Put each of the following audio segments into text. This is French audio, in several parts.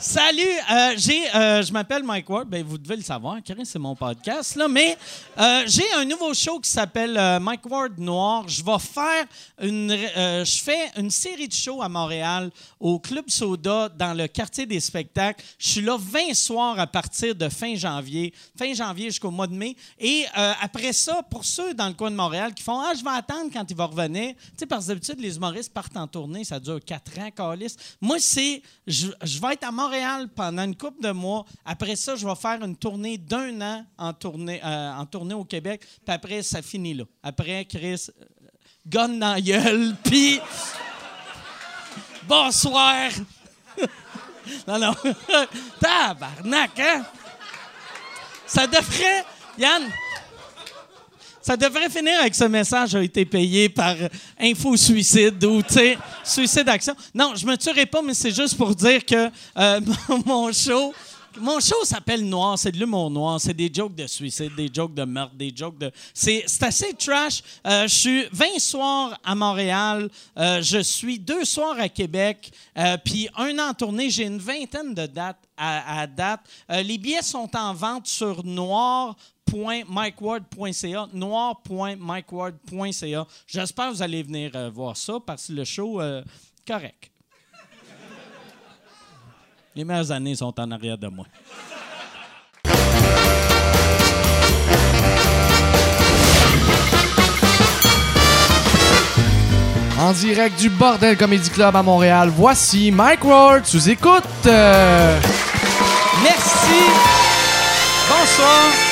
Salut, euh, j'ai, euh, je m'appelle Mike Ward. Ben, vous devez le savoir, Chris, c'est mon podcast là. Mais euh, j'ai un nouveau show qui s'appelle Mike Ward Noir. Je vais faire une, je fais une série de shows à Montréal au Club Soda dans le quartier des spectacles. Je suis là 20 soirs à partir de fin janvier, fin janvier jusqu'au mois de mai. Et après ça, pour ceux dans le coin de Montréal qui font ah je vais attendre quand il va revenir. Tu sais, parce que d'habitude les humoristes partent en tournée, ça dure 4 ans, calice. Moi c'est, je, je vais être à Montréal pendant une couple de mois. Après ça, je vais faire une tournée d'un an en tournée, euh, en tournée au Québec. Puis après, ça finit là. Après, Chris, euh, gonne dans la gueule, puis bonsoir. non, non. Tabarnak, hein? Ça devrait, Yann, ça devrait finir avec ce message a été payé par Info Suicide ou, tu sais, Suicide Action. Non, je me tuerai pas, mais c'est juste pour dire que euh, mon show. Mon show s'appelle Noir, c'est de l'humour noir, c'est des jokes de suicide, des jokes de meurtre, des jokes de... C'est assez trash. Euh, je suis 20 soirs à Montréal, euh, je suis deux soirs à Québec, puis un an en tournée, j'ai une vingtaine de dates à, à date. Les billets sont en vente sur noir noir.mikeward.ca, noir.mikeward.ca. J'espère que vous allez venir euh, voir ça parce que le show, euh, correct. Les meilleures années sont en arrière de moi. En direct du Bordel Comedy Club à Montréal, voici Mike Ward sous écoute. Euh, Merci. Bonsoir.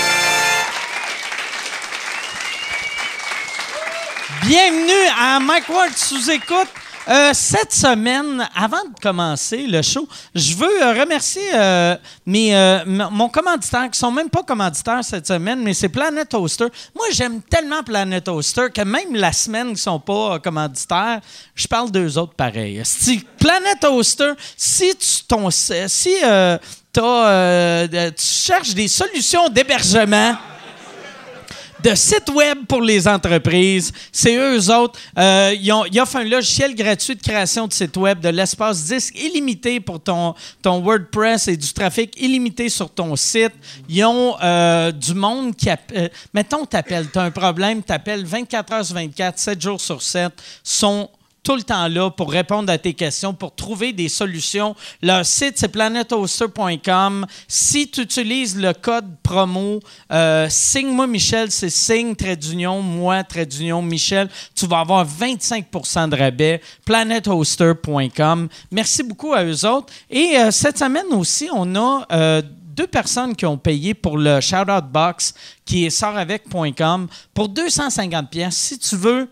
Bienvenue à Mike Ward sous écoute. Euh, cette semaine, avant de commencer le show, je veux euh, remercier euh, mes, mon commanditaire, qui sont même pas commanditaires cette semaine, mais c'est Planet Toaster. Moi, j'aime tellement Planet Toaster que même la semaine qu'ils sont pas commanditaires, je parle d'eux autres pareil. Si Planet Toaster, si tu ton, si t'as, tu cherches des solutions d'hébergement de sites web pour les entreprises. C'est eux autres. Euh, ils, offrent un logiciel gratuit de création de sites web, de l'espace disque illimité pour ton, ton WordPress et du trafic illimité sur ton site. Ils ont euh, du monde qui... euh, mettons, t'appelles, t'as un problème, t'appelles 24 heures sur 24, 7 jours sur 7, sont tout le temps là pour répondre à tes questions, pour trouver des solutions. Leur site, c'est planethoster.com. Si tu utilises le code promo euh, Signe-moi Michel, c'est signe, trait d'union, moi, trait d'union, Michel, tu vas avoir 25% de rabais. planethoster.com. Merci beaucoup à eux autres. Et euh, cette semaine aussi, on a... euh, deux personnes qui ont payé pour le Shoutout Box qui est sortavec.com pour 250 pièces. Si tu veux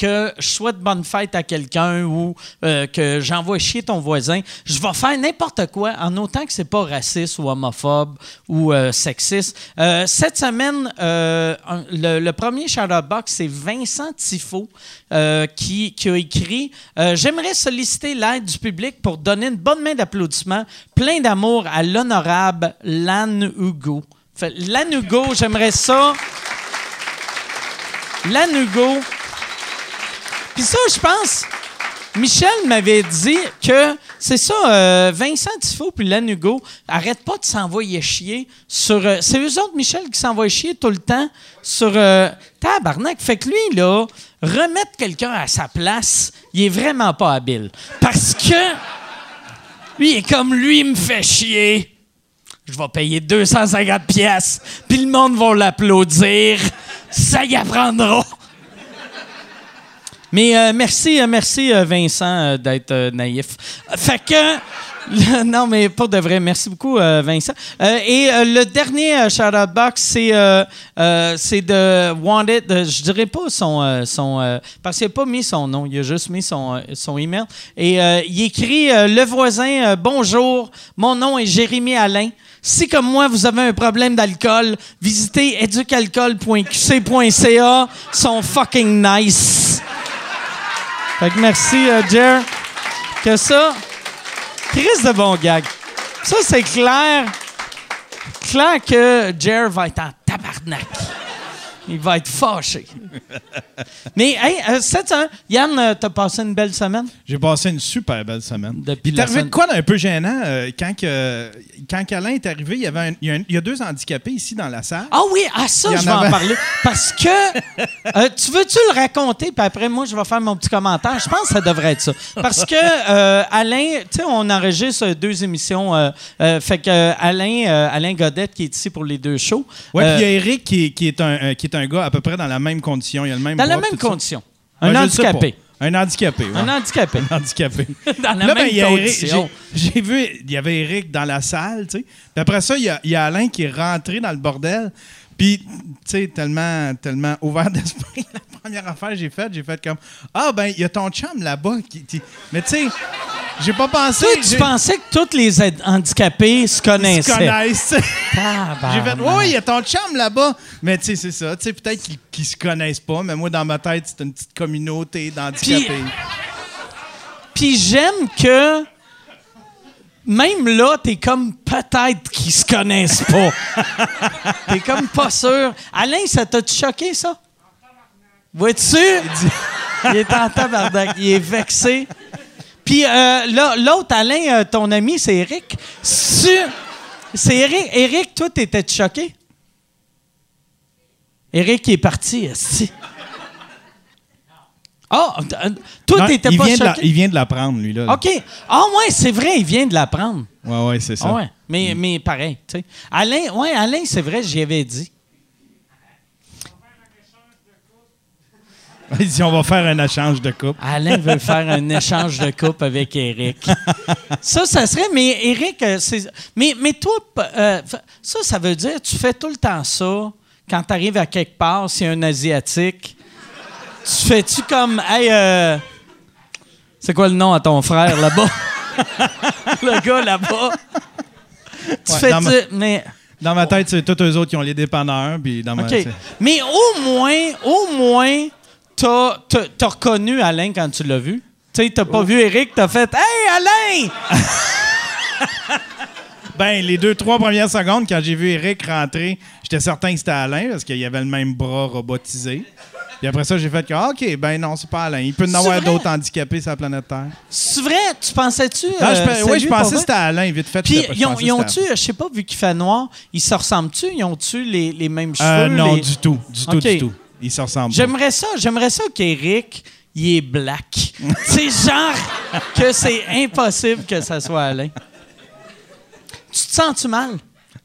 que je souhaite bonne fête à quelqu'un ou euh, que j'envoie chier ton voisin, je vais faire n'importe quoi en autant que c'est pas raciste ou homophobe ou euh, sexiste. Euh, cette semaine, le, premier shout-out box, c'est Vincent Tifo qui, a écrit J'aimerais solliciter l'aide du public pour donner une bonne main d'applaudissement, plein d'amour à l'honorable Lan Hugo. Lan Hugo, j'aimerais ça. Lan Hugo. Puis ça, je pense, Michel m'avait dit que c'est ça, euh, Vincent Tifo puis Lan Hugo, arrête pas de s'envoyer chier sur. euh, c'est eux autres, Michel, qui s'envoient chier tout le temps sur. Euh, tabarnak. Fait que lui, là, remettre quelqu'un à sa place, il est vraiment pas habile. Parce que. Lui, il est comme lui, il me fait chier. Je vais payer 250 pièces, puis le monde va l'applaudir. Ça y apprendra. Mais euh, merci, euh, merci euh, Vincent d'être naïf. Fait que non, mais pas de vrai. Merci beaucoup, Vincent. Et le dernier shout-out box, c'est de Wanted. je dirais pas son son parce qu'il n'a pas mis son nom. Il a juste mis son son email. Et il écrit le voisin bonjour. Mon nom est Jérémy Alain. Si, comme moi, vous avez un problème d'alcool, visitez educalcool.qc.ca. Ils sont fucking nice. Fait que merci, euh, Jer. Que ça. Chris de bon gag. Ça, c'est clair. Clair que Jer va être en tabarnak. Il va être fâché. Mais, hey, euh, cette semaine, Yann, euh, t'as passé une belle semaine? J'ai passé une super belle semaine. Depuis il la est arrivé semaine- de quoi d'un peu gênant euh, quand, que, quand Alain est arrivé, il y, avait un- il, y a un- il y a deux handicapés ici dans la salle. Ah oui, ah ça, Il y en je vais en parler. Parce que, euh, tu veux-tu le raconter, puis après, moi, je vais faire mon petit commentaire. Je pense que ça devrait être ça. Parce que euh, Alain, tu sais, on enregistre deux émissions. euh, euh, fait que euh, Alain, euh, Alain Godette, qui est ici pour les deux shows. Ouais, euh, puis il y a Eric qui, est- qui est un, euh, qui est un gars à peu près dans la même condition. Il a le même dans la même tout ça. condition. Ouais, Un je le sais handicapé. pas. Un handicapé, ouais. Un handicapé. Un handicapé. Dans la Là, ben, même il y a Eric- condition. j'ai j'ai vu, il y avait Eric dans la salle, tu sais. Puis après ça, il y, a, il y a Alain qui est rentré dans le bordel. Puis, tu sais, tellement, tellement ouvert d'esprit, la première affaire que j'ai faite, j'ai fait comme Ah, ben, il y a ton chum là-bas. Qui, qui- Mais tu sais, j'ai pas pensé. Toi, tu pensais que tous les handicapés se ils se connaissaient. connaissent. J'ai fait, oui, il y a ton chum là-bas. Mais tu sais, c'est ça. Tu sais, peut-être qu'ils se connaissent pas, mais moi, dans ma tête, c'est une petite communauté d'handicapés. Puis j'aime que même là, t'es comme peut-être qu'ils se connaissent pas. t'es comme pas sûr. Alain, ça t'a choqué, ça? Vois-tu? Il est en tabarnak. Il est vexé. Puis euh, l'autre, Alain, euh, ton ami, c'est Eric. C'est Eric. Eric, toi, t'étais choqué? Eric est parti, esti. Ah, euh, toi, t'étais il pas vient de la- choqué? il vient de l'apprendre, lui, là. OK. Ah ouais, c'est vrai, il vient de l'apprendre. Ouais, ouais, c'est ça. Ah ouais. Mais, mais pareil, tu sais. Alain, ouais, Alain, c'est vrai, j'y avais dit. Il dit, on va faire un échange de coupe. Alain veut faire un échange de coupe avec Eric. Ça, ça serait, mais Eric, euh, c'est. Mais, mais toi, euh, ça, ça veut dire, tu fais tout le temps ça quand tu arrives à quelque part, c'est un Asiatique. Tu fais-tu comme, hey, euh, c'est quoi le nom à ton frère là-bas? le gars là-bas. Tu Ouais, fais-tu. dans ma- Mais. Dans ma tête, c'est tous eux autres qui ont les dépanneurs. Puis dans ma Mais au moins, au moins, t'as, t'as, t'as reconnu Alain quand tu l'as vu? Tu sais, t'as Oh. pas vu Eric, t'as fait Hey, Alain! Ben, les deux, trois premières secondes, quand j'ai vu Eric rentrer, j'étais certain que c'était Alain parce qu'il avait le même bras robotisé. Puis après ça, j'ai fait que, ah, OK, ben non, c'est pas Alain. Il peut y en avoir d'autres handicapés sur la planète Terre. C'est vrai? Tu pensais-tu. Non, euh, je, oui, je pensais que c'était Alain, vite fait. Puis, je ils ont, ont-tu, je sais pas, vu qu'il fait noir, ils se ressemblent-tu? Ils ont-tu les, les mêmes cheveux? Euh, non, les- du tout. Du tout, du tout. Ils se ressemblent. J'aimerais ça, j'aimerais ça qu'Éric, il est black. c'est genre que c'est impossible que ça soit Alain. Tu te sens-tu mal?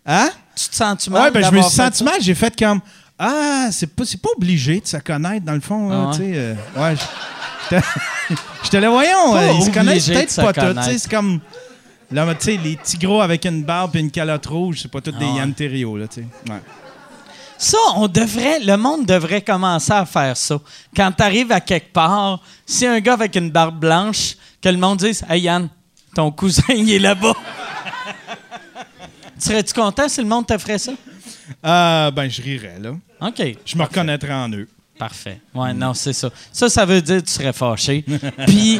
Hein? Tu te sens-tu mal? Ouais, ben, je me suis senti mal. J'ai fait comme, ah, c'est pas, c'est pas obligé de se connaître, dans le fond. là, Ah ouais? tu sais, euh, ouais, j'étais- j'étais là, voyons, Pas euh, ils se connaissent peut-être pas tous. C'est comme, là, tu sais, les petits gros avec une barbe et une calotte rouge, c'est pas tous des Ah. Yann là, tu sais. Ouais. Ça, on devrait, le monde devrait commencer à faire ça. Quand tu arrives à quelque part, si un gars avec une barbe blanche, que le monde dise Hey Yann, ton cousin, il est là-bas. Serais-tu content si le monde te ferait ça? Euh, ben, je rirais, là. OK. Je me reconnaîtrais en eux. Parfait. Ouais, non, c'est ça. Ça, ça veut dire que tu serais fâché. Puis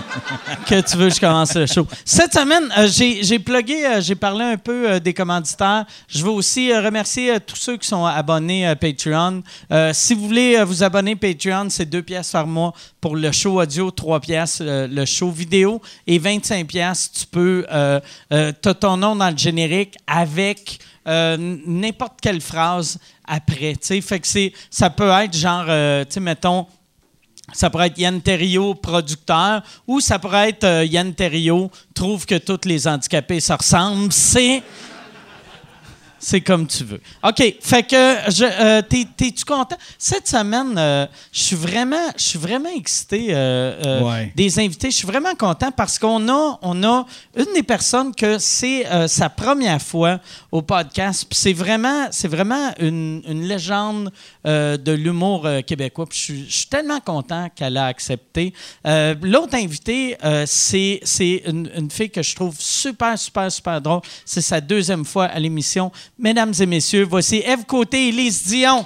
que tu veux que je commence le show. Cette semaine, euh, j'ai, j'ai plugué, euh, j'ai parlé un peu euh, des commanditaires. Je veux aussi remercier tous ceux qui sont abonnés à Patreon. Si vous voulez vous abonner Patreon, c'est deux pièces par mois pour le show audio, trois pièces le show vidéo et 25 pièces. Tu peux, ton nom dans le générique avec euh, n'importe quelle phrase après. tu sais. Fait que c'est, ça peut être genre, euh, tu sais, mettons, ça pourrait être Yann Terriot, producteur, ou ça pourrait être euh, Yann Terriot trouve que tous les handicapés se ressemblent. C'est. C'est comme tu veux. OK. Fait que, je, euh, t'es- t'es-tu content? Cette semaine, euh, je suis vraiment, je suis vraiment excité euh, euh, Ouais. des invités. Je suis vraiment content parce qu'on a, on a une des personnes que c'est sa première fois au podcast. Puis c'est vraiment, c'est vraiment une, une légende de l'humour québécois. Puis je suis- je suis tellement content qu'elle a accepté. L'autre invité, c'est c'est une, une fille que je trouve super, super, super drôle. C'est sa deuxième fois à l'émission. Mesdames et messieurs, voici Eve Côté et Lise Dion.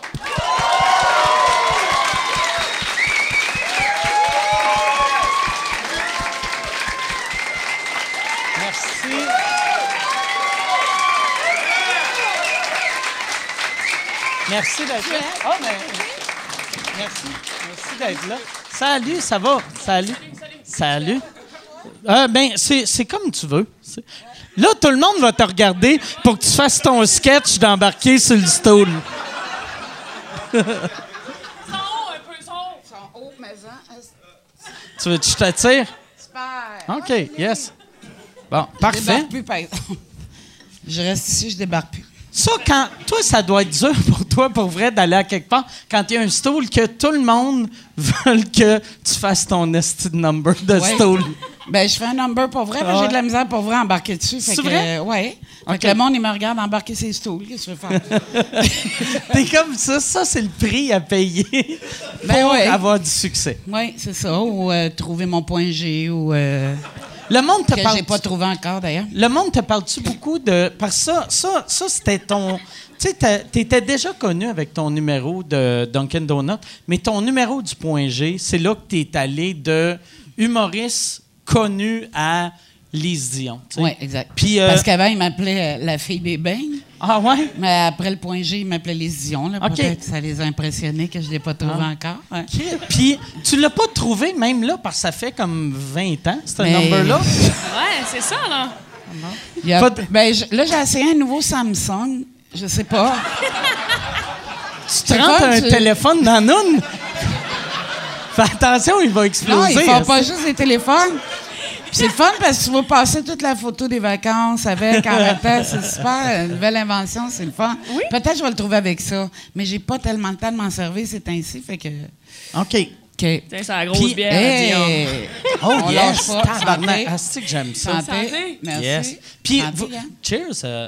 Merci. Merci d'être là. Ah, Merci. Merci d'être là. Salut, ça va? Salut. Salut. Euh, ben, c'est comme tu veux. Là, tout le monde va te regarder pour que tu fasses ton sketch d'embarquer sur le stool. Ils sont hauts, mais Tu veux que je t'attire? super. OK, yes. Bon, parfait. Je débarque plus, par exemple. Je reste ici, je débarque plus. Ça, quand. Toi, ça doit être dur pour toi, pour vrai, d'aller à quelque part quand il y a un stool que tout le monde veut que tu fasses ton esti de number de Ouais. stool. Ben, je fais un number pour vrai, mais Ah j'ai de la misère pour vrai à embarquer dessus. C'est vrai? euh, ouais. Fait Ok. que le monde, il me regarde embarquer ses stools. Qu'est-ce que je veux faire? T'es comme ça. Ça, c'est le prix à payer Ben pour ouais. avoir du succès. oui, c'est ça. Ou euh, trouver mon point G, ou euh, Le monde te que parle. j'ai pas trouvé encore, d'ailleurs. Le monde te parle-tu beaucoup de. Parce que ça, ça, ça c'était ton. Tu sais, t'étais déjà connu avec ton numéro de Dunkin' Donut, mais ton numéro du point G, c'est là que t'es allé de humoriste connu à Lise Dion. tu sais. Oui, exact. Puis, euh, Parce qu'avant, il m'appelait euh, la fille des beignes. Ah ouais? Mais après le point G, il m'appelait les Dion. là. Ok. Peut-être que ça les a impressionnés que je ne l'ai pas trouvé Ah. encore. ouais. OK. Puis tu l'as pas trouvé même là, parce que ça fait comme 20 ans, ce Mais- number-là? Ouais, c'est ça, là. Il y a- Pas de- ben, je- là, j'ai essayé un nouveau Samsung. Je sais pas. Tu te fun, un tu- téléphone dans Noun. Fais attention, il va Non, exploser. ils font pas juste des téléphones. C'est le fun parce que tu vas passer toute la photo des vacances avec en temps. C'est super. Une nouvelle invention, c'est le fun. Peut-être que je vais le trouver avec ça. Mais j'ai pas tellement le temps de m'en servir, c'est ainsi. Fait que. OK. OK. Tiens, c'est la grosse Puis, bière. hey! Oh, On yes! Tabarnak. Ah, c'est que j'aime ça. Santé. Santé. Merci. Yes. Puis, Santé, vous- hein? cheers. euh,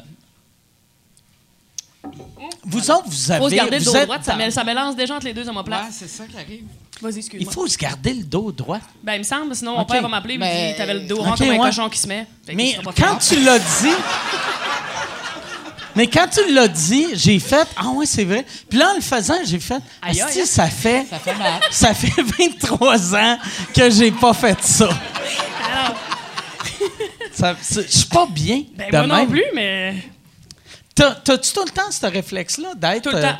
vous autres, vous Il avez... faut se garder le vous dos êtes droit, ça, ça mélange déjà entre les deux Ouais, omoplates. c'est ça qui arrive. Vas-y, Il faut se garder le dos droit. Ben, il me semble, sinon mon Ok. père va m'appeler et me Ben, dit T'avais le dos rond comme un ouais. cochon qui se met. Fait Mais quand tu l'as dit... Mais quand tu l'as dit, j'ai fait « Ah ouais, c'est vrai. » Puis là, en le faisant, j'ai fait « Aïe, aïe, ça fait... Ça fait mal. Ça fait 23 ans que j'ai pas fait ça. Alors, Je suis pas bien ben, de moi non plus, mais T'as- T'as-tu tout le temps ce réflexe-là d'être... tout le euh,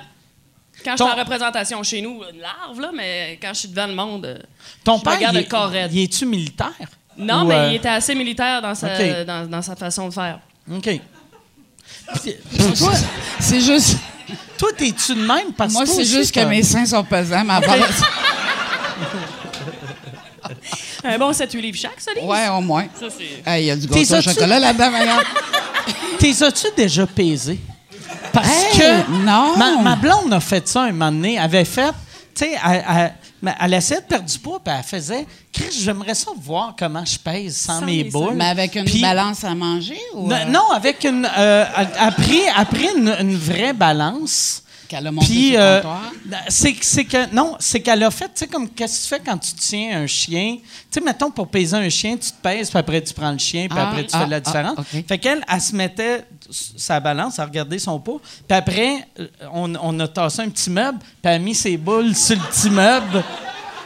Quand je suis en représentation chez nous, une larve, là, mais quand je suis devant le monde. euh, Ton Je père, il, le corps raide. il est-tu militaire? Non, Ou, mais euh, il était assez militaire dans sa, dans, dans sa façon de faire. OK. C'est juste. toi, t'es-tu de même? Parce Moi, c'est juste que mes seins sont pesants, ça- Un bon 7-8 livres chaque, ça? Ouais, au moins. Ça, c'est. Hey, Il y a du gâteau au chocolat là-dedans, voyons. T'es as-tu déjà pesé? Parce Hey, que non. Ma, ma blonde a fait ça un moment donné. Elle avait fait... Tu sais, elle, elle, essayait de perdre du poids, puis elle faisait... Chris, j'aimerais ça voir comment je pèse sans, Sans mes boules. Mais avec une balance à manger ou. Non, euh, non, avec une... euh, après après une, une vraie balance... Qu'elle a monté le euh, c'est c'est que, non, c'est qu'elle a fait, tu sais, comme, qu'est-ce que tu fais quand tu tiens un chien? Tu sais, mettons, pour peser un chien, tu te pèses, puis après, tu prends le chien, puis Ah, après, tu ah, fais la ah, différence. ok. Fait qu'elle, elle se mettait sa balance, à regarder son poids, puis après, euh, on, on a tassé un petit meuble, puis elle a mis ses boules sur le petit meuble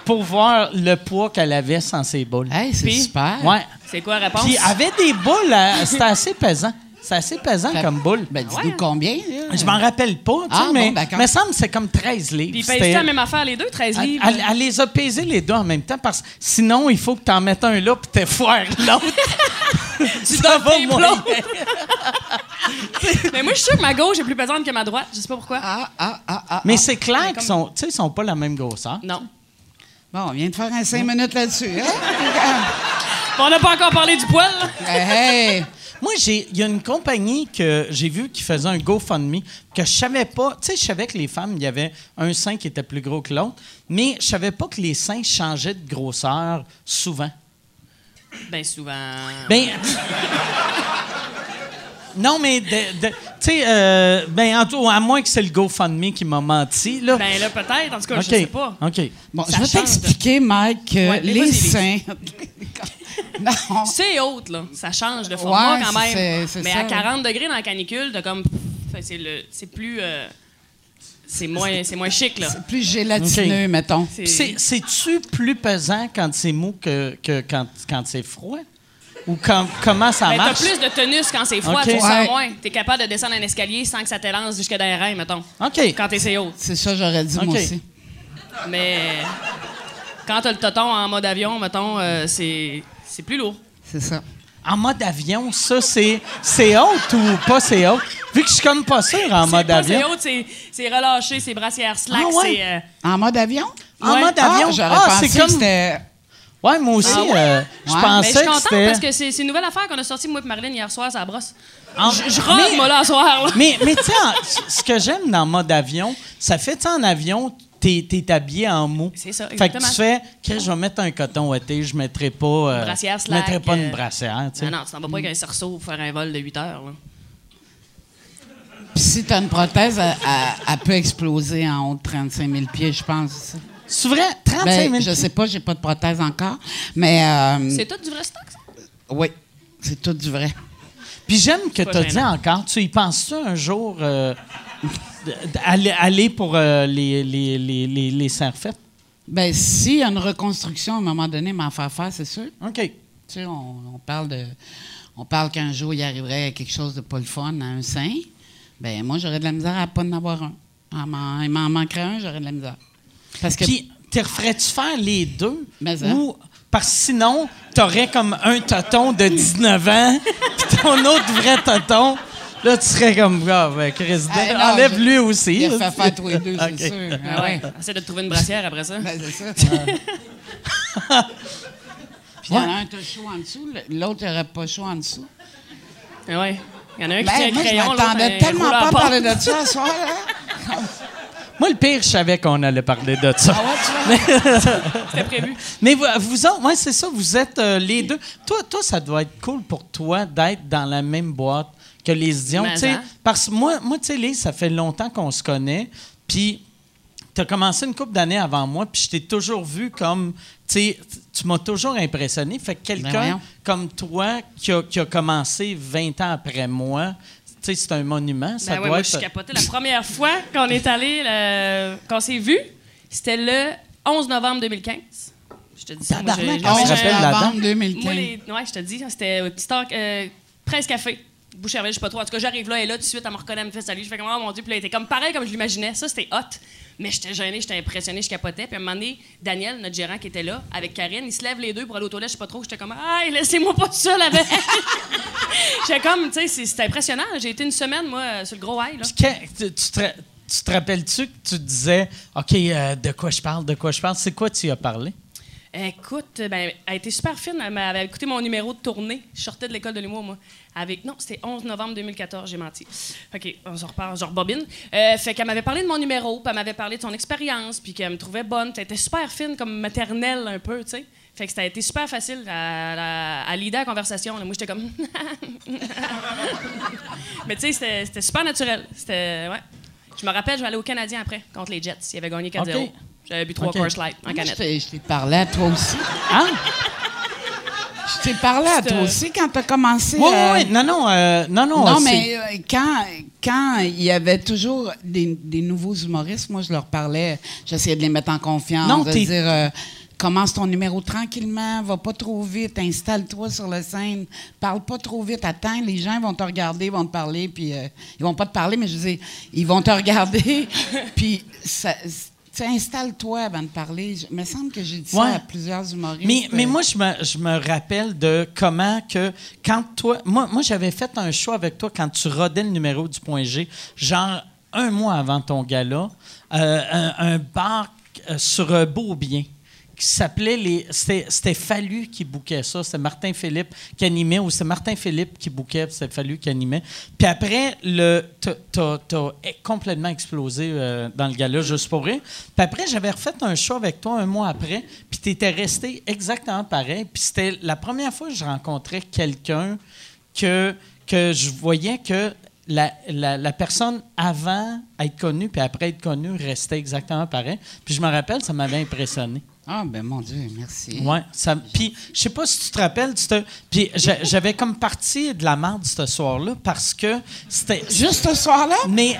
pour voir le poids qu'elle avait sans ses boules. Hey, c'est Puis- super. Ouais. C'est quoi la réponse? Puis elle avait des boules, euh, c'était assez pesant. C'est assez pesant Fait- comme boule. Ben, dis-nous Ouais. combien, là? Je m'en rappelle pas, tu sais, Ah, bon, mais semble que c'est comme 13 livres. Puis pèse la même affaire, les deux, 13 Elle, livres? elle- elle les a pesés les deux en même temps parce que sinon, il faut que tu en mettes un là puis t'es foire l'autre. tu donnes va moins. mais moi, je suis sûre que ma gauche est plus pesante que ma droite. Je sais pas pourquoi. Ah, ah, ah, ah. Mais ah. c'est clair Mais qu'ils comme- sont, tu sais, ils sont pas la même grosseur. Non. Bon, on vient de faire un 5 minutes là-dessus. Hein? On n'a pas encore parlé du poil, là. hey, hey. Moi, j'ai, il y a une compagnie que j'ai vue qui faisait un GoFundMe que je savais pas. Tu sais, je savais que les femmes, il y avait un sein qui était plus gros que l'autre, mais je savais pas que les seins changeaient de grosseur souvent. Ben souvent. Ben. non, mais de, de- tu sais, euh, ben, en tout, à moins que c'est le GoFundMe qui m'a menti, là. Ben là, peut-être. En tout cas, OK. je sais pas. OK. Bon, Ça je vais t'expliquer, Mike, que Ouais, mais les seins. C'est haute, là. Ça change de format Ouais, quand même. Mais ça. à 40 degrés dans la canicule, t'as comme. Fait, C'est le, c'est plus. euh, c'est moins, c'est moins chic, là. Plus gélatineux, mettons. C'est- c'est- C'est-tu plus pesant quand c'est mou que, que quand, quand c'est froid? Ou quand, comment ça Ben, t'as marche? plus de tenus quand c'est froid, OK. tu sens Ouais. moins. T'es capable de descendre un escalier sans que ça t'élance jusque dans les reins, mettons. OK. Quand t'es c'est haute. C'est ça, j'aurais dit moi aussi. Mais quand t'as le toton en mode avion, mettons, euh, c'est c'est plus lourd. C'est ça. En mode avion, ça, c'est, c'est haute ou pas c'est haute? Vu que je suis comme pas sûr en mode pas- C'est avion. haute, c'est c'est relâché, c'est brassière slack, Ah ouais? c'est... euh, En mode avion? En Ouais. mode avion? Ah, j'aurais Ah, pensé c'est comme... que c'était... Ouais, moi aussi, Ah ouais? euh, je Ouais. Mais je pensais suis que contente c'était... parce que c'est c'est une nouvelle affaire qu'on a sortie, moi et Marilyn, hier soir, ça brosse. En- Je, je Mais- moi, là, soir. là. Mais, mais tu sais, ce que j'aime dans mode avion, ça fait, tu en avion, t'es, t'es habillé en mou. C'est ça, Fait que exactement. tu fais, je vais mettre un coton ouaté, je mettrai pas... euh, Brassière Je mettrai pas une euh, brassière, tu sais. Non, non, tu t'en vas pas avec un cerceau pour faire un vol de 8 heures. Là. Puis si t'as une prothèse, elle, elle- elle peut exploser en haut de 35 000 pieds, je pense. C'est vrai? 35 000 Ben, je sais pas, j'ai pas de prothèse encore, mais euh, C'est tout du vrai stock, ça? oui, c'est tout du vrai. Puis j'aime que pas tu as dit encore, tu y penses-tu un jour euh, aller, aller pour euh, les, les, les, les, les serfettes? Ben, s'il y a une reconstruction à un moment donné, m'en faire faire, c'est sûr. OK. Tu sais, on, on parle de, on parle qu'un jour il arriverait quelque chose de pas le fun à un sein. Ben moi j'aurais de la misère à pas en avoir un. M'en- Il m'en manquerait un, j'aurais de la misère. Parce que Puis, te referais-tu faire les deux? Mais hein. Ou, parce que sinon, t'aurais comme un toton de 19 ans, puis ton autre vrai toton. Là, tu serais comme, ah, ben, Chris, Ah, non, enlève je- lui aussi. il fait faire tous les deux, c'est OK. sûr. Ah ouais. Essaie de te trouver une brassière après ça. Ben, c'est ça. Puis il y en a un qui a chaud en dessous, l'autre n'aurait pas chaud en dessous. Ah ouais. Il y en a un qui Ben, tient un moi, je crayon, l'autre m'attendais un tellement pas à parler de ça ce soir, là. Moi, le pire, je savais qu'on allait parler de ça. Ah ouais, tu vois? C'était prévu. Mais vous, vous autres, ouais, c'est ça, vous êtes euh, les deux. Toi, toi, ça doit être cool pour toi d'être dans la même boîte que les Dion. Mais tu sais, hein? Parce que moi, moi tu sais, Lise, ça fait longtemps qu'on se connaît. Puis, tu as commencé une couple d'années avant moi, puis je t'ai toujours vu comme. Tu m'as toujours impressionné. Fait que Ben quelqu'un comme toi qui a, qui a commencé 20 ans après moi, tu sais, c'est un monument. Ça Ben ouais, doit moi, être. je suis capotée. La première fois qu'on est allé, qu'on s'est vu, c'était le 11 novembre 2015. Je te dis ça. moi, date? novembre 2015. Moi, les, ouais, je te dis, c'était au petit Stark, euh, Presse Café. Boucherville, je sais pas trop. En tout cas, j'arrive là, et là, tout de suite, elle me reconnaît, elle me fait salut. Je fais comme, oh mon Dieu, puis là, elle était comme pareil comme je l'imaginais. Ça, c'était hot. Mais j'étais gênée, j'étais impressionnée, je capotais. Puis à un moment donné, Daniel, notre gérant qui était là, avec Karine, ils se lèvent les deux pour aller aux toilettes, je sais pas trop. J'étais comme, ah, laissez-moi pas tout seul avec. j'étais comme, tu sais, c'est- c'était impressionnant. J'ai été une semaine, moi, sur le gros high, là. Puis quand- tu, tu te, tu te rappelles-tu que tu disais, OK, euh, de quoi je parle, de quoi je parle? C'est quoi tu as parlé? Écoute, ben, elle a été super fine. Elle m'avait écouté mon numéro de tournée. Je sortais de l'école de l'humour, moi. Avec, non, c'était 11 novembre 2014, j'ai menti. OK, on se repart, je rebobine. Euh, fait qu'elle m'avait parlé de mon numéro, puis elle m'avait parlé de son expérience, puis qu'elle me trouvait bonne. Elle était super fine, comme maternelle un peu, tu sais. Fait que ça a été super facile à, à, à la conversation. Moi, j'étais comme... Mais tu sais, c'était- super naturel. C'était... Ouais. Je me rappelle, je vais aller au Canadien après, contre les Jets. Ils avaient gagné 4-0. OK. J'avais bu trois OK. Coors Light en canette. t'ai je t'ai parlé à toi aussi. Hein? Je t'ai parlé à toi euh, aussi quand tu as commencé. Oui, euh, oui, oui. Non, non, euh, non, non. Non, mais euh, quand, quand il y avait toujours des, des nouveaux humoristes, moi, je leur parlais, j'essayais de les mettre en confiance, Non, de t'es- dire euh, commence ton numéro tranquillement, va pas trop vite, installe-toi sur la scène, parle pas trop vite, attends, les gens vont te regarder, vont te parler, puis euh, ils vont pas te parler, mais je veux dire, ils vont te regarder, puis ça. Tu installe-toi avant de parler. Je- Il me semble que j'ai dit Ouais. ça à plusieurs humoristes. Mais, mais euh, moi, je me, je me rappelle de comment que, quand toi. Moi, moi j'avais fait un show avec toi quand tu rodais le numéro du point G, genre un mois avant ton gala, euh, un, un bar euh, sur Beaubien qui s'appelait les. C'était Fallu qui bouquait ça. C'était Martin Philippe qui animait, ou c'est Martin Philippe qui bouquait, c'était Fallu qui animait. Puis après, t'as- t'as complètement explosé euh, dans le gala, juste pour rire. Puis après, j'avais refait un show avec toi un mois après, puis tu étais resté exactement pareil. Puis c'était la première fois que je rencontrais quelqu'un que, que je voyais que la, la- la personne avant être connue puis après être connue restait exactement pareil. Puis je me rappelle, ça m'avait impressionné. Ah, ben mon Dieu, merci. Ouais, ça. Puis je sais pas si tu te rappelles, tu te- puis j'a- j'avais comme parti de la merde ce soir-là parce que c'était Juste ce soir-là? mais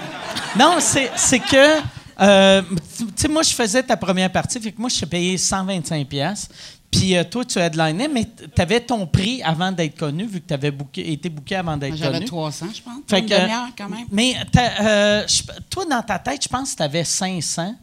non, c'est que euh, tu sais moi je faisais ta première partie, fait que moi je t'ai payé 125 pièces. Puis euh, toi tu headlinais mais tu avais ton prix avant d'être connu vu que tu avais été booké avant d'être J'avais connu. 300, je pense. Fait Une demi-heure, quand même. Mais euh, toi, dans ta tête, je pense que tu avais 500.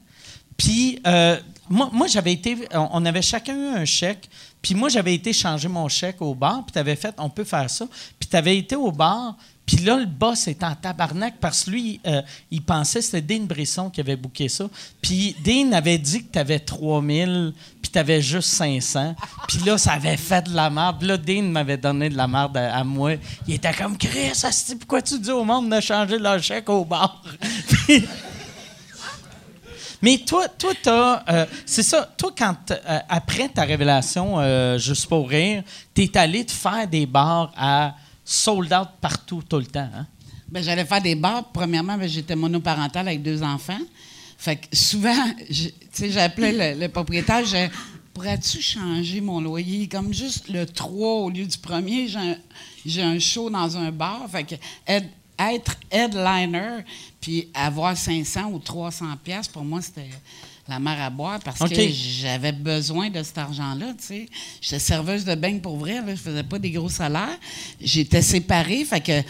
Puis, euh, moi, j'avais été. On avait chacun eu un chèque. Puis, moi, j'avais été changer mon chèque au bar. Puis, tu avais fait, on peut faire ça. Puis, tu avais été au bar. Puis là, le boss était en tabarnak parce que lui, euh, il pensait que c'était Dean Brisson qui avait booké ça. Puis Dean avait dit que tu avais 3000, puis tu avais juste 500. Puis là, ça avait fait de la merde. Là, Dean m'avait donné de la merde à, moi. Il était comme Chris, pourquoi tu dis au monde de changer leur chèque au bar? Mais toi, toi, t'as, euh, c'est ça. Toi, quand euh, après ta révélation, euh, juste pour rire, t'es allé te faire des bars à sold out partout tout le temps. Hein? Ben, j'allais faire des bars. Premièrement, ben, j'étais monoparentale avec deux enfants. Fait que souvent, tu sais, j'appelais le, propriétaire, je pourrais-tu changer mon loyer? Comme juste le 3 au lieu du premier, j'ai un, show dans un bar. Fait que être headliner, puis avoir 500 ou 300 pièces pour moi, c'était la mer à boire parce que j'avais besoin de cet argent-là, tu sais. J'étais serveuse de beignes pour vrai, là, je faisais pas des gros salaires. J'étais séparée, fait que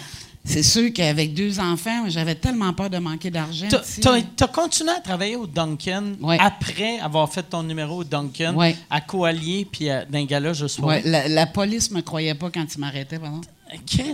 c'est sûr qu'avec deux enfants, j'avais tellement peur de manquer d'argent. Tu t'as continué à travailler au Duncan Ouais. après avoir fait ton numéro au Duncan, Ouais. à Coallier, puis à- d'un gala, je suis Ouais, la, la police me croyait pas quand ils m'arrêtaient, pardon. OK.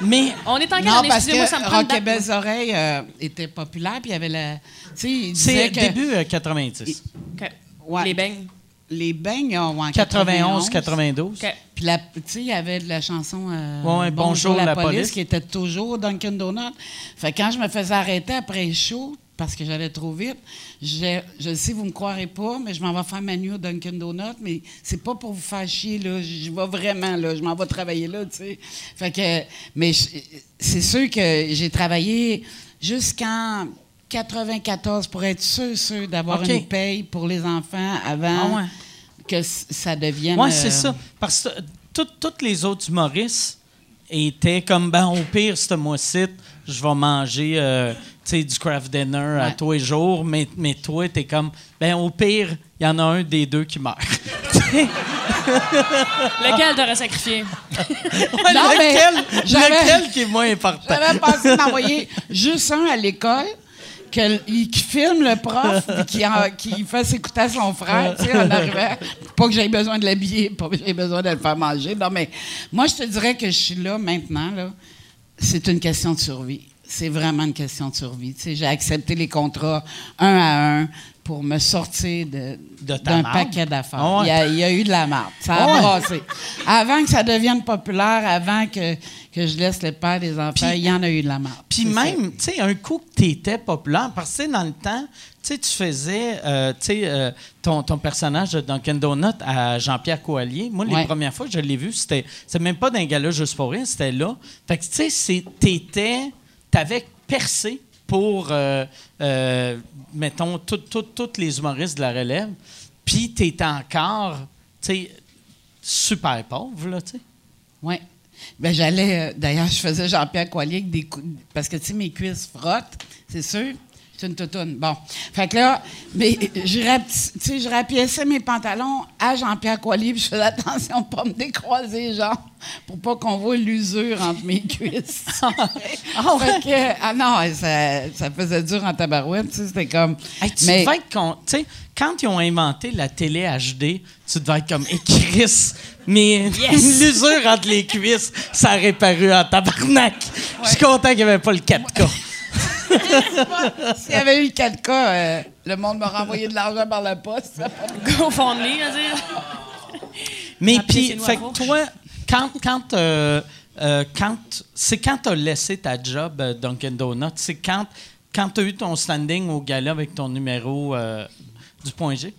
Mais On est en quelle Non, parce que ça me Rock et date. Belles Oreilles euh, était populaire, puis il y avait la... Tu sais, c'est que début euh, 90. OK. Ouais. Les beignes. les beignes ont en 91, 92. OK. Puis, la- tu sais, il y avait de la chanson euh, Ouais, ouais, Bonjour, la police. qui était toujours Dunkin' Donut. Fait que quand je me faisais arrêter après le show, parce que j'allais trop vite, je, je sais, vous me croirez pas, mais je m'en vais faire ma nuit au Dunkin' Donut, mais c'est pas pour vous faire chier, là. Je vais vraiment, là. Je m'en vais travailler là, tu sais. Fait que, mais c'est sûr que j'ai travaillé jusqu'en 94 pour être sûr, sûr d'avoir une paye pour les enfants avant Ah ouais. que ça devienne... Oui, euh, c'est ça. Parce que tous les autres humoristes étaient comme, ben, au pire, ce mois-ci, je vais manger euh, du craft dinner à Ouais. tous les jours, mais, mais toi, t'es comme, ben, au pire, il y en a un des deux qui meurt. Lequel t'aurais sacrifié? Non, lequel, j'avais- lequel qui est moins important? J'avais pensé d'envoyer juste un à l'école que- il- qui filme le prof puis qui, en- qui fait s'écouter à son frère, tu sais, en arrivant. Pas que j'aie besoin de l'habiller, pas que j'aie besoin de le faire manger. Non, mais moi, je te dirais que je suis là maintenant, là. C'est une question de survie. C'est vraiment une question de survie. J'ai accepté les contrats un à un pour me sortir d'un paquet d'affaires. Ah ouais. il, y a, il y a eu de la marde. Ça a Ah ouais. Avant que ça devienne populaire, avant que, que je laisse le père des enfants, il y en a eu de la marde. Puis même, tu sais, un coup que tu étais populaire, parce que dans le temps, tu sais, tu faisais, euh, euh, ton, ton personnage de Dunkin' Donut à Jean-Pierre Coallier. Moi, les Ouais. premières fois que je l'ai vu, c'était c'est même pas d'un gala juste pour rire, c'était là. Fait que, tu sais, t'étais, t'avais percé pour, euh, euh, mettons, tous les humoristes de la relève, puis t'étais encore, tu sais, super pauvre, là, tu sais. Oui. Ben, j'allais. euh, D'ailleurs, je faisais Jean-Pierre Coallier avec des coups. Parce que, tu sais, mes cuisses frottent, c'est sûr. C'est une toutoune. Bon. Fait que là, mais, je, je rapiéçais mes pantalons à Jean-Pierre Coallier, puis je faisais attention de pas me décroiser les jambes pour pas qu'on voit l'usure entre mes cuisses. Fait que, ah non, ça, ça faisait dur en tabarouette, tu sais, c'était comme. Hey, tu mais, devais être con- tu sais, quand ils ont inventé la télé HD, tu devais être comme, et Chris, mais l'usure entre les cuisses, ça aurait paru en tabarnak. Je suis content qu'il n'y avait pas le 4K. s'il y avait eu le 4K, euh, le monde m'aurait envoyé de l'argent par la poste. a pas de- GoFundMe, à dire. Mais puis, fait que toi, quand, quand, euh, euh, quand c'est quand tu as laissé ta job euh, Dunkin' Donut, c'est quand, quand tu as eu ton standing au gala avec ton numéro euh, du point G?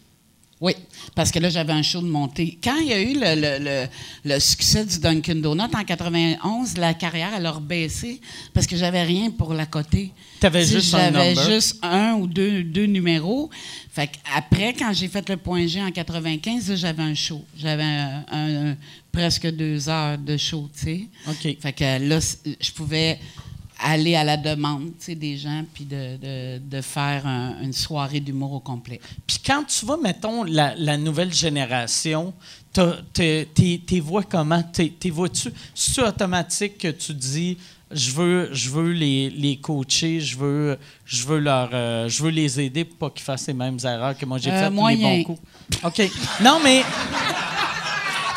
Oui, parce que là, j'avais un show de montée. Quand il y a eu le, le- le- le succès du Dunkin' Donut en 91, la carrière, elle a rebaissé parce que j'avais rien pour la côté. T'avais Tu sais, juste un J'avais juste un ou deux, deux numéros. Fait après, quand j'ai fait le point G en 95, là, j'avais un show. J'avais un- un- un- presque deux heures de show, tu sais. OK. Fait que là, je pouvais aller à la demande, des gens, puis de, de- de faire un- une soirée d'humour au complet. Puis quand tu vois, mettons, la, la nouvelle génération, t'es vois comment? T'es vois-tu? C'est automatique que tu dis je veux, je veux les, les coacher, je veux, je veux leur, euh, je veux les aider pour pas qu'ils fassent les mêmes erreurs que moi j'ai Euh, faites, les bons coups? OK. Non, mais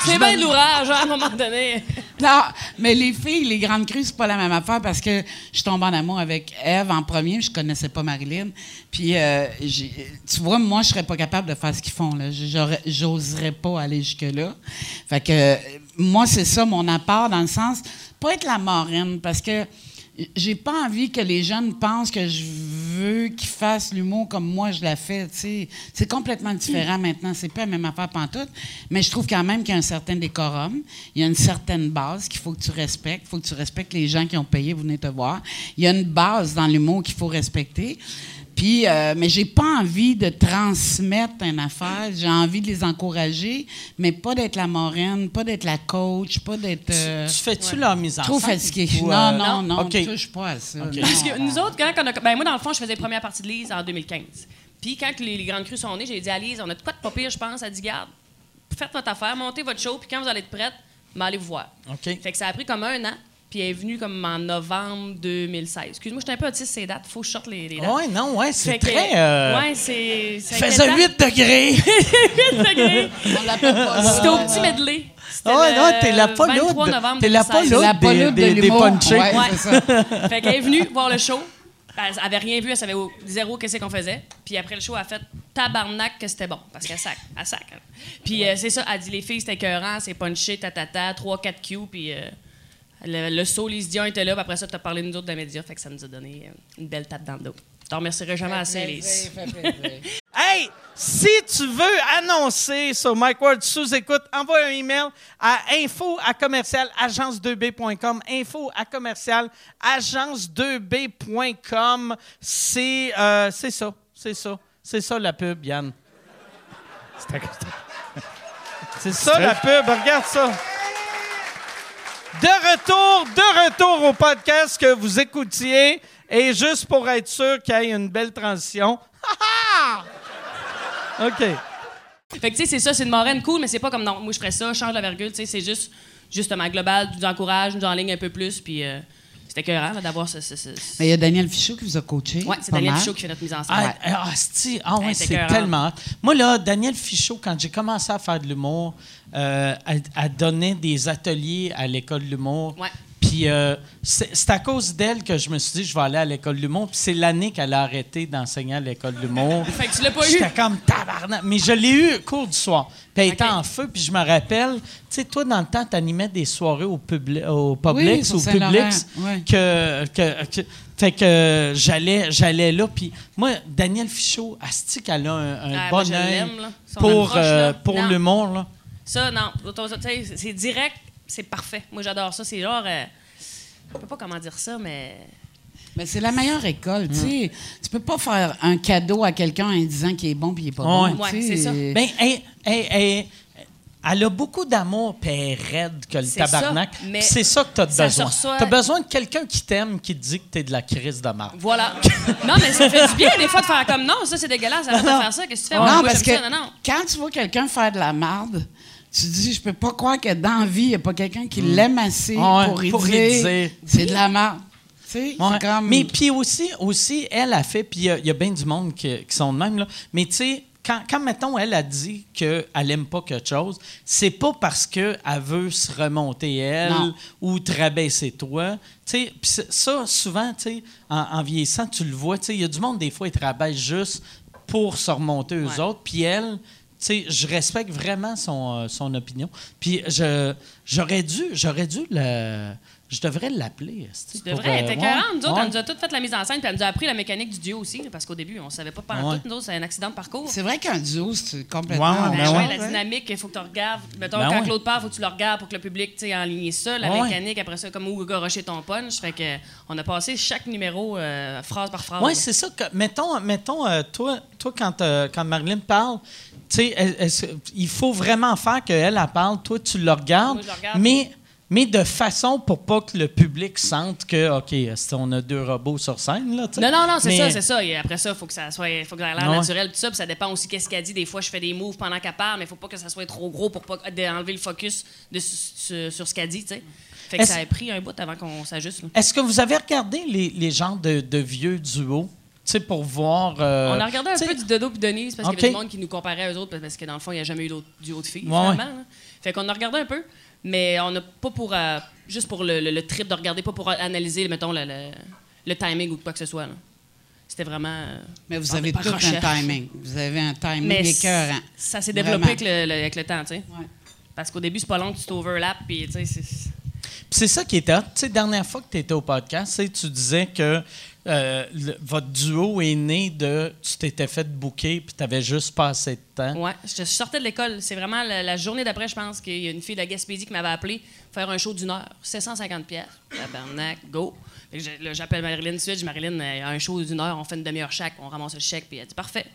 C'est bien l'ouvrage, hein, à un moment donné. Non, mais les filles, les grandes crues, c'est pas la même affaire parce que je tombe en amour avec Eve en premier, je connaissais pas Marilyn. Puis, euh, tu vois, moi, je serais pas capable de faire ce qu'ils font. Là. J'oserais pas aller jusque-là. Fait que, moi, c'est ça mon apport dans le sens, pas être la marraine parce que j'ai pas envie que les jeunes pensent que je veux qu'ils fassent l'humour comme moi je tu sais. C'est complètement différent maintenant. C'est pas la même affaire pantoute. Mais je trouve quand même qu'il y a un certain décorum. Il y a une certaine base qu'il faut que tu respectes. Il faut que tu respectes les gens qui ont payé pour venir te voir. Il y a une base dans l'humour qu'il faut respecter. Puis, euh, mais j'ai pas envie de transmettre une affaire. J'ai envie de les encourager, mais pas d'être la moraine, pas d'être la coach, pas d'être. euh, tu fais-tu leur mise en Trop scène? fatigué. ou, Non, euh, non, non, OK. touche pas à ça. Parce que nous autres, quand on a. Ben, moi, dans le fond, je faisais la première partie de Lise en 2015. Puis, quand les, les Grandes Crues sont nées, j'ai dit à Lise, on a de quoi de pas pire, je pense. Elle dit, garde, faites votre affaire, montez votre show, puis quand vous allez être prête, ben, allez vous voir. OK. Fait que ça a pris comme un an, puis elle est venue comme en novembre 2016. Excuse-moi, j'étais un peu autiste ces dates, faut que je sorte les, les dates. Ouais, non, ouais, c'est très. euh, Ouais, c'est. faisait inquiétant. 8 degrés. 8 degrés. On l'appelle pas. C'était au petit medley. C'était le non, t'es la pas 23 lourde. novembre T'es la pas 2016. lourde. La des- pollute de des- des punchés. Ouais, Ouais. c'est ça. fait qu'elle est venue voir le show. Elle avait rien vu, elle savait au- zéro qu'est-ce qu'on faisait. Puis après le show, elle a fait tabarnak que c'était bon. Parce qu'elle sac, elle sac. elle. Puis euh, c'est ça, elle dit les filles, c'était écœurant, c'est punché, tatata, 3-4 Q. Puis euh, le, le saut, Lise Dion était là. Puis après ça, t'as parlé de nous autres de médias. Fait que ça nous a donné euh, une belle tape dans le dos. Je t'en remercierai jamais assez, Lise. Hey, si tu veux annoncer sur Mike Ward sous écoute, envoie un email à info à commercial agence2b.com. Info à commercial agence2b.com. C'est euh, c'est ça, c'est ça, c'est ça la pub, Yann. C'est ça la pub, regarde ça. De retour, de retour au podcast que vous écoutiez. Et juste pour être sûr qu'il y ait une belle transition. OK. Fait que, tu sais, c'est ça, c'est une moraine cool, mais c'est pas comme non, moi je ferais ça, je change la virgule, tu sais, c'est juste, justement, global, nous encourage, nous enligne un peu plus, puis euh, c'était écœurant là, d'avoir ce. ce, ce- ce- Mais il y a Daniel Fichot qui vous a coaché. Ouais, c'est Daniel mal. Fichot qui fait notre mise en scène. Ah, ah, c'ti, ah ouais, Hey, c'est tellement. Moi, là, Daniel Fichot, quand j'ai commencé à faire de l'humour, euh, elle, elle donnait des ateliers à l'école de l'humour. Ouais. Puis euh, c'est à cause d'elle que je me suis dit, je vais aller à l'école de l'humour. Puis c'est l'année qu'elle a arrêté d'enseigner à l'école de l'humour. Fait que tu l'as pas eu. J'étais comme tabarnak. Mais je l'ai eu cours du soir. Puis elle était en feu. Puis je me rappelle, tu sais, toi, dans le temps, tu animais des soirées au, publi au Publix, au Publix. Que, que, que- fait que euh, j'allais, j'allais là. Puis moi, Daniel Fichot, Asti, qu'elle a un, un Ah, bon œil pour, euh, pour l'humour. Ça, non. Tu sais, C'est direct, c'est parfait. Moi, j'adore ça. C'est genre. euh, je sais pas comment dire ça, mais. Mais c'est la meilleure école, tu sais. Tu peux pas faire un cadeau à quelqu'un en disant qu'il est bon puis il est pas Ouais. bon. Sais. c'est ça. Ben, elle, elle- elle- elle a beaucoup d'amour, puis elle est raide que le C'est ça, tabarnak. c'est ça que tu as ça se besoin. reçoit- Tu as besoin de quelqu'un qui t'aime, qui te dit que tu es de la crise de marde. Voilà. non, mais ça fait du bien, des fois, de faire comme non, ça, c'est dégueulasse, arrête de faire ça. Qu'est-ce que tu fais? non, moi, parce que ça. Non, non. quand tu vois quelqu'un faire de la marde, tu dis, je peux pas croire que dans la vie, il n'y a pas quelqu'un qui l'aime assez Mm. Ouais, pour, y pour y dire, dire. c'est de la sais, Ouais. comme... Mais puis aussi, aussi, elle a fait, puis il y a- il y a, bien du monde qui, qui sont de même, là. mais tu sais, quand, quand, mettons, elle a dit qu'elle n'aime pas quelque chose, c'est pas parce qu'elle veut se remonter elle Non. ou te rabaisser toi. Tu sais, puis c'est- ça, souvent, tu sais, en, en vieillissant, tu le vois, il y a du monde, des fois, ils te rabaissent juste pour se remonter Ouais. autres, puis elle... Tu sais, je respecte vraiment son, euh, son opinion. Puis je j'aurais dû j'aurais dû le je devrais l'appeler. Tu devrais être euh, écœurante. Nous autres, ouais. elle nous a toutes fait la mise en scène, puis elle nous a appris la mécanique du duo aussi, parce qu'au début, on savait pas pendant Ouais. tout. Nous autres, c'est un accident de parcours. C'est vrai qu'un duo, c'est complètement... Ouais, ouais, Ben ben ouais, la dynamique, il faut que tu regardes. Mettons, Ben quand ouais. Claude part, il faut que tu le regardes pour que le public tu sais, enligne ça. La Ouais. mécanique, après ça, comme où gorocher ton punch. Fait que, on a passé chaque numéro euh, phrase par phrase. Oui, c'est ça. Que, mettons, mettons euh, toi, toi quand, euh, quand Marilyn parle, il faut vraiment faire qu'elle, elle parle. Toi, tu le regardes. Le regarde. Mais, mais de façon pour pas que le public sente que, OK, qu'on a deux robots sur scène, là. Non, non, non, c'est Mais- ça, c'est ça. Et après ça, il faut que ça soit, faut que ça ait l'air Ouais. naturel, tout ça. Puis ça dépend aussi qu'est-ce qu'elle dit. Des fois, je fais des moves pendant qu'elle parle, mais il faut pas que ça soit trop gros pour pas enlever le focus de, sur, sur ce qu'elle dit, tu sais. Fait que ça a pris un bout avant qu'on s'ajuste. Est-ce que vous avez regardé les, les genres de, de vieux duos? Tu sais, pour voir. euh, On a regardé un peu du Dodo puis Denise parce qu'il y avait du monde qui nous comparait à eux autres parce que dans le fond, il n'y a jamais eu d'autres duo de filles, Ouais, finalement. là. Fait qu'on a regardé un peu, mais on n'a pas pour. euh, juste pour le, le- le trip de regarder, pas pour analyser, mettons, le, le- le timing ou quoi que ce soit. là. C'était vraiment. euh, Mais vous avez tout un timing. Vous avez un timing Mais écœurant. ça s'est développé avec le, le- avec le temps, tu sais. Ouais. Parce qu'au début, c'est pas long que tu t'overlappes, puis tu sais, c'est. Puis c'est ça qui était. Tu sais, dernière fois que tu étais au podcast, tu sais, tu disais que euh, votre duo est né de. Tu t'étais fait booker puis tu avais juste pas assez de temps. Ouais, je sortais de l'école. C'est vraiment la, journée d'après, je pense, qu'il y a une fille de la Gaspésie qui m'avait appelé faire un show d'une heure. 750 pièces. Tabarnak, go. J'appelle Marilyn de Marilyn, euh, un show d'une heure, on fait une demi-heure chaque, on ramasse le chèque, puis elle dit, parfait.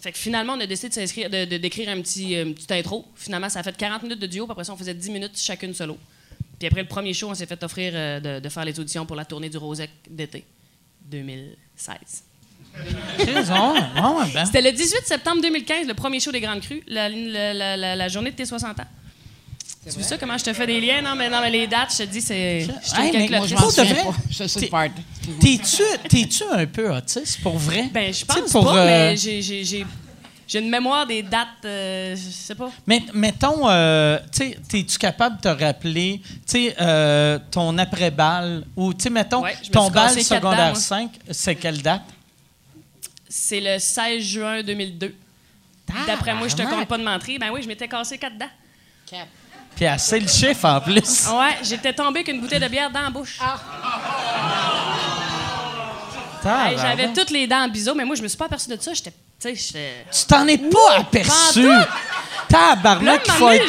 Fait que finalement, on a décidé de d'écrire un petit, euh, intro. Finalement, ça a fait 40 minutes de duo, puis après ça, on faisait 10 minutes chacune solo. Puis après le premier show, on s'est fait offrir de, de faire les auditions pour la tournée du Rosec d'été 2016. Chris, ouais, ouais, ouais, ben. C'était le 18 septembre 2015, le premier show des Grandes Crues, la, la- la- la- la journée de tes 60 ans. Tu vois ça, comment je te fais des liens? Non, mais, non, mais les dates, je te dis, c'est. Je suis Hey, mais Moi, je m'en souviens vrai? pas. Je suis. T'es-tu, un peu autiste pour vrai? Ben, je pense pour, pas, euh, mais j'ai- j'ai une mémoire des dates, euh, je sais pas. Mais mettons, euh, tu sais, es-tu capable de te rappeler, tu sais, euh, ton après-balle ou, tu sais, mettons, Ouais, ton bal quatre secondaire moi. 5, c'est quelle date? C'est le 16 juin 2002. D'après moi, je te compte pas de mentir. Ben oui, je m'étais cassé quatre dents. Puis assez le chiffre en plus. Ouais, j'étais tombé avec une bouteille de bière dans la bouche. Ah, Hey, J'avais toutes les dents en biseau, mais moi, je me suis pas aperçue de ça. J'étais. Tu t'en es pas aperçu. Tabarnak, il faut être,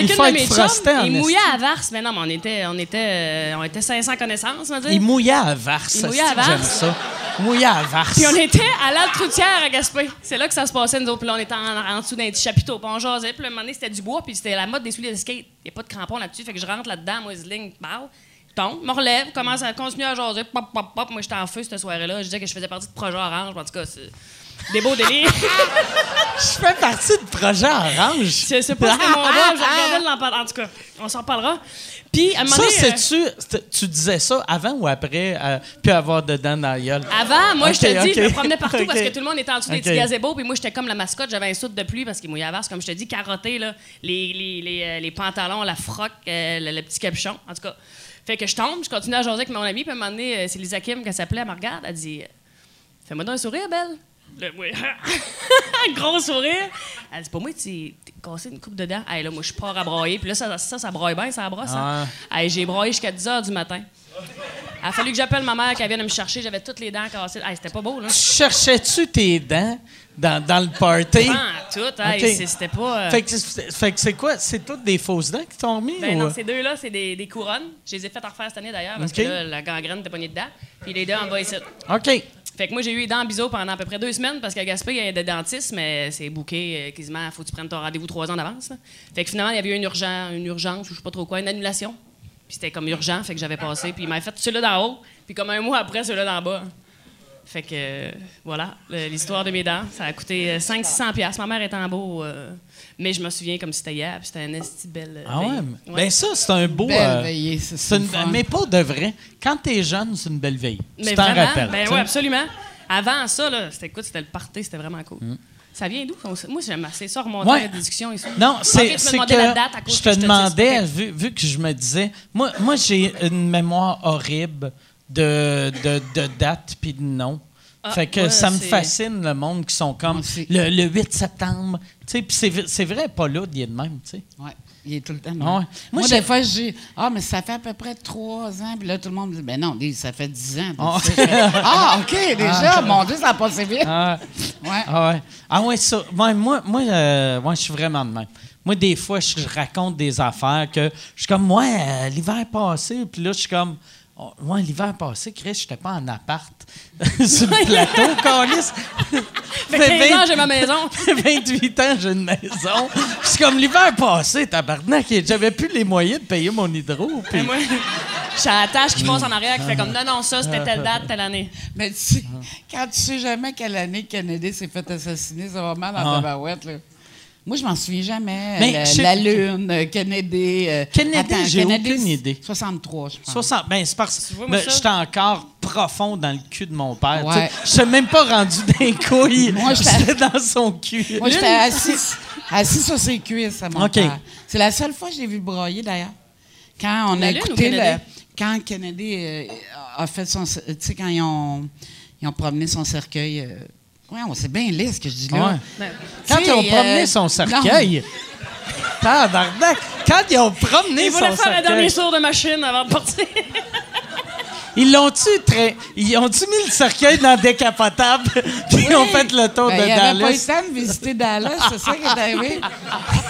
il faut être frosté en. Il mouillait à Vars. Mais non, mais on était, on était, euh, on était 500 connaissances, on va dire. Il mouillait à Vars. Il mouillait à esti, J'aime ça. Mouillait à Vars. Puis on était à l'Altroutière à Gaspé. C'est là que ça se passait, nous autres. Puis là, on était en, en dessous d'un petit chapiteau. Puis on jasait. Puis là, un moment donné, c'était du bois. Puis c'était la mode des souliers de skate. Il n'y a pas de crampons là-dessus. Fait que je rentre là-dedans, moi, ligne. Tombe, me relève, commence à continuer à jaser. Pop, pop, pop. Moi, j'étais en feu cette soirée-là. Je disais que je faisais partie de Projet Orange. En tout cas, c'est des beaux délires. Je fais partie du projet Orange. Sais pas c'était mon rôle. Je regardais le lampadaire. En tout cas, on s'en reparlera. Puis, à un moment Ça, donné, euh, c'est-tu, tu disais ça avant ou après, euh, puis avoir dedans dans la gueule? Avant, moi, je te Ok, dis, ok. je me promenais partout parce Ok. que tout le monde était en dessous des Ok. petits gazebos, puis moi, j'étais comme la mascotte, j'avais un soude de pluie parce qu'il mouillait à Vars, comme je te dis, carotté, là, les, les, les, euh, les pantalons, la froc, euh, le, le petit capuchon, en tout cas. Fait que je tombe, je continue à jaser avec mon ami, puis à un moment donné, euh, c'est Lisa Kim qu'elle s'appelait, elle me regarde, elle dit Fais-moi donc un sourire, belle. Là, moi, gros sourire. Elle dit Pas moi, tu t'es cassé une coupe de dents. Hey, là, moi, je pars à broyer, puis là, ça, ça, ça broye bien, ça brosse. hein. Hey, j'ai broyé jusqu'à 10 h du matin. Il a fallu que j'appelle ma mère qu'elle vienne me chercher. J'avais toutes les dents cassées. Hey, c'était pas beau, là. Cherchais-tu tes dents? Dans, dans le party? Ah, tout. Hey, Ok. c'est- C'était pas. euh, Fait que, c'est- quoi? C'est toutes des fausses dents qui t'ont mis? Ben ou- non, ces deux-là, c'est des, des couronnes. Je les ai faites en refaire cette année d'ailleurs, parce que là, la gangrène était pognée dedans. Puis les deux en bas ici. OK. Fait que moi, j'ai eu les dents en biseau pendant à peu près deux semaines, parce qu'à Gaspé, il y a des dentistes, mais c'est booké euh, quasiment. Faut que tu prennes ton rendez-vous trois ans d'avance. Fait que finalement, il y avait eu une, urgence, une urgence, ou je sais pas trop quoi, une annulation. Puis c'était comme urgent, fait que j'avais passé. Puis il m'avait fait ceux-là d'en haut, puis comme un mois après, ceux-là d'en bas. Fait que, euh, voilà, l'histoire de mes dents. Ça a coûté euh, 500-600 piastres. Ma mère est en beau, euh, mais je me souviens comme si c'était hier, puis c'était un esti belle euh, Ah ouais? veille. mais- Ouais. Ben ça, c'est un beau... Belle euh, veillée, ça, c'est une- fun. mais pas de vrai. Quand t'es jeune, c'est une belle veille. Mais tu t'en vraiment, rappelles. Ben oui, absolument. Avant ça, là, c'était, écoute, c'était le party, c'était vraiment cool. Ça vient d'où? Moi, j'aime assez ça, remonter Ouais. la discussion ici. Non, c'est la que date à cause je que te je te demandais, dis. vu, vu que je me disais, moi, moi j'ai une mémoire horrible de, de, de dates puis de noms. Ah, fait que ouais, ça me fascine le monde qui sont comme Moi le, le 8 septembre. Tu sais, puis c'est vrai, pas là, il est de même, tu sais. Ouais, il est tout le temps. Ah ouais. Moi, Moi, des fois, je dis Ah, mais ça fait à peu près trois ans. Puis là, tout le monde me dit Ben non, dis, ça fait dix ans. Ah. Ah, OK, déjà. Mon Dieu, ça a passé vite. Ah, Ouais. ah ouais. Ah ouais, ça. ouais, moi, moi, euh, moi, je suis vraiment de même. Moi, des fois, je, raconte des affaires que je suis comme, moi, euh, l'hiver passé, puis là, je suis comme, oh, ouais, l'hiver passé, Chris, j'étais pas en appart sur le plateau, Calis. Fait que 15 ans, j'ai ma maison. 28 ans, j'ai une maison. Puis c'est comme l'hiver passé, tabarnak, j'avais plus les moyens de payer mon hydro. puis- Ben, moi, j'ai la tâche qui passe en arrière qui fait comme non, non, ça, c'était telle date, telle année. Mais tu sais, quand tu sais jamais quelle année Kennedy s'est fait assassiner, ça va mal dans Ah. ta barouette, là. Moi, je m'en souviens jamais. Mais la, je sais- la Lune, euh, Kennedy. euh, Kennedy, j'ai aucune idée. 63, je pense. 60, ben c'est parce Tu vois, moi, que ça- j'étais encore profond dans le cul de mon père. Ouais. Je suis même pas rendu des couilles. Moi, j'étais- dans son cul. Moi, j'étais assis, assis sur ses cuisses à mon OK. père. C'est la seule fois que je l'ai vu broyer, d'ailleurs. Quand on La a Lune ou écouté le? Quand Kennedy euh, a fait son... Tu sais, quand ils ont, ils ont promené son cercueil... Euh, ouais, c'est bien lisse ce que je dis là. Ouais. Ben, Quand ils ont promené euh, son cercueil. Tabarnak! Quand ils ont promené Il son voulait faire le cercueil. dernier tour de machine avant de partir. Ils l'ont-tu très. Ils ont-tu mis le cercueil dans le décapotable? Puis ils ont fait le tour Ben, de il avait pas eu Dallas. le temps de visiter Dallas, c'est ça qui est arrivé.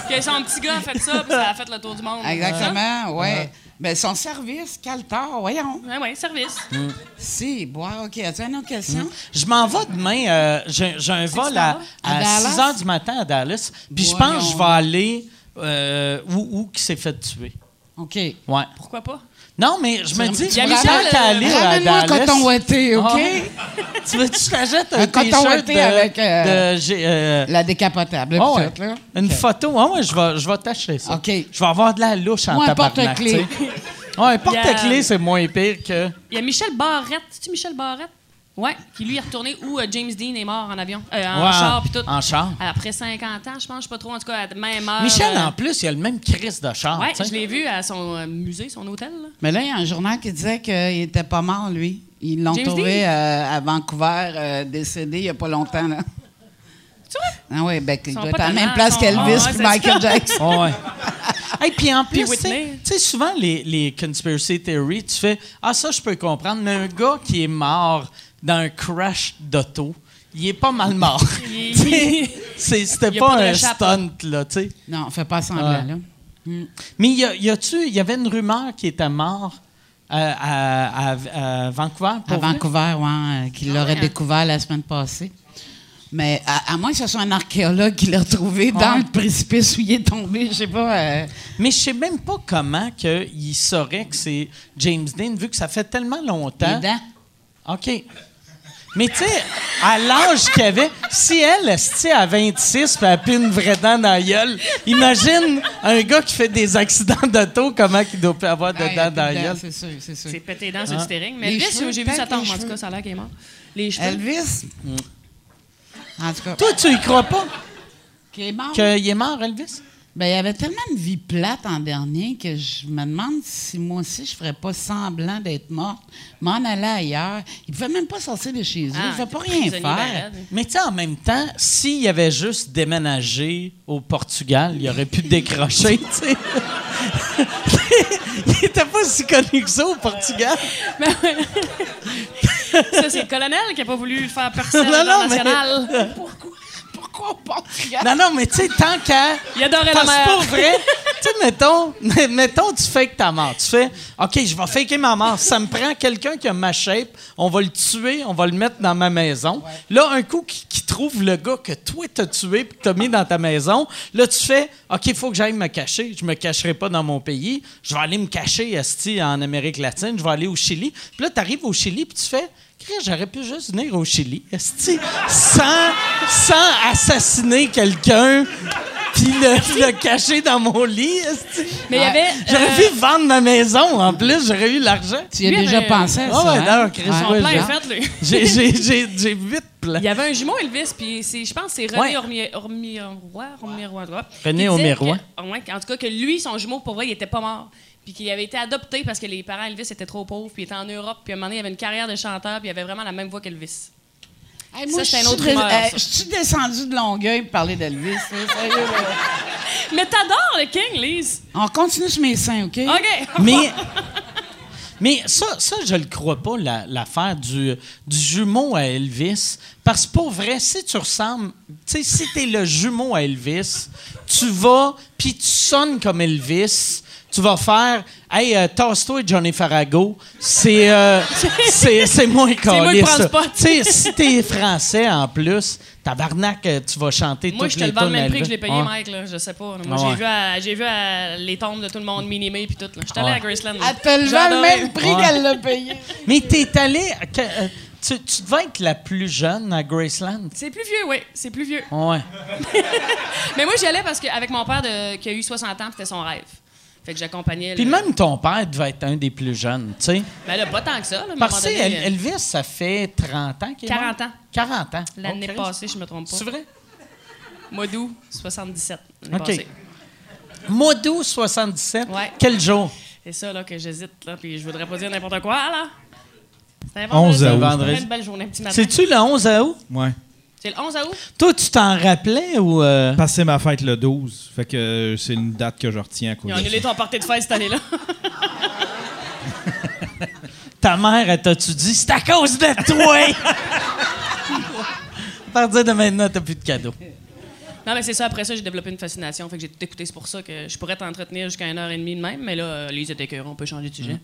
que son petit gars a fait ça, puis ça a fait le tour du monde. Exactement, oui. Ben, son service, quel tort, voyons. Oui, oui, service. Si, boire, OK. As-tu une autre question? Je m'en vais demain. euh, J'ai un vol à, À à Dallas? 6 h du matin à Dallas. Puis je pense que je vais aller euh, où, où qui s'est fait tuer. OK. Ouais. Pourquoi pas? Non, mais je me dis, Il y a Michel, qu'à euh, aller à Ramène-moi un Dallas. coton ouaté, OK? Ah. tu veux que je t'achète un, Un coton ouaté avec, euh, de- euh, La décapotable, ah ouais. là? Une photo. Ah ouais, je vais, je vais t'acheter ça. OK. Je vais avoir de la louche en Moi, un tabarnak. porte-clés. tu sais. Ouais, un porte-clés, Il y a- c'est moins pire que... Il y a Michel Barrette. C'est-tu Michel Barrette? Ouais, qui lui est retourné où euh, James Dean est mort en avion. Euh, en Ouais, char, puis tout. En char. Après 50 ans, je pense, je sais pas trop, en tout cas, à la même heure. Michel, euh, en plus, il a le même crise de char. Ouais, je l'ai vu à son euh, musée, son hôtel. là. Mais là, il y a un journal qui disait qu'il était pas mort, lui. Ils l'ont trouvé euh, à Vancouver, euh, décédé il y a pas longtemps, là. Tu vois? Ah oui, ben, il doit être à la même place qu'Elvis Ah, c'est Michael ça. Jackson. Oh, ouais. Et puis en plus, tu sais, souvent, les, les conspiracy theories, tu fais Ah, ça, je peux comprendre, mais un gars qui est mort dans un crash d'auto, il est pas mal mort. C'était pas, pas un stunt, là, tu sais. Non, fais pas semblant, Ouais. là. Mais y, a- y a-tu, il y avait une rumeur qui était mort euh, à, à- à Vancouver. À vrai? Vancouver, ouais, euh, qu'il l'aurait ouais. découvert la semaine passée. Mais à, à moins que ce soit un archéologue qui l'ait retrouvé dans le précipice où il est tombé, je sais pas. euh, Mais je sais même pas comment que il saurait que c'est James Dean, vu que ça fait tellement longtemps. les dents. OK. Mais tu sais, à l'âge qu'il avait, si elle, esti, à 26, puis elle a plus une vraie dent dans la gueule, imagine un gars qui fait des accidents d'auto, comment il doit plus avoir de Ah, a dents dans la gueule. C'est sûr, c'est sûr. C'est pété les dents sur le steering. Mais Elvis, j'ai vu sa tombe, en tout cas, ça a l'air qu'il est mort. Les cheveux. Elvis? En tout cas, Toi, tu y crois pas? Qui est mort? qu'il est mort, Elvis? Ben, il avait tellement une vie plate en dernier que je me demande si moi aussi je ferais pas semblant d'être morte, m'en aller ailleurs. Il pouvait même pas sortir de chez eux, Ah, il fait pas rien faire. Mais tu sais, en même temps, s'il avait juste déménagé au Portugal, il aurait pu décrocher, tu sais. il était pas si connu que ça au Portugal. Ça, c'est le colonel qui a pas voulu faire personne Non, non, mais- international. Pourquoi au? Non, non, mais tu sais, tant qu'à. Il adorait la Parce que mer. pour vrai, tu sais, mettons, mettons, tu fakes ta mort. Tu fais, OK, je vais faker ma mort. Ça me prend quelqu'un qui a ma shape, on va le tuer, on va le mettre dans ma maison. Là, un coup, qui, qui trouve le gars que toi, t'as tué et que t'as mis dans ta maison, là, tu fais, OK, il faut que j'aille me cacher. Je me cacherai pas dans mon pays. Je vais aller me cacher, esti, en Amérique latine. Je vais aller au Chili. Puis là, t'arrives au Chili, puis tu fais, J'aurais pu juste venir au Chili, sans, sans assassiner quelqu'un, puis le, le cacher dans mon lit. Mais il y avait. J'aurais euh, pu vendre ma maison, en plus, j'aurais eu l'argent. Tu y as Lui déjà avait- pensé à Ah ça? ouais, hein? non, Chris, Ouais. Son ouais, plan j'ai- est fait, lui. J'ai, j'ai, j'ai, j'ai huit plans. Il y avait un jumeau Elvis, puis c'est- je pense que c'est René Ouais. Ormi- Ormirois. René Ormirois. en tout cas, que lui, son jumeau, pour vrai, il était pas mort. Puis qu'il avait été adopté parce que les parents Elvis étaient trop pauvres, puis il était en Europe, puis à un moment donné, il avait une carrière de chanteur, puis il avait vraiment la même voix qu'Elvis. Hey, Ça, c'est un autre euh. Je suis descendu de Longueuil pour parler d'Elvis. Mais t'adores le King, Lise! On continue sur mes seins, OK? OK! Mais, mais ça, ça, je le crois pas, la- l'affaire du, du jumeau à Elvis. Parce que pour vrai, si tu ressembles, tu sais, si t'es le jumeau à Elvis, tu vas, puis tu sonnes comme Elvis, tu vas faire Hey, euh, tasse-toi, Johnny Farago. C'est euh, c'est c'est moins moi qui. Tu sais, si t'es français en plus, tabarnak, euh, tu vas chanter Moi, je te le vends le même prix que je l'ai payé, Ouais. Mike, là. Je sais pas. Moi, Ah j'ai vu, à- j'ai vu à les tombes de tout le monde, minimé puis tout. là. J'étais allé Ouais. à Graceland. là. Elle te le vend même prix Ouais. qu'elle l'a payé. Mais t'es allé. que- euh, tu, tu devais être la plus jeune à Graceland. C'est plus vieux, oui. C'est plus vieux. Ouais. Mais moi, j'y allais parce qu'avec mon père de- qui a eu 60 ans, c'était son rêve. Fait que j'accompagnais. Puis le- même ton père devait être un des plus jeunes, tu sais. Ben là, pas tant que ça. Là, Parce que Elvis, ça fait 30 ans qu'il est 40 mort. ans. 40 ans. L'année Ok. passée, je me trompe pas. C'est vrai? Mois d'août, 77. l'année OK. passée. Mois d'août 77. Ouais. Quel jour? C'est ça là, que j'hésite, là, puis je voudrais pas dire n'importe quoi, là. C'est un 11 vendredi. août. Vendredi. Une belle journée, un petit matin. C'est-tu le 11 août? Ouais. C'est le 11 août? Toi, tu t'en rappelais ou... euh, Parce que c'est ma fête le 12. Fait que euh, c'est une date que je retiens à cause Ils ont annulé ton party de fête cette année-là. Ta mère, elle t'a-tu dit, c'est à cause de toi? à partir de maintenant, t'as plus de cadeaux. non, mais c'est ça. Après ça, j'ai développé une fascination. Fait que j'ai tout écouté. C'est pour ça que je pourrais t'entretenir jusqu'à une heure et demie de même. Mais là, euh, les étaient écœurants, on peut changer de sujet.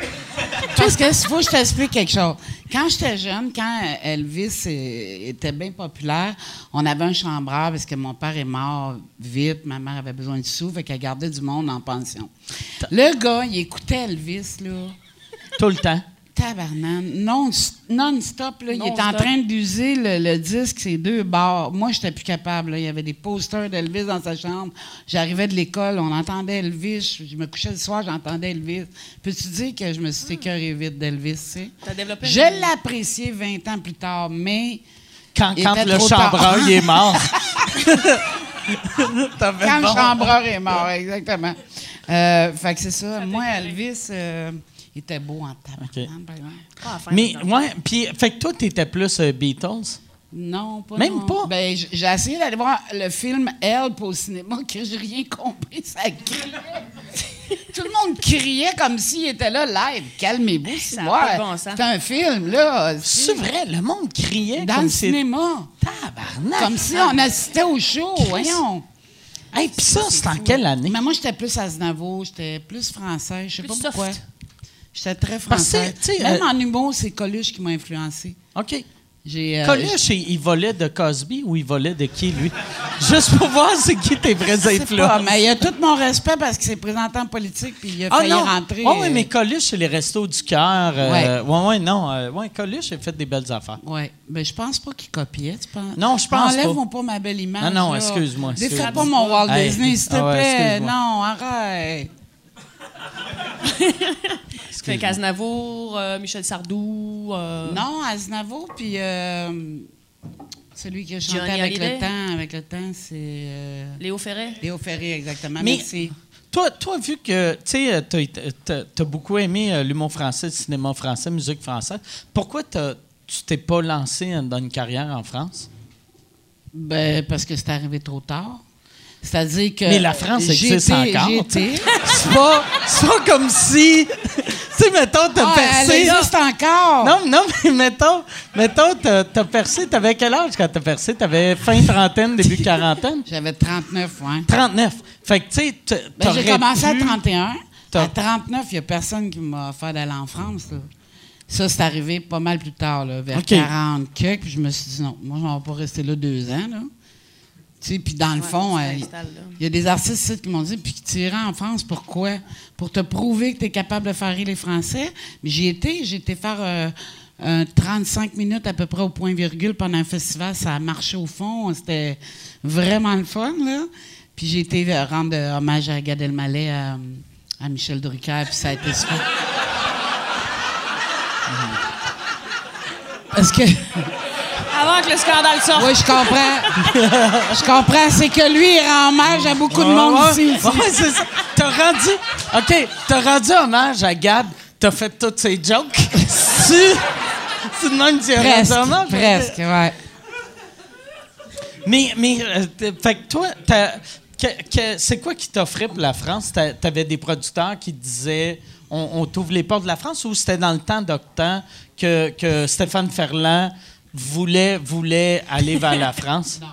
Qu'est-ce que faut que je t'explique quelque chose? Quand j'étais jeune, quand Elvis était bien populaire, on avait un chambreur parce que mon père est mort vite, ma mère avait besoin de sous, fait qu'elle gardait du monde en pension. Le gars, il écoutait Elvis, là. Tout le temps. Tabarnane, non, non-stop, là, il était en train d'user le, le disque, ces deux barres. Moi, j'étais plus capable. là. Il y avait des posters d'Elvis dans sa chambre. J'arrivais de l'école, on entendait Elvis. Je, je me couchais le soir, j'entendais Elvis. Peux-tu dire que je me suis écœurée vite d'Elvis, tu développé Je une- l'ai apprécié 20 ans plus tard, mais Quand, quand le chambreur, est mort. Quand le chambreur est mort, exactement. Euh, fait que c'est ça. Moi, Elvis, euh, il était beau en tabarnak, Mais, ouais, puis, fait que toi, t'étais plus euh, Beatles? Non, pas Même non. pas? Ben, j'ai essayé d'aller voir le film Help au cinéma, que j'ai rien compris, ça criait. Tout le monde criait comme s'il était là live. Calmez-vous, c'est bon sens. C'est un film, là. C'est vrai, le monde criait Dans comme le si- cinéma. Tabarnak! Comme si on assistait au show, voyons. Hey, puis ça, c'est en quelle année? Mais moi, j'étais plus Aznavour, j'étais plus français, je sais pas pourquoi. soft. J'étais très Parce que, français. tu sais, Même euh, en humour, c'est Coluche qui m'a influencé. OK. Euh, Coluche, il, il volait de Cosby ou il volait de qui, lui? Juste pour voir c'est qui tes pas, influences. mais il a tout mon respect parce qu'il s'est présenté en politique puis il a Ah failli non! rentrer. Oh, oui, euh, mais Coluche, c'est les restos du cœur. euh, ouais. ouais, non. euh, ouais, Coluche a fait des belles affaires. Oui, mais je pense pas qu'il copiait. Tu penses? Non, je pense Enlève-moi pas. ma belle image. Ah non, là. excuse-moi, Défais excuse-moi. pas mon Walt Hey. Disney, s'il te Ah plaît. non, arrête. Fait qu'Aznavour, euh, Michel Sardou. euh, Non, Aznavour, puis euh, celui qui a chanté Johnny avec Hallyday. le temps. Avec le temps, c'est euh, Léo Ferret. Léo Ferré, exactement. Mais- Merci. Toi, toi, vu que tu sais, t'as, t'as- t'as beaucoup aimé euh, l'humour français, le cinéma français, musique française, pourquoi tu t'es pas lancé dans une carrière en France? Ben, parce que c'est arrivé trop tard. C'est-à-dire que. Mais la France existe encore, C'est pas, c'est pas comme si. Tu sais, mettons, t'as Ah, elle percé. existe encore. Non, non, mais mettons, mettons t'as, t'as percé. T'avais quel âge quand t'as percé? T'avais fin trentaine, début quarantaine? J'avais 39, ouais. 39. Fait que, tu sais, Ben, j'ai commencé à pu- 31. T'as- À 39, il n'y a personne qui m'a offert d'aller en France. là. Ça, c'est arrivé pas mal plus tard, là, vers OK. 40 quelques. Puis je me suis dit, non, moi, je ne vais pas rester là deux ans. Là. Puis dans le fond, euh, il y a des artistes qui m'ont dit, puis tu irais en France, pourquoi? Pour te prouver que tu es capable de faire rire les Français. Mais j'y étais, j'ai été faire euh, un 35 minutes à peu près au point virgule pendant un festival. Ça a marché au fond. C'était vraiment le fun, là. Puis j'ai été euh, rendre euh, hommage à Gad Elmaleh, à, à Michel Drucker, puis ça a été super. Parce que... Avant que le scandale sorte. Oui, je comprends. je comprends. C'est que lui, il rend hommage à beaucoup de monde Ouais, ici. ouais, ouais, c'est ça. T'as rendu. OK, t'as rendu hommage à Gab. T'as fait toutes ses jokes. tu. Tu demandes si tu rendu Presque, hommage. presque, ouais. Mais, mais euh, fait que toi, t'as- que- que- c'est quoi qui t'offrait pour la France? T'a- T'avais des producteurs qui disaient on, on t'ouvre les portes de la France ou c'était dans le temps d'Octan que, que Stéphane Ferland voulait, voulait aller vers la France? Non.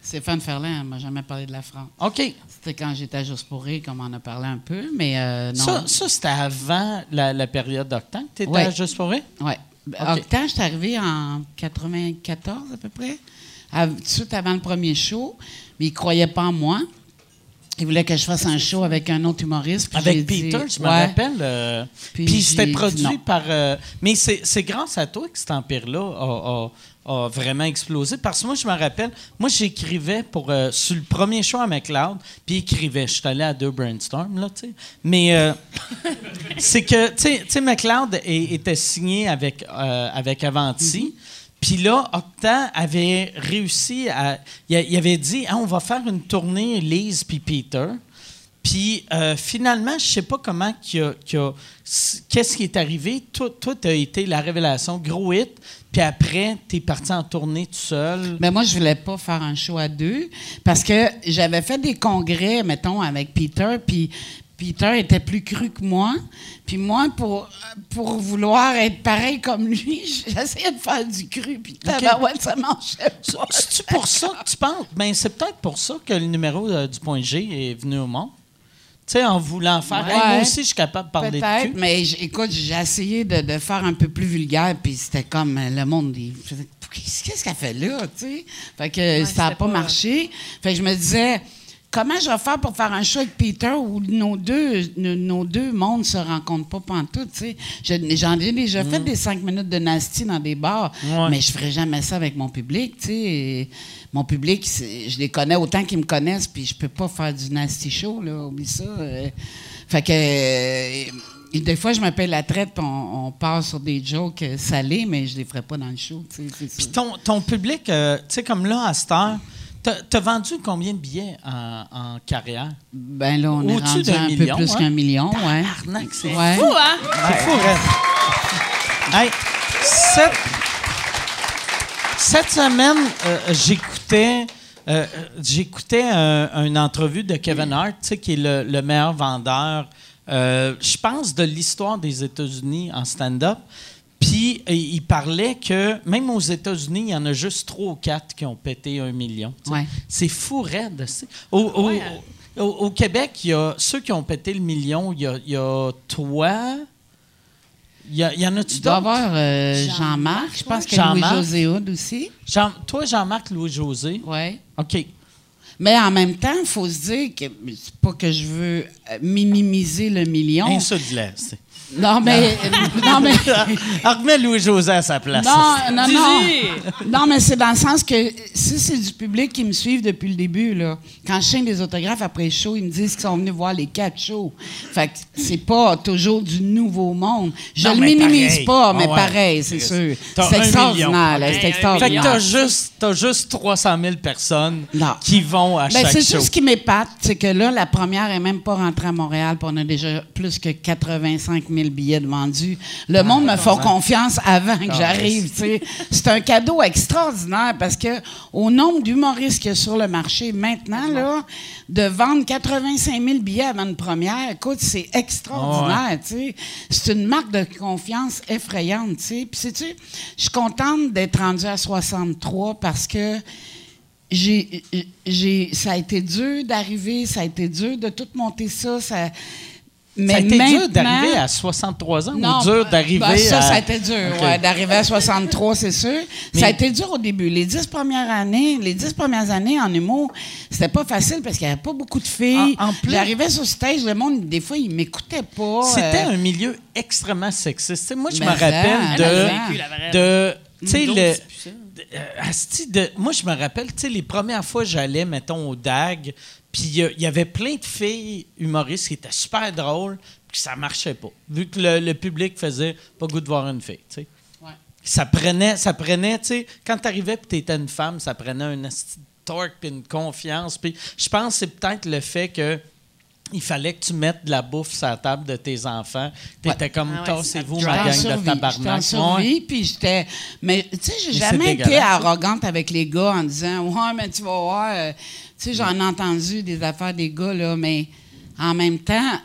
Stéphane Ferland m'a jamais parlé de la France. OK. C'était quand j'étais à Juste pour rire, comme on en a parlé un peu, mais euh, non. Ça, ça c'était avant la, la période d'Octan que tu étais Ouais. à Juste pour rire? Ouais. OK. Octan, je suis arrivée en 94 à peu près, à- tout de suite avant le premier show, mais ils ne croyaient pas en moi. Il voulait que je fasse un show avec un autre humoriste. Avec dit- Peter, je me Ouais. rappelle. euh, Puis c'était produit non. par. euh, mais c'est grâce à toi que cet empire-là a, a- a vraiment explosé. Parce que moi, je me rappelle, moi, j'écrivais pour. euh, sur le premier show à McLeod, puis écrivais. Je suis allé à deux brainstorms, là, tu sais. Mais euh, c'est que, tu sais- McLeod était signé avec, euh, avec Avanti. Puis là, Octa avait réussi à. Il, a- avait dit Ah, on va faire une tournée Lise puis Peter. Puis euh, finalement, je sais pas comment qu'il a- a- qu'est-ce qui est arrivé. Tu as été la révélation, gros hit. Puis après, tu es parti en tournée tout seul. Mais moi, je voulais pas faire un show à deux parce que j'avais fait des congrès, mettons, avec Peter, puis Peter était plus cru que moi. Puis moi, pour, pour vouloir être pareil comme lui, j'essayais de faire du cru, puis tabarouette, ça marchait pas. C'est-tu pour ça que tu penses? Ben, c'est peut-être pour ça que le numéro euh, du point G est venu au monde. Tu sais, en voulant faire. Hey, moi Ouais. aussi, je suis capable de parler de cul. mais écoute, j'ai essayé de, de faire un peu plus vulgaire, puis c'était comme euh, le monde. Qu'est-ce qu'elle fait là, tu sais? Fait que ça n'a pas, pas- marché. Fait que je me disais, comment je vais faire pour faire un show avec Peter où nos deux, nos, deux mondes se rencontrent pas pantoute, tu sais? Je- J'en ai déjà fait des cinq minutes de nasty dans des bars, Ouais. mais je ferais jamais ça avec mon public, tu sais? Et Mon public, je les connais autant qu'ils me connaissent, puis je peux pas faire du nasty show, là, oublie ça. euh. Fait que... euh, et des fois, je m'appelle la traite, on, on part sur des jokes euh, salés, mais je les ferai pas dans le show. Puis ton, ton public, euh, tu sais, comme là, à cette heure, t'as vendu combien de billets en, en carrière? Ben là, on est rendu un million, peu plus hein? qu'un million, ouais. Arnaque, c'est Ouais. Fou, hein? C'est fou, Red. Hey, cette, cette semaine, euh, j'écoutais. euh, j'écoutais un- une entrevue de Kevin Hart, tu sais, qui est le, le meilleur vendeur, euh, je pense, de l'histoire des États-Unis en stand-up. Puis euh, il parlait que même aux États-Unis, il y en a juste trois ou quatre qui ont pété un million. Ouais. C'est fou, raide. c'est- Au, au- Ouais. au- au Québec, il y a ceux qui ont pété le million. Il y a, il y a toi. Il y, a- il y en a-tu Tu dois d'autres? avoir euh, Jean-Marc, je pense que Jean-Marc. Louis-José Hood aussi. Jean- toi, Jean-Marc Louis-José? Ouais. OK. Mais en même temps, il faut se dire que c'est pas que je veux minimiser le million. Insulte-le. C'est- Non, mais. non, mais. Remets Louis-José à sa place. Non, non, non. Non, mais c'est dans le sens que si c'est du public qui me suivent depuis le début, là, quand je signe des autographes après le show, ils me disent qu'ils sont venus voir les quatre shows. Fait que c'est pas toujours du nouveau monde. Je Non, le minimise pareil. pas, Ah mais ouais. pareil, c'est sûr. C'est extraordinaire, c'est Fait que t'as juste, t'as juste 300 000 personnes Non. qui vont à Ben, chaque c'est show. tout ce qui m'épate, c'est que là, la première est même pas rentrée à Montréal, puis on a déjà plus que 85 000 billets de vendus. Le monde me fait confiance avant que j'arrive. C'est un cadeau extraordinaire parce que au nombre d'humoristes qu'il y a sur le marché maintenant, là, de vendre 85 000 billets avant une première, écoute, c'est extraordinaire. C'est une marque de confiance effrayante. Puis, sais-tu, je suis contente d'être rendue à 63 parce que j'ai, j'ai, ça a été dur d'arriver, ça a été dur de tout monter ça. ça mais ça a été dur d'arriver à 63 ans non, ou dur ben, d'arriver ben, ça, à... ça a été dur, Ok. ouais, d'arriver à 63, c'est sûr. Mais- Ça a été dur au début. Les dix premières années, les dix premières années en humour, c'était pas facile parce qu'il y avait pas beaucoup de filles. En- en plus- J'arrivais sur stage, le monde, des fois, il m'écoutait pas. C'était euh, un milieu extrêmement sexiste. Moi, je me rappelle ça, de... vraie. de tu sais, euh, moi, je me rappelle, tu sais, les premières fois j'allais, mettons, au DAG, puis il y avait plein de filles humoristes qui étaient super drôles, puis ça marchait pas. Vu que le, le public faisait pas goût de voir une fille, tu sais. Ouais. Ça prenait, ça prenait, tu sais, quand t'arrivais et t'étais une femme, ça prenait un de torque puis une confiance. Puis je pense que c'est peut-être le fait que il fallait que tu mettes de la bouffe sur la table de tes enfants. T'étais comme, Ah ouais, tassez-vous, ça- ma J'étais en gang de survie, j'étais en tabarnak. survie, puis j'étais... Mais, tu sais, j'ai Mais jamais été arrogante avec les gars en disant « Ouais, mais tu vas voir... euh, Tu sais, j'en ai entendu des affaires des gars, mais en même temps...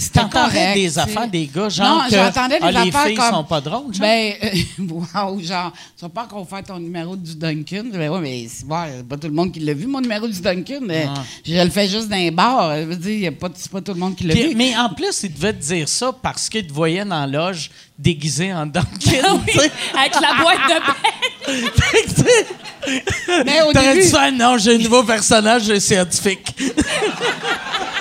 euh, euh, C'était T'entendais des affaires des gars, genre non, que j'entendais des ah, les filles comme... sont pas drôles, genre? Ben, euh, wow, genre, tu vas pas encore faire ton numéro du Duncan. Ben ouais, mais c'est ouais, pas tout le monde qui l'a vu, mon numéro du Duncan. Ah. Je le fais juste dans les bars. Je veux dire, c'est pas tout le monde qui l'a vu. mais en plus, il devait te dire ça parce qu'il te voyait dans la loge déguisé en Duncan. Ah oui, avec la boîte de pain. Fait Mais au T'aurais début, non, j'ai un nouveau personnage scientifique.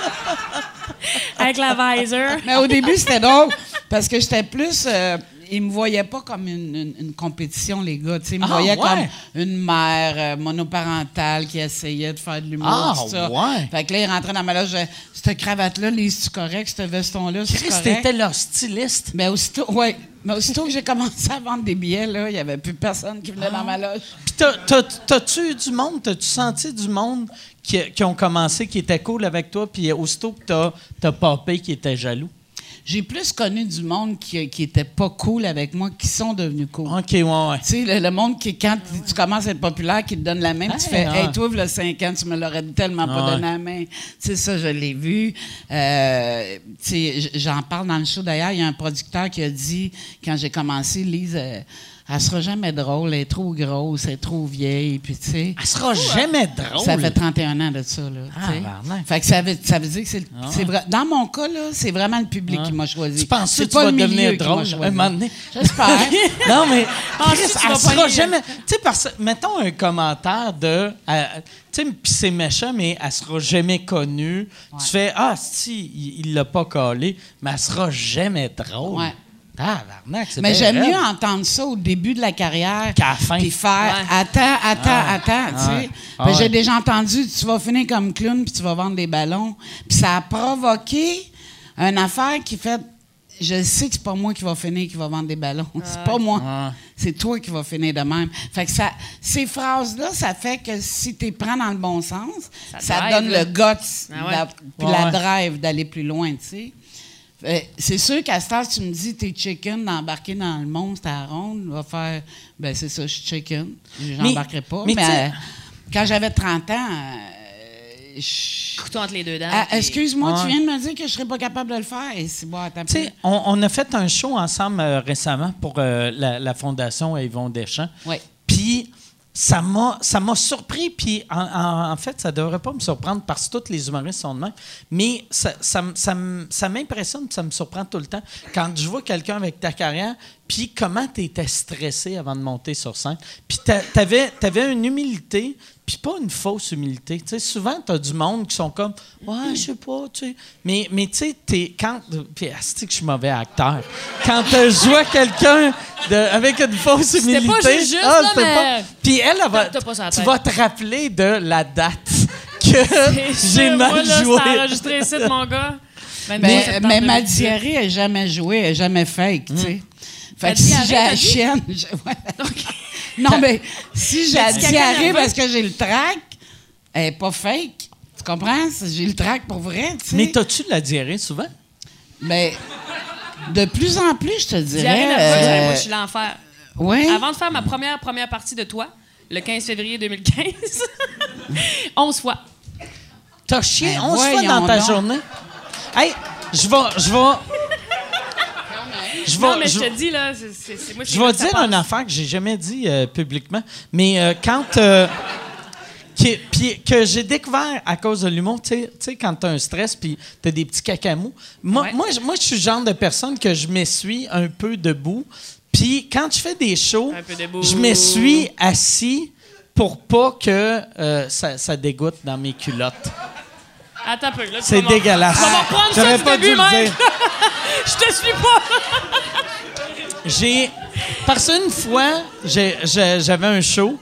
Avec la visor. mais au début, c'était drôle parce que j'étais plus. euh, ils me voyaient pas comme une, une- une compétition, les gars. tu sais, Ils me Ah, voyaient ouais. comme une mère euh, monoparentale qui essayait de faire de l'humour. Ah, tout ça. ouais. Fait que là, ils rentraient dans ma loge. Cette cravate-là, lise-tu correct? Ce veston-là, c'est correct? t'étais leur styliste. Mais aussitôt, ouais, mais aussitôt que j'ai commencé à vendre des billets, là, il n'y avait plus personne qui venait dans ma loge. Puis t'as- t'as- t'as-tu eu du monde, t'as-tu senti du monde qui, qui ont commencé, qui était cool avec toi, puis aussitôt que t'as, t'as popé, qui était jaloux? J'ai plus connu du monde qui, qui était pas cool avec moi, qui sont devenus cool. OK, ouais, ouais. Tu sais, le, le monde qui, quand tu commences à être populaire, qui te donne la main, tu fais ah. Hey, toi, a 5 ans, tu me l'aurais tellement pas ouais. donné la main. Tu sais, ça, je l'ai vu. Euh, tu sais, j'en parle dans le show d'ailleurs. Il y a un producteur qui a dit, quand j'ai commencé, Lise, euh, elle sera jamais drôle, elle est trop grosse, elle est trop vieille, puis tu sais. Elle sera jamais drôle. Ça fait 31 ans de ça, là. Ah, fait que ça veut, ça veut dire que c'est, vrai. Dans mon cas, là, c'est vraiment le public Ah. qui m'a choisi. Tu penses que tu vas devenir drôle un moment donné? J'espère. non, mais Chris, que tu elle sera jamais. Tu sais, parce que, mettons un commentaire de. euh, tu sais, puis c'est méchant, mais elle sera jamais connue. Tu fais Ah, si, il il l'a pas collé, mais elle sera jamais drôle. Ouais. Tabarnak, c'est Mais bien j'aime raide. mieux entendre ça au début de la carrière Qu'à la fin. puis faire Ouais. attends, attends, attends, tu sais. Que Ouais. J'ai déjà entendu tu vas finir comme clown puis tu vas vendre des ballons. Puis ça a provoqué une affaire qui fait je sais que c'est pas moi qui va finir qui va vendre des ballons. C'est pas moi. C'est toi qui vas finir de même. Fait que ça, ces phrases-là, ça fait que si tu les prends dans le bon sens, Ça ça, drive, donne là. le guts, Ah ouais. la- puis Ouais. la drive d'aller plus loin, tu sais. Fait, C'est sûr qu'à ce temps, tu me dis t'es chicken d'embarquer dans le monstre à la ronde, va faire ben c'est ça, je suis chicken. J'embarquerai pas. mais euh, quand j'avais 30 ans, euh, je- Couteau entre les deux dents. Ah, puis- excuse-moi, Ouais. tu viens de me dire que je serais pas capable de le faire. C'est bon, on, on a fait un show ensemble euh, récemment pour euh, la, la Fondation Yvon Deschamps. Ouais. Puis ça m'a ça m'a surpris. Puis en, fait, ça devrait pas me surprendre parce que tous les humoristes sont de même. Mais ça, ça, ça m'impressionne, ça me surprend tout le temps quand je vois quelqu'un avec ta carrière. Puis comment tu étais stressé avant de monter sur scène? Puis tu avais, une humilité. Puis pas une fausse humilité. Tu sais, souvent, tu as du monde qui sont comme Ouais, je sais pas, tu sais. Mais, mais tu sais, t'es- quand. Puis, c'est que je suis mauvais acteur. Quand tu joues quelqu'un avec une fausse humilité. pas juste, ah, là, mais- pas- Puis elle, elle va, pas tu vas te rappeler de la date que j'ai mal moi, là, joué. C'est enregistré ici, mon gars. 22 Mais, ma 2018. diarrhée n'a jamais joué, elle n'est jamais fake, tu sais. Fait que si chienne... je- ouais. Non, mais si j'ai diarrhée parce que j'ai le trac, elle n'est pas fake. Tu comprends? J'ai le trac pour vrai. Mais t'as-tu de la diarrhée souvent? Mais de plus en plus, je te dirais... Diarrhée euh, moi, je suis l'enfer. ouais. Avant de faire ma première première partie de toi, le 15 février 2015, 11 fois. T'as chié Ben 11 fois voyons dans ta donc. journée? Hey, je vais. Je vais. Je Non, vais. mais je je- te dis, là, c'est- moi qui Je vais dire une affaire que j'ai jamais dit euh, publiquement, mais euh, quand euh, que j'ai découvert à cause de l'humour, tu sais- quand tu as un stress puis tu as des petits cacamous. Moi, Ouais. moi, je- moi, je suis le genre de personne que je m'essuie un peu debout. Puis quand je fais des shows, je m'essuie assis pour pas que euh, ça, ça dégoûte dans mes culottes. Attends un peu. là, C'est dégueulasse. Vas m'en reprendre ça J'aurais du pas début, le même. Je te suis pas. J'ai. Parce qu'une fois, j'avais un show.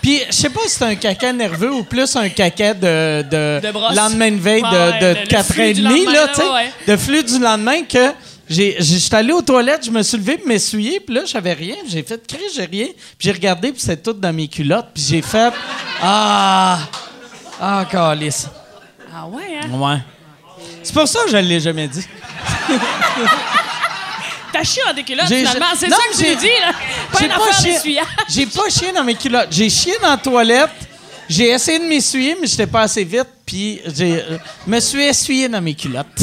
Puis, je sais pas si c'est un caca nerveux ou plus un caca de, de, lendemain de veille de, de le- le 4 flux et demi, là, tu sais. ouais. De flux du lendemain que j'étais allé aux toilettes, je me suis levé pour m'essuyer, puis là, j'avais rien. J'ai fait crier, j'ai rien. Puis j'ai regardé, puis c'était tout dans mes culottes. Puis j'ai fait Ah! Ah, calice. Ah ouais, hein? Ouais. C'est pour ça que je l'ai jamais dit. T'as chié en déculotte, J'ai- finalement. C'est non, ça que tu j'ai- me dis, là. Pas J'ai une affaire chié- d'essuyage. J'ai pas chié dans mes culottes. J'ai chié dans la toilette. J'ai essayé de m'essuyer, mais j'étais pas assez vite. Puis j'ai euh, me suis essuyé dans mes culottes.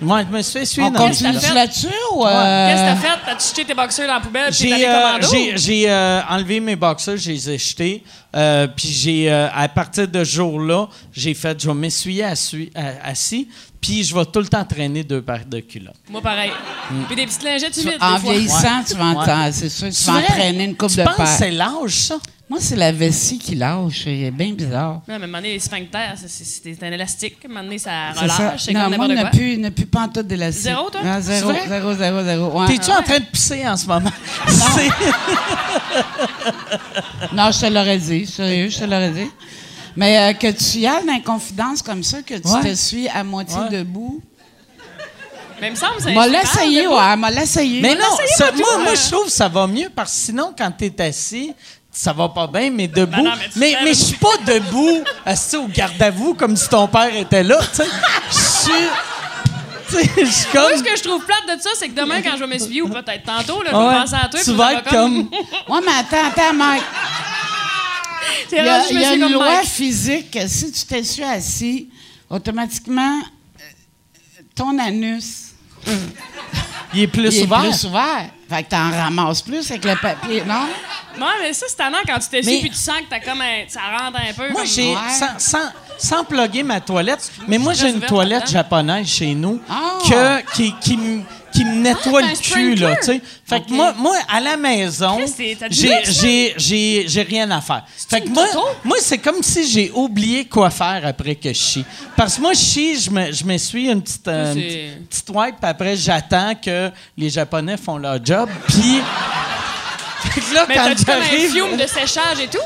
Moi, je me suis essuyé On dans mes continue là-dessus ou... euh, Qu'est-ce que t'as fait? T'as-tu jeté tes boxeurs dans la poubelle puis J'ai allé euh, commando? j'ai- j'ai, euh, enlevé mes boxers, je les ai jetés. euh, puis j'ai, euh, à partir de ce jour-là, j'ai fait, je vais m'essuyer assis. Puis je vais tout le temps traîner deux paires de culottes. Moi, pareil. Puis des petites lingettes humides, En des vieillissant, tu vas Ouais. en- c'est sûr, tu vas entraîner une coupe tu de penses que paires. c'est l'âge, ça? Moi, c'est la vessie qui lâche. C'est bien bizarre. Non, mais à un moment donné, les sphincters, c'est- un élastique. À un moment donné, ça ça. relâche. C'est Non, moi, n'a quoi. plus, n'a plus pas en tout d'élastique. Zéro, toi? Ah, zéro, zéro, zéro, zéro. Ouais. T'es-tu en train de pisser en ce moment? C'est- Non, je te l'aurais dit. Sérieux, je te l'aurais dit. Mais euh, que tu y ailles dans une confidence comme ça, que tu Ouais. te suis à moitié Ouais. debout. Mais il me semble que c'est M'a l'essayé, ouais. M'a l'essayé. Mais non, ça- moi, moi je trouve que ça va mieux parce que sinon, quand t'es assis, ça va pas bien, mais debout. Ben non, mais tu mais je suis pas debout, assis au garde à vous comme si ton père était là, tu sais. Je suis. Tu sais, je suis Moi, comme. ce que je trouve plate de ça, c'est que demain, quand je vais m'essuyer, ou peut-être tantôt, là, je vais penser à toi. tu vas ça être comme. Ouais, mais attends, attends, Mike. Il y a, rendu, y une loi Mike. physique que si tu t'essuies assis, automatiquement, euh, ton anus Il est plus il est ouvert. plus ouvert. Fait que t'en ramasses plus avec le papier, non? Ouais, mais ça, c'est tannant quand tu t'essuies puis tu sens que t'as comme un, ça rentre un peu. Moi, comme- j'ai. Ouais. Sans, sans, sans plugger ma toilette, mais moi, j'ai une toilette japonaise chez nous Ah. que, qui, qui, me- qui me nettoie Ah, le t'as un cul, là, tu sais. Fait que moi, moi, à la maison, j'ai, rien à faire. Fait que moi, moi, c'est comme si j'ai oublié quoi faire après que je chie. Parce que moi, je chie, je me, je m'essuie une petite, euh, une petite, wipe, puis après, j'attends que les Japonais font leur job, puis... Là, Mais quand t'as-tu comme un fiume de séchage et tout?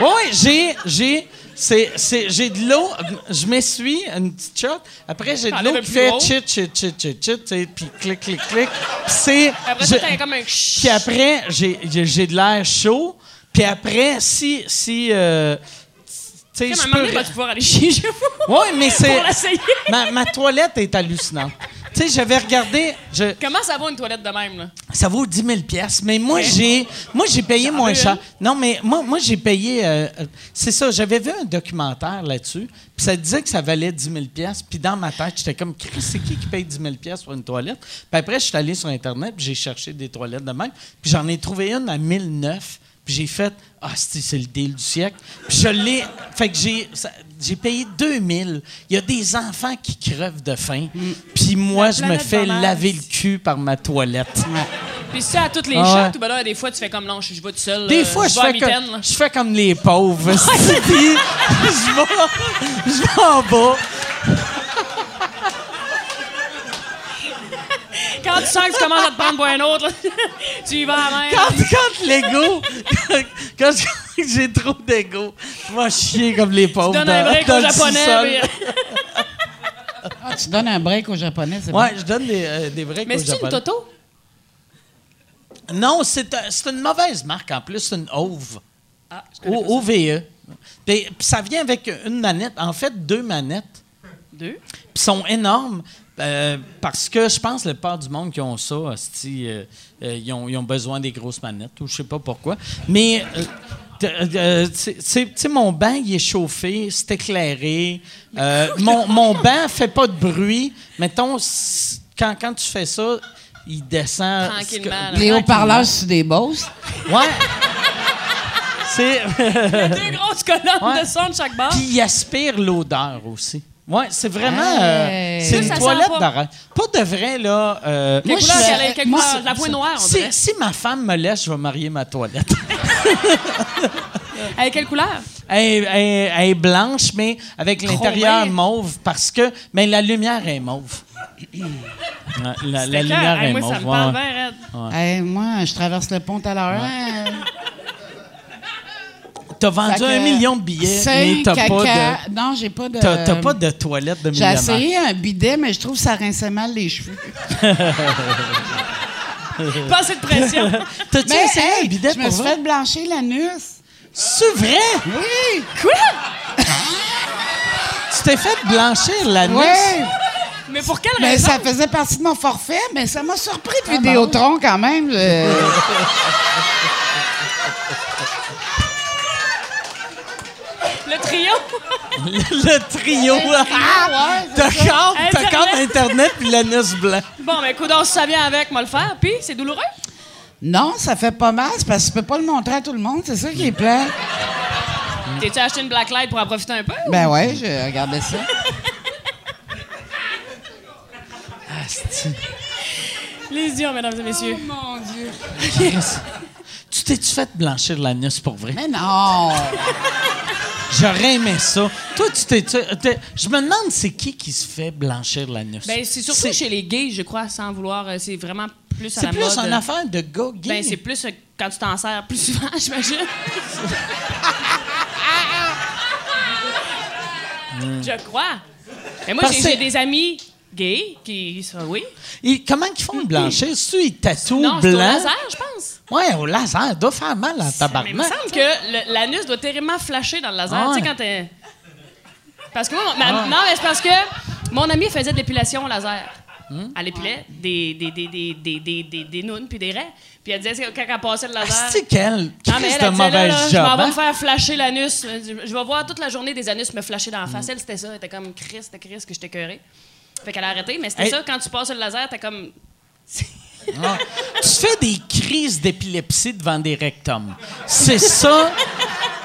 Oui, j'ai, c'est, c'est, j'ai de l'eau, je m'essuie une petite shot. Après, j'ai de T'enlèves l'eau le qui fait chit, chit, chit, chit, chit, tu puis clic, clic, clic. C'est. Après je- ça, t'as comme un puis après, j'ai, j'ai, j'ai de l'air chaud. Puis après, si, si, euh, tu sais, je peux. vas-tu pouvoir aller chier chez vous? Oui, mais c'est. Pour l'essayer? Ma, ma toilette est hallucinante. Tu sais, j'avais regardé. Je, Comment ça va une toilette de même, là? ça vaut 10 000 pièces, mais moi j'ai moi j'ai payé moins cher. Non, mais moi moi j'ai payé euh, euh, c'est ça, j'avais vu un documentaire là-dessus, puis ça disait que ça valait 10 000 pièces, puis dans ma tête, j'étais comme c'est qui qui paye 10 000 pièces pour une toilette? Puis après je suis allé sur internet, puis j'ai cherché des toilettes de même, puis j'en ai trouvé une à 1009. Puis j'ai fait ah c'est c'est le deal du siècle. Puis je l'ai fait que j'ai j'ai payé 2000. Il y a des enfants qui crevent de faim. Puis moi La je me fais laver le cul par ma toilette. Puis ça, à toutes les Ah ouais. ben là, des fois, tu fais comme non, je, je vais tout seul. Des euh, fois, je fais, mitaine, comme, je fais comme les pauvres. Puis, je vais, je vais en bas. Quand tu sens que tu commences à te prendre pour un autre, là, tu y vas à la main. Quand, quand l'ego, quand, j'ai trop d'ego, je vais chier comme les pauvres. Tu donnes un dans- break dans au le japonais. Ah, tu donnes un break aux Japonais, c'est Ouais, bon. je donne des, euh, des breaks Mais aux c'est une Japonais. Toto? Non, c'est un- c'est une mauvaise marque en plus, c'est une Ove. Ah, je O-. OVE. Puis, puis ça vient avec une manette, en fait, deux manettes. Deux? Puis sont énormes euh, parce que je pense que la part du monde qui ont ça, hostie, euh, euh, ils, ont, ils ont besoin des grosses manettes ou je sais pas pourquoi. Mais c'est- c'est- sais, mon banc, il est chauffé, c'est éclairé. Euh, mon, mon banc fait pas de bruit. Mettons, quand, quand tu fais ça, il descend. Tranquillement. Les haut-parleurs sur des bosses. Ouais. C'est. Deux grosses colonnes Ouais. de son de chaque barre. Puis il aspire l'odeur aussi. Ouais, c'est vraiment. Hey. euh, c'est une toilette pas. d'arrêt. Pas de vrai, là. euh, Quelle Moi, couleur je suis- moi, couleur? La voix noire, on si, ma femme me laisse, je vais marier ma toilette. Avec quelle couleur? elle, est- elle est- elle est blanche, mais avec l'intérieur mauve, parce que. Mais la lumière est mauve. La, lumière. Hey, est moi, mauve. ça me ouais, parle ouais. Hey, moi, je traverse le pont à l'heure. hein. T'as vendu un million de billets, mais t'as caca. pas de. Non, j'ai pas de. T'as, pas de toilette de J'ai millionnaire. essayé un bidet, mais je trouve que ça rinçait mal les cheveux. Pas assez de pression. T'as-tu Mais essayé hey, un bidet je me pour suis fait blanchir l'anus. C'est vrai? Oui! Tu t'es fait blanchir l'anus? Oui! Mais pour quelle Mais raison? ça faisait partie de mon forfait, mais ça m'a surpris Ah, de Vidéotron quand même. Je- trio? le trio. Ah, ouais, c'est T'as t'as Internet. puis l'anus blanc. bon, mais écoute, si ça vient avec, moi le faire. Puis, c'est douloureux? Non, ça fait pas mal, c'est parce que tu peux pas le montrer à tout le monde, c'est ça qui est plat. T'es-tu acheté une blacklight pour en profiter un peu? Ben ouais, je regardais ça. Les yeux, mesdames et messieurs. Oh mon Dieu. Chris, tu t'es-tu fait blanchir l'anus pour vrai? Mais non. J'aurais aimé ça. Toi, tu t'es. Je me demande, c'est qui qui se fait blanchir l'anus? Ben, c'est surtout C'est- chez les gays, je crois, sans vouloir. euh, C'est vraiment plus à C'est la plus mode. une affaire de gars gay. Ben, c'est plus euh, quand tu t'en sers plus souvent, j'imagine. Je crois. Mais moi, j'ai des amis gays qui. Ça, oui. Et comment ils font le blanchir? C'est-tu ils tatouent Non, c'est au blanc? laser, je pense. Ouais, au laser. Doit faire mal en Mais il me tabarnak. semble que l'anus doit terriblement flasher dans le laser. Ah Tu sais, quand t'es. Parce que moi, ma- non, mais c'est parce que mon ami faisait de l'épilation au laser. Hmm? Elle épilait des, des, des, des, des, des, des, des nounes puis des raies. Puis elle disait quand elle passait le laser. C'est quelle Non, mais elle, elle disait, là, mauvaise là, je m'en vais hein? me faire flasher l'anus. Je vais voir toute la journée des anus me flasher dans la Hmm. face. Elle, c'était ça. Elle était comme Chris, c'était Chris que j'étais cœurée. Fait qu'elle a arrêté. Mais c'était Hey. ça, quand tu passes le laser, t'es comme. Ah. Tu fais des crises d'épilepsie devant des rectums. C'est ça.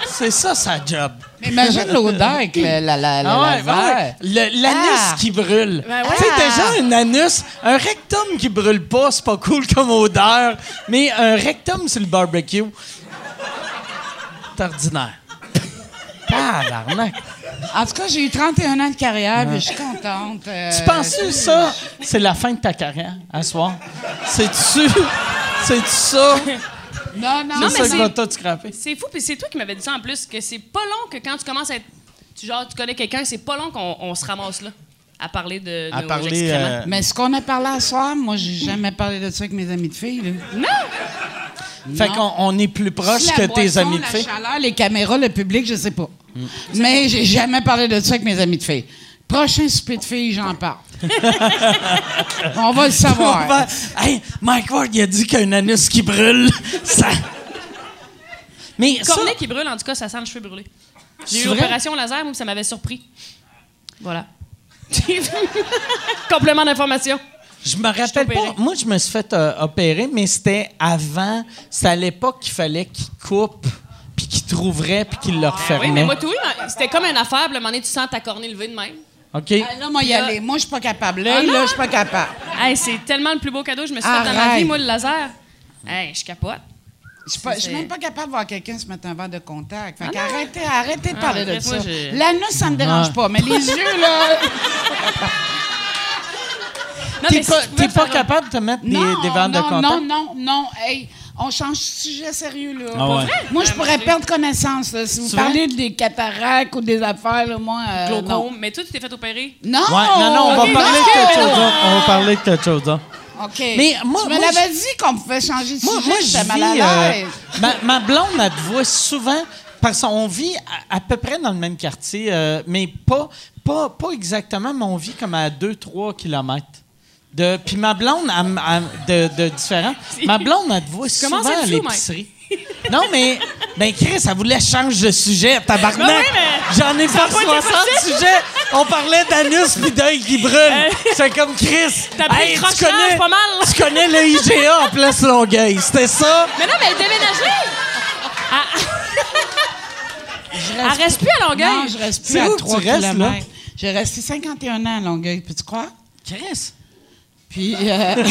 C'est ça sa job. Mais imagine l'odeur avec le, la, la, la, Ah ouais. Le- L'anus Ah. qui brûle. Ben ouais. Tu sais, déjà, un anus, un rectum qui brûle pas, c'est pas cool comme odeur, mais un rectum sur le barbecue, c'est ordinaire. Tabarnak. En tout cas, j'ai eu 31 ans de carrière, puis je suis contente. euh, Tu penses que ça, c'est la fin de ta carrière, à soir? C'est-tu... C'est-tu ça? Non, non, C'est mais ça va tout scraper. C'est fou, puis c'est toi qui m'avais dit ça en plus, que c'est pas long que quand tu commences à être. Tu, genre, tu connais quelqu'un, c'est pas long qu'on on se ramasse là, à parler de À nos parler... euh, Mais ce qu'on a parlé à soir, moi, j'ai jamais parlé de ça avec mes amis de filles. Là. Fait qu'on on est plus proche Si que tes amis de la filles. chaleur, les caméras, le public, je sais pas. Mais j'ai jamais parlé de ça avec mes amis de filles. Prochain souper de filles, j'en parle. On va le savoir. va- Hey, Mike Ward, il a dit qu'un anus qui brûle, ça... Mais ça, Cornet qui brûle, en tout cas, ça sent le cheveu brûlé. J'ai eu l'opération laser, moi, ça m'avait surpris. Voilà. Complément d'information. Je me rappelle pas. Moi, je me suis fait euh, opérer, mais c'était avant. C'était à l'époque qu'il fallait qu'il coupe, puis qu'il trouverait, puis qu'il le Ah refermait. oui, mais moi, tout, oui, mais c'était comme une affaire, puis à un moment donné, tu sens ta cornée levée de même. OK? Ah, là, moi, y aller. Moi, je suis pas capable. Là, Ah, non? là, je suis pas capable. Hey, c'est tellement le plus beau cadeau que je me suis fait dans ma vie, moi, le laser. Hey, je capote. Je suis pas- je suis C'est- même pas capable de voir quelqu'un se mettre un verre de contact. Fait Ah, qu'arrêtez, arrêtez de Ah, parler de ça. L'anus, ça me dérange pas, mais les yeux, là. Non, T'es si pas, tu t'es pas capable de te mettre des, non, des verres de contact? non, non, non. Hey, on change de sujet sérieux, là. Ah ouais. Moi, je pourrais perdre connaissance. là. Si vous parlez des cataractes ou des affaires, là, moi. euh. Glaucome. Mais toi, tu t'es fait opérer. Non! Ouais, non, non, on va parler de quelque chose d'autre. On va parler de quelque chose d'autre. OK. Mais moi- tu me l'avais dit qu'on pouvait changer de Moi, sujet. moi je j'étais mal à euh, l'aise. ma, ma blonde, elle te voit souvent, parce qu'on vit à, à peu près dans le même quartier, euh, mais pas, pas, pas exactement, mais on vit comme à 2-3 kilomètres. De, puis ma blonde, elle m- elle- de, de différent, ma blonde, elle te voit souvent à l'épicerie. Non, mais, ben Chris, elle voulait changer de sujet, tabarnak. Ben oui, J'en ai pas pas été 60 sujets. On parlait d'anus puis d'œil qui brûle. C'est comme Chris. T'as pris hey, le tu connais, pas mal. tu connais le IGA en place Longueuil. C'était ça? Mais non, mais elle déménagée! Elle, elle reste plus à Longueuil. Non, je reste plus à où que 3 tu restes, là? kilomètres. J'ai resté 51 ans à Longueuil, peux-tu croire? Chris. Puis, euh,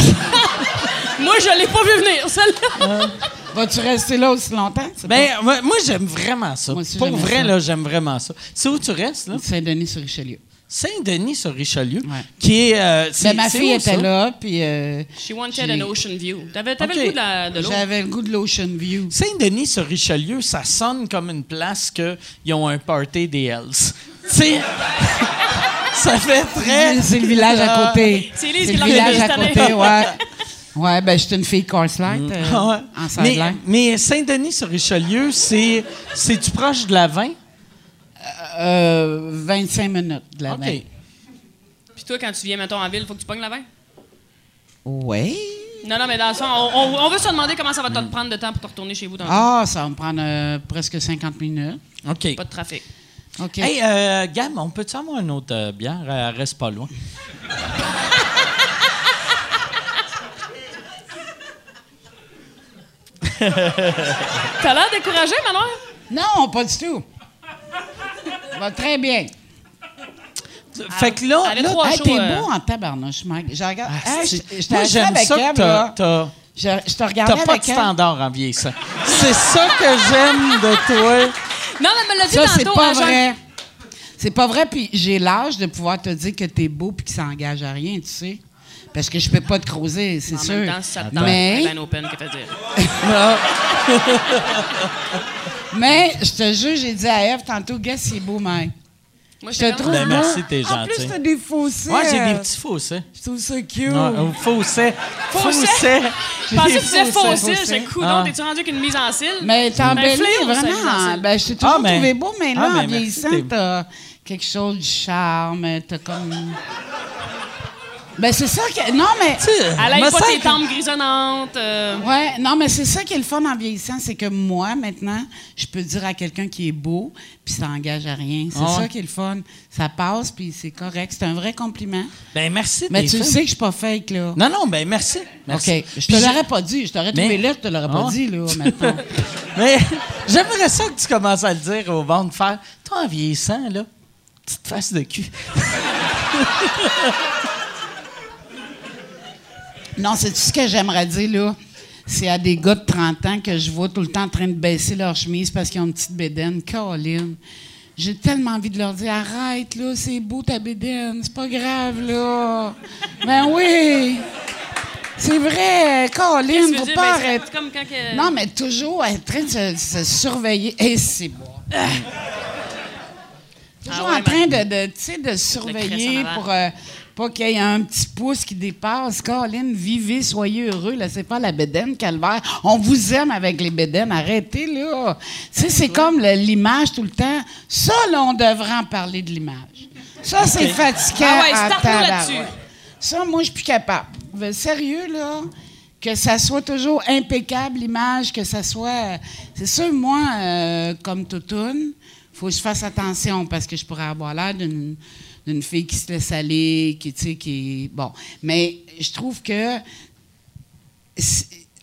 Moi, je l'ai pas vu venir, celle-là. vas-tu rester là aussi longtemps? Ben, moi, moi, j'aime vraiment ça. Moi aussi, Pour j'aime vrai, ça. là, j'aime vraiment ça. C'est où tu restes, là? Saint-Denis-sur-Richelieu. Saint-Denis sur Richelieu, Ouais. qui est. euh, c'est- Ben, ma c'est fille où, était ça? là, puis euh, She wanted J'ai- an ocean view. T'avais, t'avais Ok. le goût de, la, de l'eau? j'avais le goût de l'Ocean View. Saint-Denis sur Richelieu, ça sonne comme une place qu'ils ont un party des Hells. tu sais, ça fait très. C'est le village à côté. C'est Lise le l'a village à côté, ouais. Ouais, ben, j'étais une fille Coors Light euh, Ah ouais. en mais, mais Saint-Denis sur Richelieu, c'est. C'est-tu proche de la 20? Euh, 25 minutes de la OK. veille. Puis toi, quand tu viens, mettons, en ville, faut que tu pognes la vin? Oui. Non, non, mais dans le fond, on, on- on veut se demander comment ça va te prendre de temps pour te retourner chez vous dans le Ah, ça va me prendre euh, presque 50 minutes. OK. Pas de trafic. OK. Hey, euh, Gab, on peut-tu avoir une autre euh, bière? Elle reste pas loin. T'as l'air découragé, Manoir? Non, pas du tout. Va très bien. Fait que là, Elle là- trois Hey, t'es euh, beau en tabarnouche, Mike. Je regarde. Ah, Hey, c'est- je- j'étais Moi, assis j'aime avec ça que t'as, là. t'as, Je, je te regardais t'as pas avec de elle. standard en vieillissant. C'est ça que j'aime de toi. Non, mais elle me l'a dit Ça, c'est tantôt. pas vrai. C'est pas vrai, puis j'ai l'âge de pouvoir te dire que t'es beau puis que ça engage à rien, tu sais. Parce que je peux pas te creuser, c'est En sûr. même temps, si ça te tente, Mais- c'est ben open que fait dire. Mais je te jure, j'ai dit à Eve tantôt, gars, c'est beau, Mike. Moi, Je te trouve Ben, merci, t'es En plus, gentil. t'as des fossés. Ouais, j'ai des petits fossés. Je trouve ça cute. Ouais, euh, fossés. Fossés? Je pensais que tu disais fossés. J'ai coup, Ah. non, t'es-tu rendu avec une mise en cils? Mais t'embellis fléau, ça, mise en vraiment. Ben, je t'ai toujours Ah, mais- trouvé beau, mais là, Ah, mais en vieillissant, t'es- t'as quelque chose du charme. T'as comme. Ben, c'est ça que. Non, mais. Elle me a pas tes tempes grisonnantes. euh, Ouais, non, mais c'est ça qui est le fun en vieillissant, c'est que moi, maintenant, je peux dire à quelqu'un qui est beau, puis ça engage à rien. C'est ça qui est le fun. Ça passe, puis c'est correct. C'est un vrai compliment. Ben, merci. Mais tu le sais que je suis pas fake, là. Non, non, ben, merci. merci. OK. Je te l'aurais pas dit. Je t'aurais Mais- trouvé là, je te l'aurais pas dit, là, maintenant. Mais j'aimerais ça que tu commences à le dire au ventre, faire Toi, en vieillissant, là, petite face de cul. Non, c'est tout ce que j'aimerais dire, là. C'est à des gars de 30 ans que je vois tout le temps en train de baisser leur chemise parce qu'ils ont une petite bédaine. Caroline. J'ai tellement envie de leur dire arrête, là, c'est beau ta bédaine, c'est pas grave, là. ben oui! C'est vrai, tu faut pas Ben, arrêter. comme quand que- Non, mais toujours en train de se, se surveiller. Et c'est bon. Toujours Ah ouais, en train de, de, sais, de surveiller pour euh, pas qu'il y ait un petit pouce qui dépasse. Caroline, vivez, soyez heureux. Là, c'est pas la bédaine, calvaire. On vous aime avec les bédaines. Arrêtez, là. Tu sais, c'est comme l'image tout le temps. Ça, là, on devrait en parler de l'image. Ça, c'est fatigant. Ah ouais, là-dessus. Ça, moi, je suis plus capable. Sérieux, là, que ça soit toujours impeccable, l'image, que ça soit... C'est sûr, moi, euh, comme toutoune, faut que je fasse attention parce que je pourrais avoir l'air d'une d'une fille qui se laisse aller, qui, tu sais, qui... Bon. Mais je trouve que...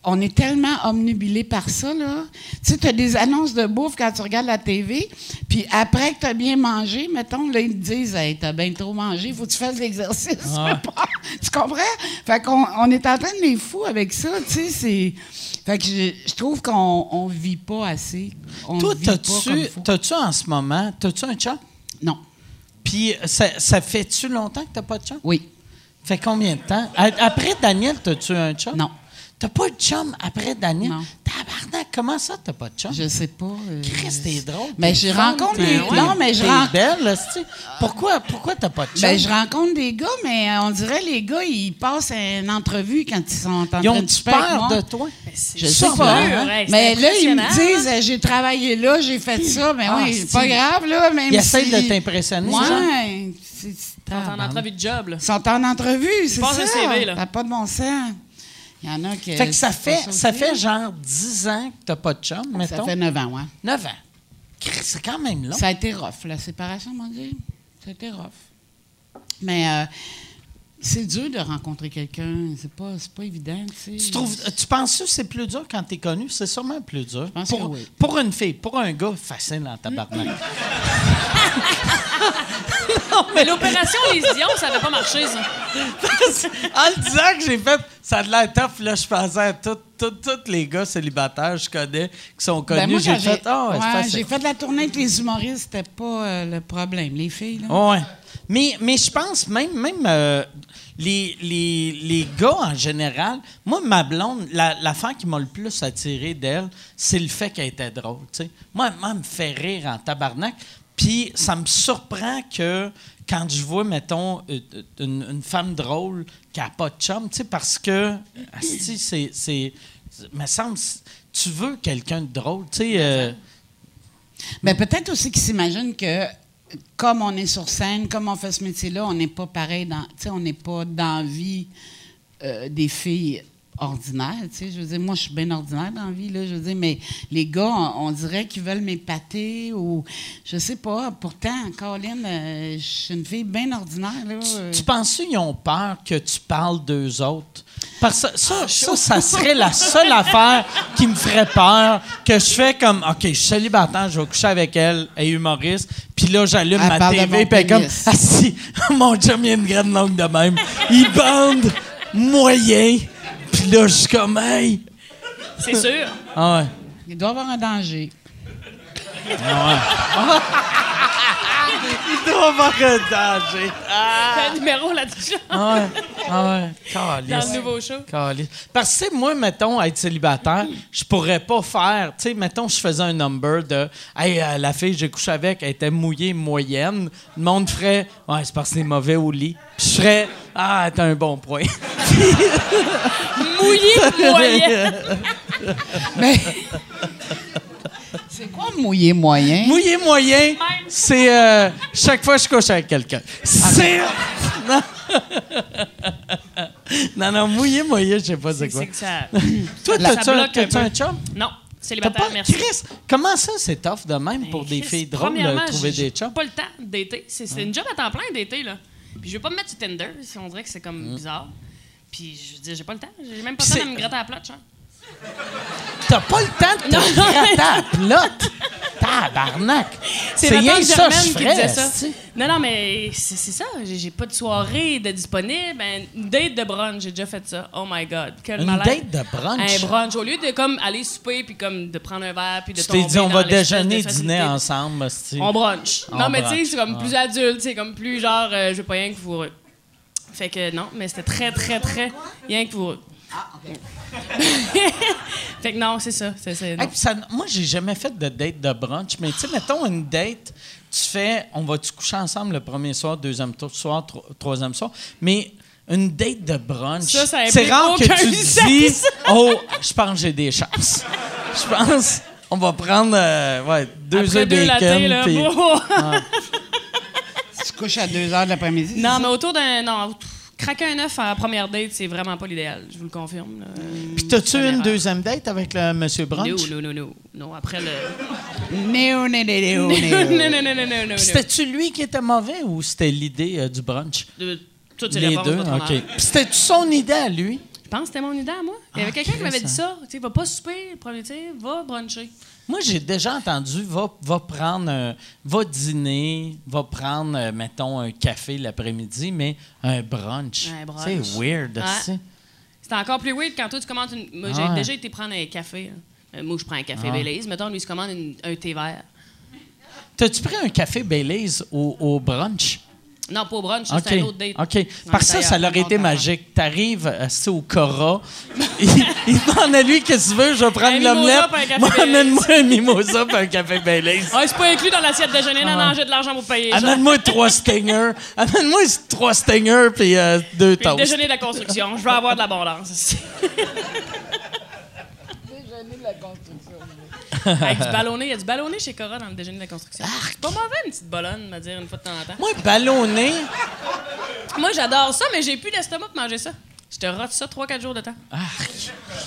On est tellement omnubilé par ça, là. Tu sais, tu as des annonces de bouffe quand tu regardes la TV, puis après que tu as bien mangé, mettons, là, ils te disent Hey, t'as bien trop mangé, il faut que tu fasses l'exercice. tu comprends? Fait qu'on on est en train de les fous avec ça, tu sais, c'est... Fait que je, je trouve qu'on on vit pas assez. On Toi, t'as-tu, en ce moment, t'as-tu un chum? Non. Puis ça, ça fait-tu longtemps que t'as pas de chum? Oui. Fait combien de temps? A- Après Daniel, t'as-tu un chum? Non. T'as pas de chum après Daniel? Non. Tabarnak, comment ça, t'as pas de chum? Je sais pas. euh, Chris, t'es drôle. Mais je rencontre des- ouais, non, mais je rencontre- belle. Pourquoi, pourquoi t'as pas de chum? Ben, je rencontre des gars, mais euh, on dirait les gars, ils passent une entrevue quand ils sont en train Ils de super avec peur moi. de toi? Je sais pas. hein? Mais là, ils me disent, j'ai travaillé là, j'ai fait ça. Mais Ah, oui, c'est- pas grave, là. Même Ils essayent si- de t'impressionner? Ouais. c'est- T'es en entrevue de job, là. Ils sont en entrevue, c'est Passe ça. un CV, là. T'as pas de bon sens. Il y en a. Fait que ça fait, ça fait genre 10 ans que t'as pas de chum, mettons. Ça fait 9 ans, ouais. 9 ans. C'est quand même long. Ça a été rough, la séparation, mon Dieu. Ça a été rough. Mais euh, c'est dur de rencontrer quelqu'un. C'est pas, c'est pas évident, tu sais. Tu, trouves, tu penses que c'est plus dur quand t'es connu? C'est sûrement plus dur. pense pour, que oui. pour une fille, pour un gars, facile en tabarnak. Mais l'opération Les Lions, ça avait pas marché, ça. en le disant que j'ai fait, ça a de l'air tough, là, je pensais à tous les gars célibataires que je connais qui sont connus. Ben, moi, j'ai fait, ouais, facile. j'ai fait de la tournée avec les humoristes, c'était pas euh, le problème. Les filles, là. Ouais. Mais, mais je pense même, même euh, les, les, les gars en général, moi, ma blonde, la- l'affaire qui m'a le plus attiré d'elle, c'est le fait qu'elle était drôle. tu sais. Moi, moi, elle me fait rire en tabarnak. Puis ça me surprend que quand je vois, mettons, euh, une, une femme drôle qui n'a pas de chum, tu sais, parce que, c'est. c'est me semble, tu veux quelqu'un de drôle, tu sais. euh, peut-être aussi qu'ils s'imaginent que, comme on est sur scène, comme on fait ce métier-là, on n'est pas pareil dans. Tu sais, on n'est pas dans vie euh, des filles ordinaires. Tu sais, je veux dire, moi, je suis bien ordinaire dans la vie, là. Je veux dire, mais les gars, on, on dirait qu'ils veulent m'épater ou. Je sais pas. Pourtant, Caroline, euh, je suis une fille bien ordinaire, là. euh. Tu penses qu'ils ont peur que tu parles d'eux autres? Parce que ça, ça, ça serait la seule affaire qui me ferait peur, que je fais comme, OK, je suis célibataire, je vais coucher avec elle, elle est humoriste. Puis là, j'allume ma TV, puis comme, ah si, mon chum, il a une grande langue de même. Il bande moyen. Puis là, je suis comme, hey. C'est sûr. Ah ouais. Il doit y avoir un danger. Il doit avoir un danger. T'as un numéro là-dessus. Ah ouais. Ah ouais. Dans le nouveau show. Calisse. Parce que, tu sais, moi, mettons, être célibataire, je pourrais pas faire. Tu sais, mettons, je faisais un number de. Hey, euh, la fille que j'ai couché avec, elle était mouillée moyenne. Le monde ferait. Ouais, c'est parce que c'est mauvais au lit. Puis je ferais. Ah, t'as un bon point. Mouillé moyen. Mais. Mouillé moyen? Mouillé moyen, c'est euh, chaque fois que je couche avec quelqu'un. C'est. Non. non, non, mouillé moyen, je sais pas c'est quoi. C'est que ça. Toi, t'as-tu un, un t'as-tu un peu. chum? Non, célibataire, pas, merci. Chris, comment ça, c'est tough de même pour des Chris, filles drôles de trouver j'ai- des chums? J'ai pas le temps d'été. C'est c'est une job à temps plein d'été, là. Puis je vais pas me mettre sur Tinder, si on dirait que c'est comme bizarre. Puis je veux dire, j'ai pas le temps. J'ai même pas le temps de me gratter à la plate, genre. T'as pas le temps de te gratter à la plotte. Tabarnak. C'est rien ça, je ferais, ça. Non, non, mais c'est ça. J'ai pas de soirée de disponible. Ben, Une date de brunch, j'ai déjà fait ça. Oh my God. Quel Une malade. date de brunch? Un brunch. Au lieu de comme aller souper puis comme de prendre un verre puis de Tu t'es tomber dit, on va déjeuner, dîner ensemble. On brunch. On non, mais tu sais, c'est comme plus adulte, c'est comme plus genre, euh, je veux pas rien que vous. Fait que non, mais c'était très, très, très rien que vous. fait que non, c'est ça. c'est c'est- non. Hey, ça- moi, j'ai jamais fait de date de brunch, mais tu sais, mettons une date, tu fais, on va-tu coucher ensemble le premier soir, deuxième soir, tro- troisième soir, mais une date de brunch, Ça, ça implique c'est rare que tu dis, oh, je pense que j'ai des chances. Je pense, on va prendre, euh, ouais, deux œufs deux bacon, puis-. Tu te couches à 2 h de l'après-midi? non, mais autour d'un. Non, pff, craquer un œuf à la première date, c'est vraiment pas l'idéal. Je vous le confirme. Puis t'as-tu une erreur. deuxième date avec le monsieur brunch? Non, non, non, non. Non, après le. Néo, néo, néo, non, néo. non, non, non, non, non. non. C'était-tu lui qui était mauvais ou c'était l'idée euh, du brunch? De- Toutes ces Les réponses deux, OK. c'était-tu son idée à lui? Je pense que c'était mon idée à moi. Il y avait Ah, quelqu'un qui m'avait dit ça. Tu sais, va pas souper, le premier, tu sais, va bruncher. Moi, j'ai déjà entendu, va, va prendre, un- va dîner, va prendre, euh, mettons, un café l'après-midi, mais un brunch. Un brunch. C'est weird, Ouais. tu sais. C'était encore plus weird quand toi, tu commandes une. Moi, j'ai Ouais. déjà été prendre un café. là. Euh, moi, je prends un café Ouais. Belize. Mettons, lui, il se commande une- un thé vert. T'as-tu pris un café Baileys au, au brunch? Non, pas au brunch, ça, OK. c'était un autre date. OK. Parce que ça, ça leur un été magique. T'arrives assis au Cora, il, demande à lui qu'est-ce que tu veux, je vais prendre l'omelette. Moi, amène-moi un mimosa puis un café Baileys. Ah, c'est pas inclus dans l'assiette déjeuner. Non, Ah. non, j'ai de l'argent pour payer. Amène-moi trois stingers. Amène-moi trois stingers puis euh, deux toasts. déjeuner de la construction. Je veux avoir de l'abondance. Avec du ballonné. Il y a du ballonné chez Cora dans le déjeuner de la construction. C'est pas mauvais, une petite ballonne, me dire, une fois de temps en temps. Moi, ballonné, Moi, j'adore ça, mais j'ai plus d'estomac pour manger ça. Je te rote ça 3-4 jours de temps. arc.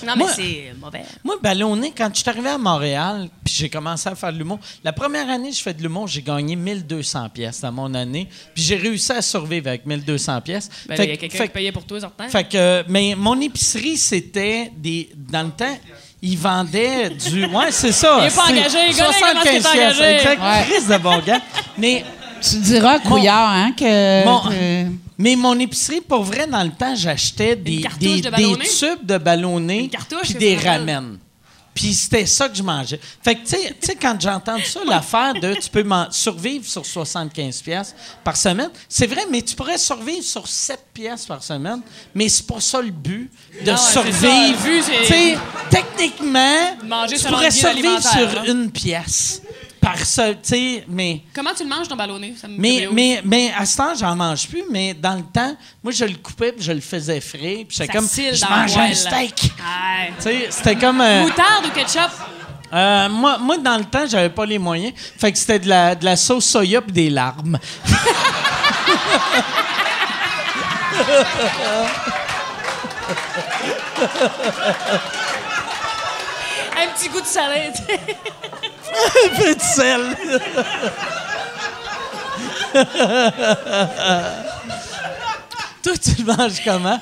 Non, mais Moi- c'est mauvais. Moi, ballonné, quand je suis arrivé à Montréal, puis j'ai commencé à faire de l'humour, la première année que je fais de l'humour, j'ai gagné 1200 pièces dans mon année, puis j'ai réussi à survivre avec 1200 pièces. Ben, il y a que- quelqu'un fait qui payait pour toi, certain. Fait que, mais mon épicerie, c'était des. Dans le temps, ils vendaient du. Ouais, c'est ça. Il est pas engagé, le gars, là, il commence qu'il est 75 pièces. Exact. Ouais. Christ de bon gars. Mais, Tu diras Couillard, hein, que. Mon- que- mais mon épicerie, pour vrai, dans le temps, j'achetais des, des, de des tubes de ballonné Une cartouche, puis des ramen. Puis c'était ça que je mangeais. Fait que, tu sais- quand j'entends ça, l'affaire de tu peux survivre sur 75 pièces par semaine, c'est vrai, mais tu pourrais survivre sur 7 pièces par semaine, mais c'est pas ça le but de Non, survivre. Tu sais, techniquement, Manger tu pourrais survivre sur là. une pièce par tu sais, mais... Comment tu le manges, ton ballonné? Ça me Mais, mais, mais à ce temps, j'en mange plus, mais dans le temps, moi, je le coupais puis je le faisais frais. Puis comme, je mangeais un steak. Tu sais, c'était comme... euh, Moutarde ou ketchup? euh, moi, moi, dans le temps, j'avais pas les moyens. Fait que c'était de la, de la sauce soya puis des larmes. Un petit goût de salé. Un peu de sel. Toi, tu le manges comment?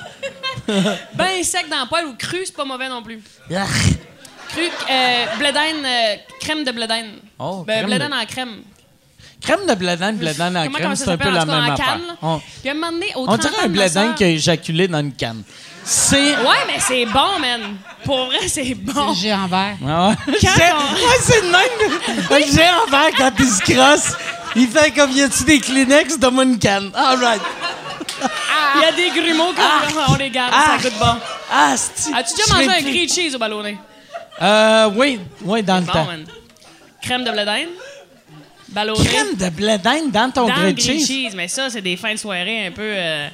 ben sec dans le poêle ou cru, c'est pas mauvais non plus. Ah, Cru, euh, euh, crème de bledin. Oh, Ben, crème de- en crème. Crème de bledin, bledin en crème, c'est un peu la même affaire. On, Puis à un moment donné, au on 30 dirait un bledin qui a éjaculé dans une canne. C'est... Ouais, mais c'est bon, man. Pour vrai, c'est bon. C'est le géant vert. Ah ouais. J'ai- on- Ouais, c'est le même. Le géant vert, quand il se crosse, il fait comme y a-tu des Kleenex dans une canne? All right. Il y a des grumeaux comme on les garde, Ah. ça goûte bon. Ah, c'est As-tu déjà mangé un grilled cheese au ballonné? Euh, oui, oui, dans le Bon, temps. man. Crème de bledin, ballonné. Crème de bledin dans ton dans le grilled grilled cheese? cheese. Mais ça, c'est des fins de soirée un peu... euh,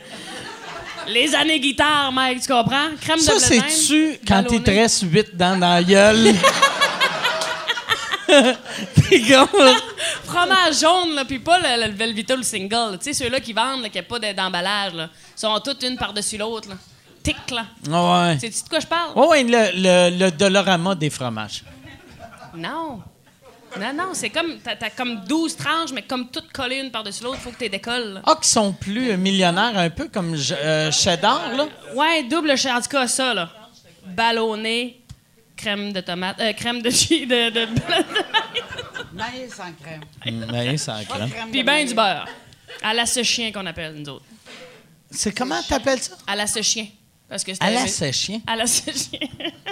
Les années guitare, Mike, tu comprends? Crème Ça, de bledin. c'est-tu quand il te reste huit dents dans la gueule? T'es. Fromage jaune, là, puis pas le, le Velveeta ou le single. Tu sais, ceux-là qui vendent, là, qui n'ont pas de- d'emballage, là, sont toutes une par-dessus l'autre. là. Tic, là. Ah ouais. Sais-tu de quoi je parle? Ouais, ouais, le, le, le Dolorama des fromages. Non. Non, non, c'est comme. T'as, comme 12 tranches, mais comme toutes collées une par-dessus l'autre, faut que tu décolles. Ah, qui sont plus euh, millionnaires, un peu comme euh, cheddar, là? Ouais, double ch- En tout cas, ça, là. Ballonné, crème de tomate, euh, crème de chi, de, de Maïs sans crème. Mm, ça a crème. Puis ben du beurre. À la ce chien qu'on appelle, nous autres. C'est comment t'appelles ça? À la ce chien. Parce que c'était À la séchien. À la ce chien.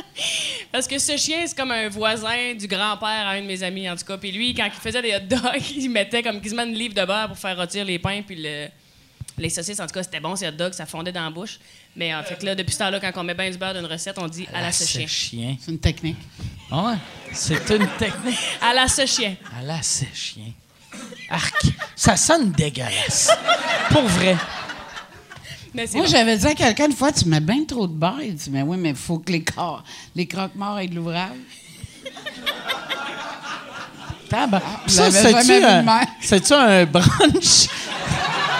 Parce que ce chien, c'est comme un voisin du grand-père à un de mes amis, en tout cas. Puis lui, quand il faisait des hot dogs, il mettait comme quasiment une livre de beurre pour faire rôtir les pains puis le- les saucisses. En tout cas, c'était bon, ces hot dogs, ça fondait dans la bouche. Mais en fait, là, depuis ce temps-là, quand on met bien du beurre dans une recette, on dit à la ce chien. chien. C'est une technique. Ah ouais. C'est une technique. À la ce chien. À la chien. Arc. Ça sonne dégueulasse. Pour vrai. Mais Moi, bon. j'avais dit à quelqu'un une fois, tu mets bien trop de beurre. Il dit, mais oui, mais il faut que les, cor- les croque-morts aient de l'ouvrage. Je Ça, c'est-tu même. c'est-tu un brunch?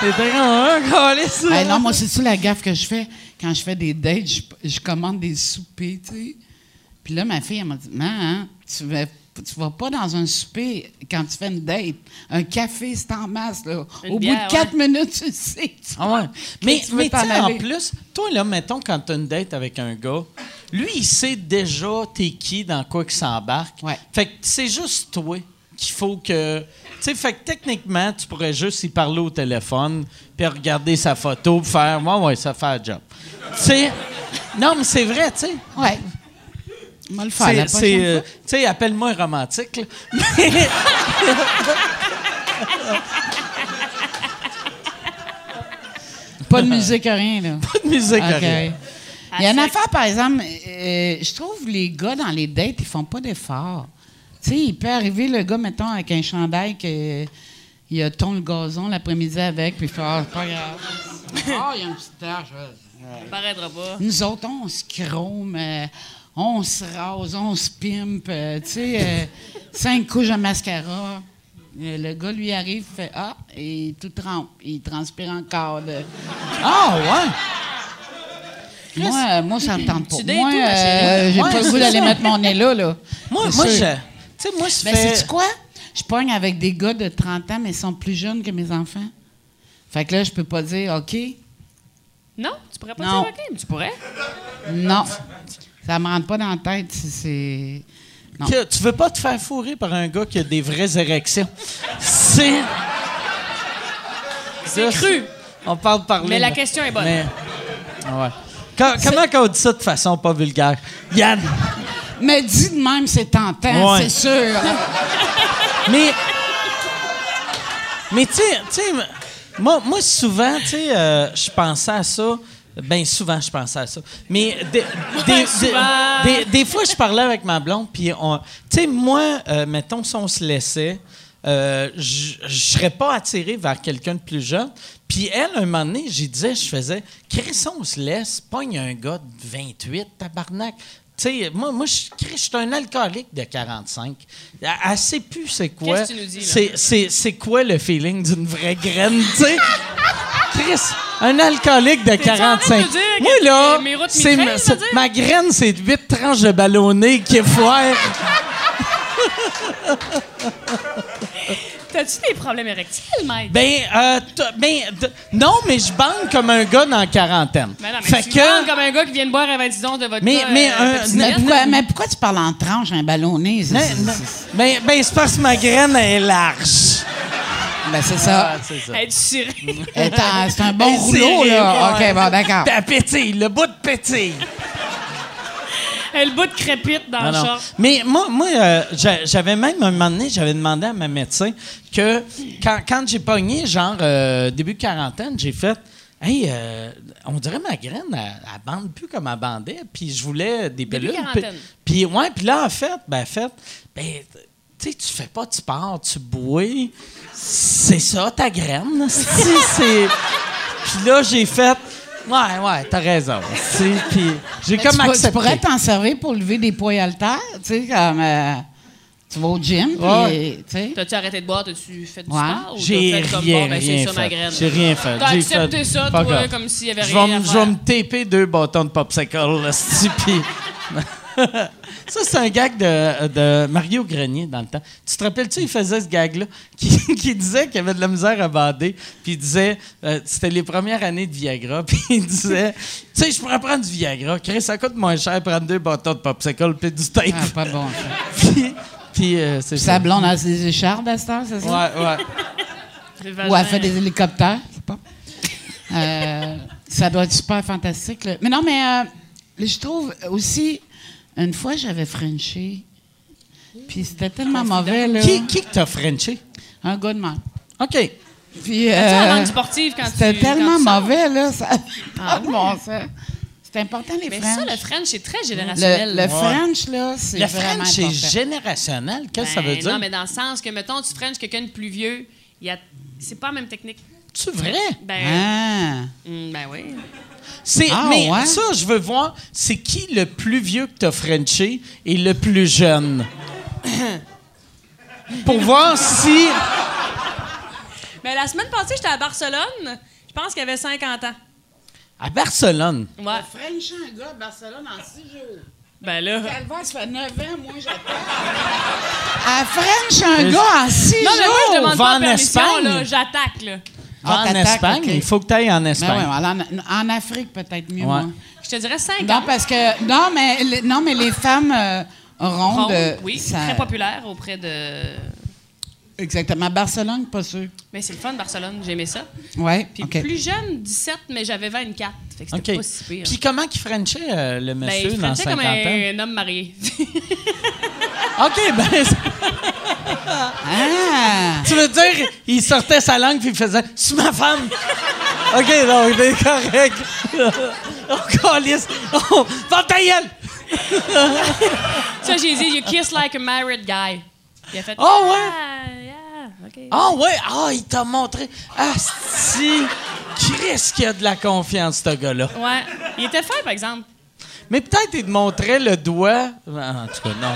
T'étais comme, non, moi, c'est-tu la gaffe que je fais? Quand je fais des dates, je, je commande des soupers, tu sais. Puis là, ma fille, elle m'a dit, Maman, tu vas, tu vas pas dans un souper quand tu fais une date. Un café, c'est en masse, là. Au bière, bout de quatre minutes, tu le sais. tu Ah ouais. Mais, tu mais en aller. plus, toi, là, mettons, quand tu as une date avec un gars, lui, il sait déjà t'es qui, dans quoi qu'il s'embarque. Ouais. Fait que c'est juste toi qu'il faut que. Tu sais, fait que techniquement, tu pourrais juste y parler au téléphone, puis regarder sa photo, puis faire, ouais, ouais, ça fait un job. tu sais, non, mais c'est vrai, tu sais. Ouais. Va le faire C'est, euh, tu sais, appelle-moi romantique. Pas de musique, rien, là. Pas de musique, rien. Il y a une affaire, par exemple, euh, je trouve les gars dans les dates, ils font pas d'efforts. Tu sais, il peut arriver le gars, mettons, avec un chandail que il a ton le gazon l'après-midi avec, puis il fait Ah, c'est pas grave. Ah, il y a une petite tache. ouais. Paraîtra pas. Nous autres, on se chrome, euh, on se rase, on se pimpe, euh, tu sais, euh, cinq couches de mascara. Euh, Le gars, lui, arrive, fait Ah, et tout trempe. Il transpire encore. de- Ah, ouais. Moi, moi, ça me tente pas. Moi, euh, j'ai Ouais, pas le goût d'aller mettre mon nez là, là. Moi, moi, je. Tu sais, moi, je Ben, fais. quoi? Je pogne avec des gars de 30 ans, mais ils sont plus jeunes que mes enfants. Fait que là, je peux pas dire OK. Non? Tu pourrais pas Non. dire OK, mais tu pourrais. Non. Ça me rentre pas dans la tête si c'est. Tu veux pas te faire fourrer par un gars qui a des vraies érections. C'est. C'est cru. On parle parler. Mais la question est bonne. Mais- ouais. Co- comment qu'on dit ça de façon pas vulgaire? Yann! Mais dis de même, c'est tentant, Ouais. c'est sûr. Mais. Mais tu sais, tu sais, moi, moi, souvent, tu sais, euh, je pensais à ça. Ben souvent, je pensais à ça. Mais des, des, Souvent. des- des- des fois, je parlais avec ma blonde, puis on. Tu sais, moi, euh, mettons, si on se laissait, euh, je je serais pas attiré vers quelqu'un de plus jeune. Puis elle, un moment donné, j'y disais, je faisais, Chris, on se laisse, pogne un gars de 28, tabarnak. Sais, moi, moi je suis un alcoolique de 45. Elle, sait plus c'est quoi. Qu'est-ce que tu nous dis, là? C'est- C'est c'est quoi le feeling d'une vraie graine, tu sais? Chris, un alcoolique de en train de 45. nous dire Moi, là, c'est ma, ma graine, c'est 8 tranches de ballonné qui est foire. T'as-tu des problèmes érectiles, Mike? Ben, euh, ben, non, mais je bande comme un gars dans la quarantaine. Ben non, mais fait tu que. parles comme un gars qui vient de boire un 26 onces de vodka. Mais- mais euh, Mais pourquoi, mais pourquoi tu parles en tranche, un ballonné? C'est- Ben, ben c'est parce que ma graine est large. Ben, c'est ça. Ah, c'est ça. Est en- C'est un bon Ben, rouleau, là. ouais. OK, bon, d'accord. Elle pétille, le bout de pétille. Elle le bout de crépite dans Non, le short. Mais moi, moi euh, j'a- j'avais même un moment donné, j'avais demandé à ma médecin que quand, quand j'ai pogné, genre euh, début quarantaine, j'ai fait Hey, euh, on dirait ma graine, elle, elle bande plus comme elle bandait, puis je voulais des Début pilules. Puis, puis ouais, puis là, en fait, ben, fait, ben, tu sais, tu fais pas de sport, tu bois, c'est ça ta graine. C'est. Puis là, j'ai fait. Ouais, ouais, t'as raison. j'ai comme tu, accepté. pourrais t'en servir pour lever des poids haltères, tu sais, comme... euh, tu vas au gym, puis, Ouais. T'as-tu arrêté de boire? T'as-tu fait du Ouais. sport? ou J'ai t'as fait comme, rien, bon, ben, rien ça ma fait. graine? J'ai rien fait. T'as J'ai accepté fait- ça, toi, comme s'il y avait rien je vais me taper deux bâtons de popsicle, là, puis- Ça, c'est un gag de, de Mario Grenier dans le temps. Tu te rappelles-tu, il faisait ce gag-là qui, qui disait qu'il avait de la misère à bander, puis il disait, euh, c'était les premières années de Viagra, puis il disait, tu sais, je pourrais prendre du Viagra, Chris, ça coûte moins cher prendre deux bâtons de popsicle puis du tape. Ah, pas bon. ça. puis, puis, euh, c'est Puis ça. sa blonde a ses échardes à heure, c'est ça? Ouais, ouais. Ou elle fait des hélicoptères, je sais pas. Euh, ça doit être super fantastique. là. Mais non, mais euh, je trouve aussi, une fois, j'avais Frenché, puis c'était tellement mauvais, là. Qui, qui que t'as Frenché? Un gars de même. OK. Puis, euh, langue sportive quand tu c'était tellement quand tu sors? mauvais, là. Ça de bon sens. C'est important, les Mais French. ça, le French, c'est très générationnel. le, le French, là, c'est Le vraiment French, c'est important. générationnel. Qu'est-ce que ça veut Ben, dire? Non, mais dans le sens que, mettons, tu French quelqu'un de plus vieux, il y a... c'est pas la même technique. C'est vrai? Ben, Ah. hum, ben oui. C'est, Ah, mais ouais? ça, je veux voir, c'est qui le plus vieux que t'as Frenché et le plus jeune? Pour voir si. Mais la semaine passée, j'étais à Barcelone. Je pense qu'il avait 50 ans. À Barcelone? Ouais. French, un gars à Barcelone en six jours. Ben là. Calvaire, ça fait 9 ans, moi, j'attends. À French, un gars en six Non, mais moi, je jours? demande va pas en permission, Espagne? là. J'attaque, là. Ah, en Espagne, il faut que tu ailles en Ben Espagne. ouais, alors, en, en Afrique, peut-être mieux, Ouais. moi. Je te dirais 5 Non, ans. parce que... Non, mais, les- non, mais les femmes euh, rondes... Ronde, euh, oui, ça- très populaire auprès de... Exactement. Barcelone, pas sûr. Mais c'est le fun, Barcelone. J'aimais ça. Oui, Puis plus jeune, 17, mais j'avais 24. Fait que c'était OK. pas si pire. Puis comment qu'il Frenchait, euh, le Ben, monsieur il dans Frenchait 50 comme ans? un homme marié. OK, ben, Ah! tu veux dire, il sortait sa langue puis il faisait « C'est ma femme! » OK, donc, c'est correct. On calisse. Oh, ferme ta gueule! ça, j'ai dit, you kiss like a married guy. Il a fait, Oh, ouais? Ah, yeah, OK. Ah ouais, ah, il t'a montré. Ah, si. Chris qui a de la confiance, ce gars-là. Ouais. Il était fin, par exemple. Mais peut-être il te montrait le doigt. Ah, En tout cas, non.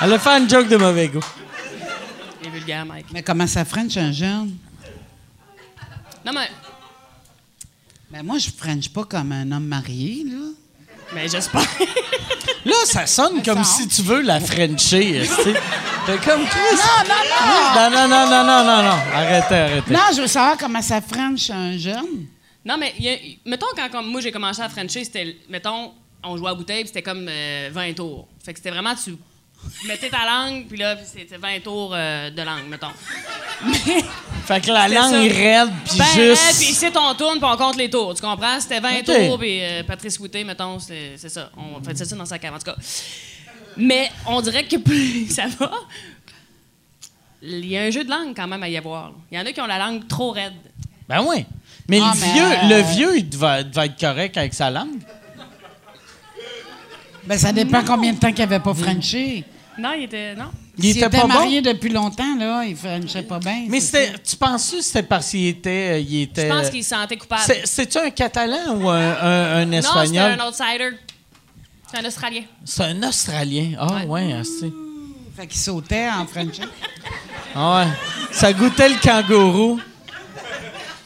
Elle a fait une joke de mauvais goût. Il est vulgaire, Mike. Mais comment ça French, un jeune? Non, mais... Ben moi, je French pas comme un homme marié, là. Mais j'espère. Là, ça sonne comme si tu veux la Frencher, tu sais. T'es comme Chris. Non, non, non! Non, non, non, non, non, non, non. Arrêtez, arrêtez. Non, je veux savoir comment ça French un jeune. Non, mais y a- mettons, quand comme moi j'ai commencé à Frencher, c'était, mettons, on jouait à bouteille, puis c'était comme euh, 20 tours. Fait que c'était vraiment, tu mettais ta langue, puis là, c'était 20 tours euh, de langue, mettons. Mais, Fait que la C'est langue est raide, puis ben, juste. puis ici, on tourne, puis on compte les tours, tu comprends? C'était 20 Ok. tours, puis euh, Patrice Wouté, mettons, c'est, c'est ça. On fait ça dans sa cave, en tout cas. Mais on dirait que plus ça va, il y a un jeu de langue quand même à y avoir. Il y en a qui ont la langue trop raide. Ben oui. Mais Ah, le mais, vieux, euh, le vieux, il devait, devait être correct avec sa langue. Ben, ça dépend combien de temps qu'il avait pas Frenché. Non, il était. Non. Il était était pas marié depuis longtemps, là, il Frenchait pas bien. Mais tu penses que c'était parce qu'il était, euh, il était. Je pense qu'il se sentait coupable. C'est- C'est-tu un Catalan ou un, un- un Non, c'était Espagnol? un outsider. C'est un Australien. C'est un Australien. Ah, ouais, ah, c'est. ça. Fait qu'il sautait en Frenché. Ah, ouais. Ça goûtait le kangourou.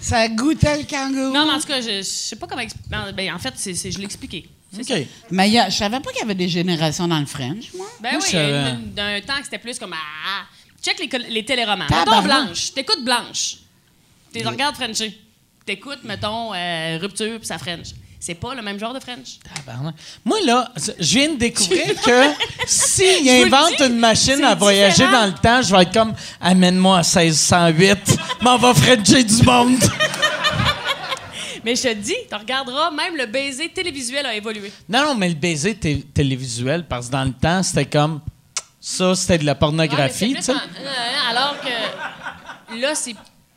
ça goûtait le kangourou. Non, mais en tout cas, je, je sais pas comment expliquer. Ben, en fait, c'est, c'est- je l'ai expliqué. OK. Mais il y a- je savais pas qu'il y avait des générations dans le French, moi. Ben Moi, oui, je il y a savais. une- d'un temps que c'était plus comme. Ah, check les, col- les téléromans. Tabarnak. Mettons Blanche. T'écoutes Blanche. T'es regardes Frenchie. T'écoutes, mettons, euh, Rupture puis ça French. C'est pas le même genre de French. Tabarnak. Moi, là, je viens de découvrir que s'il vous le invente dis, une machine c'est à voyager différent. dans le temps, je vais être comme amène-moi à 1608, m'en va Frencher du monde. Mais je te dis, tu regarderas, même le baiser télévisuel a évolué. Non, non, mais le baiser té- télévisuel, parce que dans le temps, c'était comme ça, c'était de la pornographie, tu sais. euh, Alors que là, c'est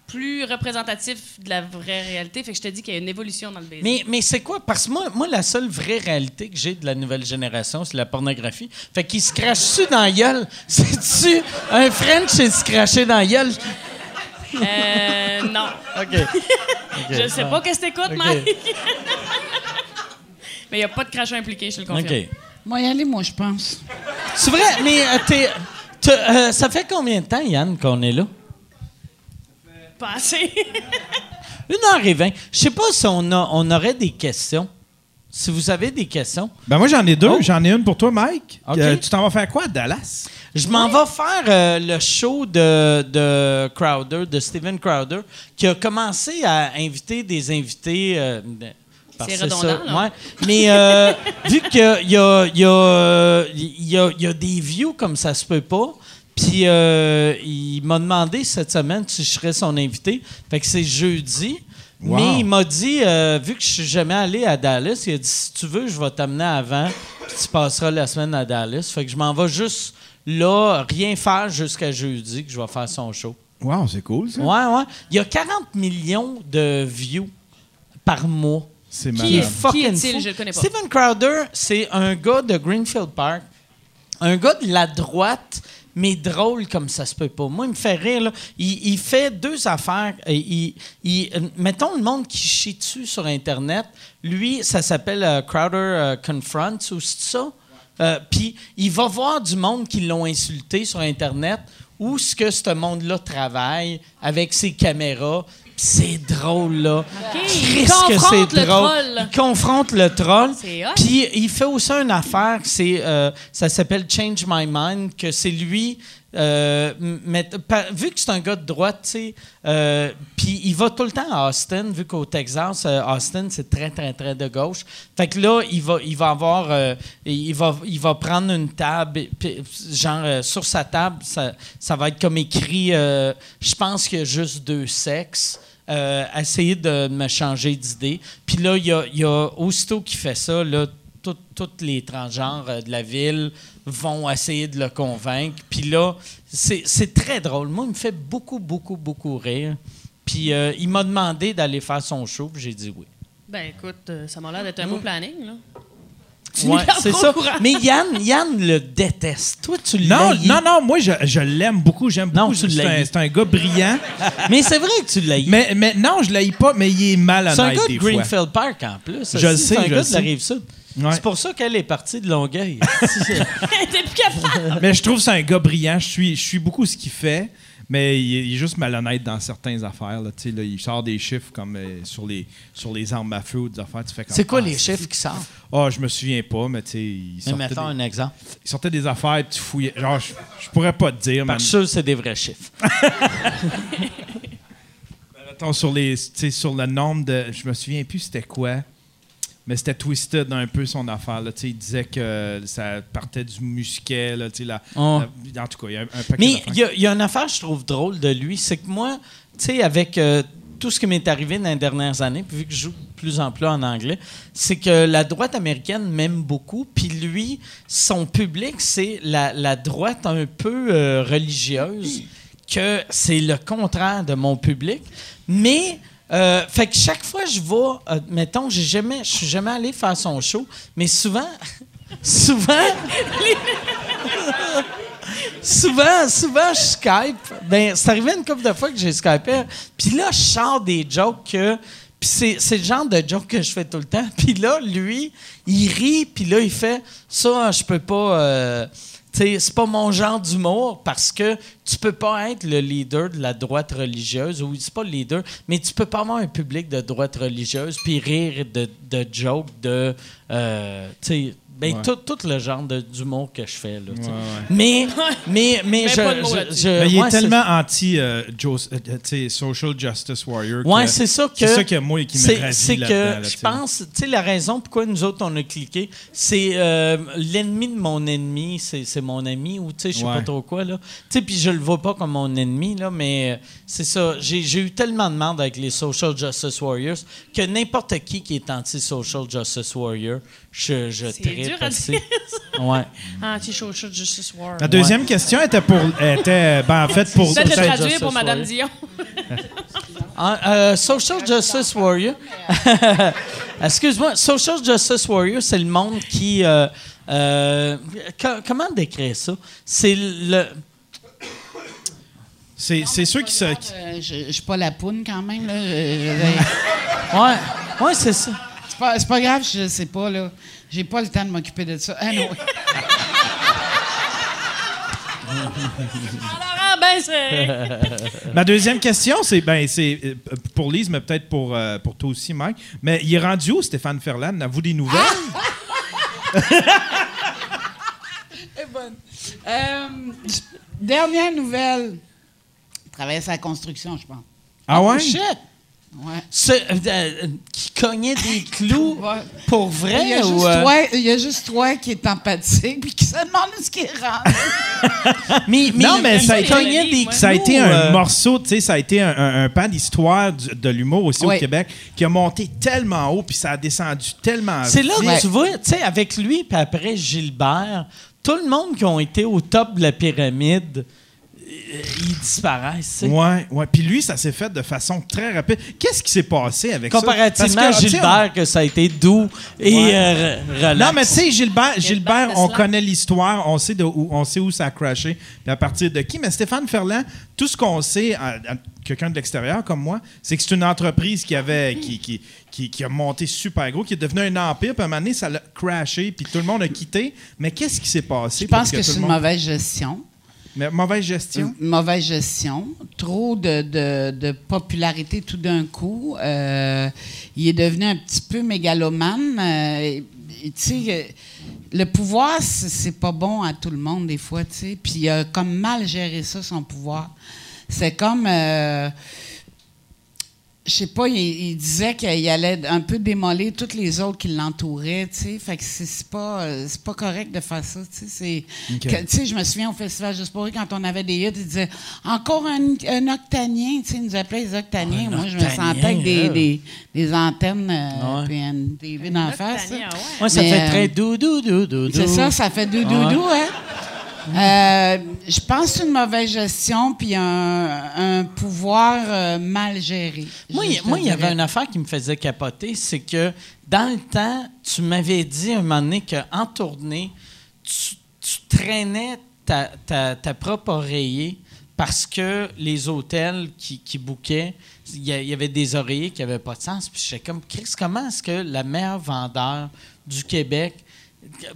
plus représentatif de la vraie réalité. Fait que je te dis qu'il y a une évolution dans le baiser. Mais, mais c'est quoi? Parce que moi, moi, la seule vraie réalité que j'ai de la nouvelle génération, c'est la pornographie. Fait qu'ils se crachent-tu dans la gueule? C'est-tu un French et se cracher dans la gueule? Euh, non. OK. Je sais pas qu'est-ce que t'écoutes. Mike. Mais il n'y a pas de crachat impliqué, je te le confirme. OK. Moi, y aller, moi, je pense. C'est vrai, mais euh, t'es- euh, ça fait combien de temps, Yann, qu'on est là? Passé. Une heure et vingt. Je sais pas si on, a, on aurait des questions. Si vous avez des questions. Ben moi, j'en ai deux. Oh. J'en ai une pour toi, Mike. OK. Euh, tu t'en vas faire quoi à Dallas? Je m'en vais faire euh, le show de, de Crowder, de Steven Crowder, qui a commencé à inviter des invités. euh, C'est redondant, ça, là. ouais. Mais euh, vu qu'il y a, y, a, y, a, y a- il y a des views comme ça se peut pas, puis euh, il m'a demandé cette semaine si je serais son invité. Fait que c'est jeudi. Wow. Mais il m'a dit, euh, vu que je suis jamais allé à Dallas, il a dit si tu veux, je vais t'amener avant, puis tu passeras la semaine à Dallas. Fait que je m'en vais juste là, rien faire jusqu'à jeudi, que je vais faire son show. Wow, c'est cool, ça. Ouais, ouais. Il y a 40 millions de views par mois. C'est Qui malade. Qui est fucking est-il? fou. Je le connais pas. Stephen Crowder, c'est un gars de Greenfield Park, un gars de la droite, mais drôle comme ça se peut pas. Moi, il me fait rire. Là. Il, il fait deux affaires. Euh, Il, il- euh, mettons le monde qui chie dessus sur Internet. Lui, ça s'appelle euh, Crowder euh, Confronts ou c'est ça? Euh, Puis il va voir du monde qui l'ont insulté sur Internet où ce que ce monde-là travaille avec ses caméras. C'est drôle, là. il que confronte c'est le drôle. troll. Il confronte le troll. Hot. Puis il fait aussi une affaire, c'est, euh, ça s'appelle Change My Mind, que c'est lui. Euh, m- met- pa- vu que c'est un gars de droite, euh, puis il va tout le temps à Austin, vu qu'au Texas, euh, Austin, c'est très, très, très de gauche. Fait que là, il va, il va avoir, il, va, il va prendre une table, genre, sur sa table, ça, ça va être comme écrit, je pense qu'il y a juste deux sexes essayer de me changer d'idée. Puis là, il y a, y a aussitôt qu'il fait ça, là, toutes les transgenres de la ville vont essayer de le convaincre. Puis là, c'est c'est très drôle. Moi, il me fait beaucoup, beaucoup, beaucoup rire. Puis euh, il m'a demandé d'aller faire son show, puis j'ai dit oui. Ben écoute, euh, ça m'a l'air d'être un beau planning, là. Tu Ouais, c'est au ça. courant. Mais Yann, Yann le déteste. Toi, tu Non, l'haïs. non, non, moi, je, je l'aime beaucoup. J'aime Non, beaucoup. tu C'est un, l'haïs. c'est un gars brillant. Mais c'est vrai que tu l'haïs. mais, mais non, je l'haïs pas, mais il est malhonnête C'est un gars des de fois. Greenfield Park en plus. Je le sais, C'est un je gars le de la sais. Rive-Sud. Ouais. C'est pour ça qu'elle est partie de Longueuil. T'es plus capable. Mais je trouve que c'est un gars brillant. Je suis, je suis beaucoup ce qu'il fait, mais il est, il est juste malhonnête dans certaines affaires. Là. Tu sais, là, il sort des chiffres comme euh, sur, les, sur les armes à feu ou des affaires. Tu fais comme, c'est quoi Ah, les chiffres qui sortent? Ah, je me souviens pas, mais tu sais, il Mais sortait, mettons des, un exemple. il sortait des affaires et tu fouillais. Genre, je, je pourrais pas te dire, que ça, c'est des vrais chiffres. mettons, sur, les, tu sais, sur le nombre de. Je me souviens plus c'était quoi. Mais c'était twisted un peu son affaire. Là. Il disait que ça partait du musquet. Là, la- Oh. la- en tout cas, il y a un, paquet Mais il y, a- il y a une affaire que je trouve drôle de lui, c'est que moi, avec euh, tout ce qui m'est arrivé dans les dernières années, puis vu que je joue de plus en plus en anglais, c'est que la droite américaine m'aime beaucoup, puis lui, son public, c'est la, la droite un peu euh, religieuse, que c'est le contraire de mon public. Mais, euh, fait que chaque fois que je vais, euh, mettons, j'ai jamais, je suis jamais allé faire son show, mais souvent, souvent, souvent, souvent, je Skype. Ben, c'est arrivé une couple de fois que j'ai Skypé. Puis là, je sors des jokes que. Puis c'est, le genre de joke que je fais tout le temps. Puis là, lui, il rit, puis là, il fait Ça, je peux pas. euh, c'est pas mon genre d'humour parce que tu peux pas être le leader de la droite religieuse, ou c'est pas le leader, mais tu peux pas avoir un public de droite religieuse puis rire de, de jokes de, euh, Ben, Ouais. tout, tout le genre de- d'humour que je fais. Là. Ouais, ouais. Mais, mais, mais, je, Mais il ouais, est tellement anti euh, euh, social justice warrior. Ouais, que c'est ça que. C'est ça que moi qui me c'est- que là, je pense, tu sais, la raison pourquoi nous autres on a cliqué, c'est euh, l'ennemi de mon ennemi, c'est c'est mon ami ou tu sais, je sais Ouais. pas trop quoi là. Tu sais, puis je le vois pas comme mon ennemi là, mais c'est ça. J'ai j'ai eu tellement de monde avec les social justice warriors que n'importe qui qui est anti-social justice warrior, je, je dur à dire, Ouais. Anti-social justice war. La deuxième question était pour. était, ben, en fait, pour. Peut-être le Social traduire Justice pour Madame Warrior. Dion. Ah, euh, social Justice Warrior. Excuse-moi, Social Justice Warrior, c'est le monde qui. euh, euh, co- comment décrire ça? C'est le. C'est c'est ceux qui se. Euh, je, je suis pas la poune quand même. Là. Je- Ouais, ouais c'est ça. C'est, pas, c'est pas grave, je sais pas. là. J'ai pas le temps de m'occuper de ça. Ah non. Alors, ah, ben, c'est. Ma deuxième question, c'est ben, c'est euh, pour Lise, mais peut-être pour, euh, pour toi aussi, Mike. Mais il est rendu où, Stéphane Ferland? Avez-vous des nouvelles? Bonne. Euh, dernière nouvelle. Il travaillait sur la construction, je pense. Ah ouais? Oh, shit! Ouais. Ce- euh, qui cognait des clous Ouais. pour Il y, vrai a ou. juste euh, toi, il y a juste toi qui est empathique puis qui se demande ce qui est mais, mais, Non, mais ça cognait des. Ça a été un euh, morceau, tu sais, ça a été un, un- un pan d'histoire de l'humour aussi au Québec qui a monté tellement haut puis ça a descendu tellement C'est là vite. que tu vois, tu sais, avec lui, puis après Gilbert, tout le monde qui ont été au top de la pyramide, ils disparaissent. Ouais, ouais. Puis lui, ça s'est fait de façon très rapide. Qu'est-ce qui s'est passé avec ça? Comparativement à Gilbert, que ça a été doux et Ouais. euh, relax. Non, mais tu sais, Gilbert, Gilbert, on connaît l'histoire, on sait de où, on sait où ça a crashé, puis à partir de qui? Mais Stéphane Ferland, tout ce qu'on sait, à, à quelqu'un de l'extérieur comme moi, c'est que c'est une entreprise qui avait, qui, qui, qui, qui a monté super gros, qui est devenu un empire, puis à un moment donné, ça l'a crashé, puis tout le monde a quitté. Mais qu'est-ce qui s'est passé? Je pense que c'est une monde- mauvaise gestion. Mais mauvaise gestion? Mauvaise gestion. Trop de, popularité tout d'un coup. Euh, il est devenu un petit peu mégalomane. Euh, euh, le pouvoir, c'est pas bon à tout le monde des fois, tu sais. Puis il a comme mal géré ça, son pouvoir. C'est comme... je sais pas, il, il disait qu'il allait un peu démolir toutes les autres qui l'entouraient, tu sais. Fait que c'est pas, euh, c'est pas correct de faire ça, tu sais. C'est- Ok. que- Tu sais, je me souviens au Festival Juste pour quand on avait des hits, ils disaient « Encore un, un octanien », tu sais, ils nous appelaient les octaniens. Un Moi, je me sentais avec des, des, des antennes euh, Ouais. puis une TV d'en face. Ouais. Moi, ça Mais, fait euh, très doudou, doudou, doudou. C'est ça, ça fait doudou, doudou, hein? Euh, je pense une mauvaise gestion puis un, un pouvoir euh, mal géré. Moi, Je- il- je te moi, il y avait une affaire qui me faisait capoter, c'est que dans le temps, tu m'avais dit un moment donné qu'en tournée, tu, tu traînais ta, ta- ta propre oreiller parce que les hôtels qui, qui bookaient, il y, a- il y avait des oreillers qui n'avaient pas de sens. Puis j'étais comme, Chris, comment est-ce que la meilleure vendeur du Québec,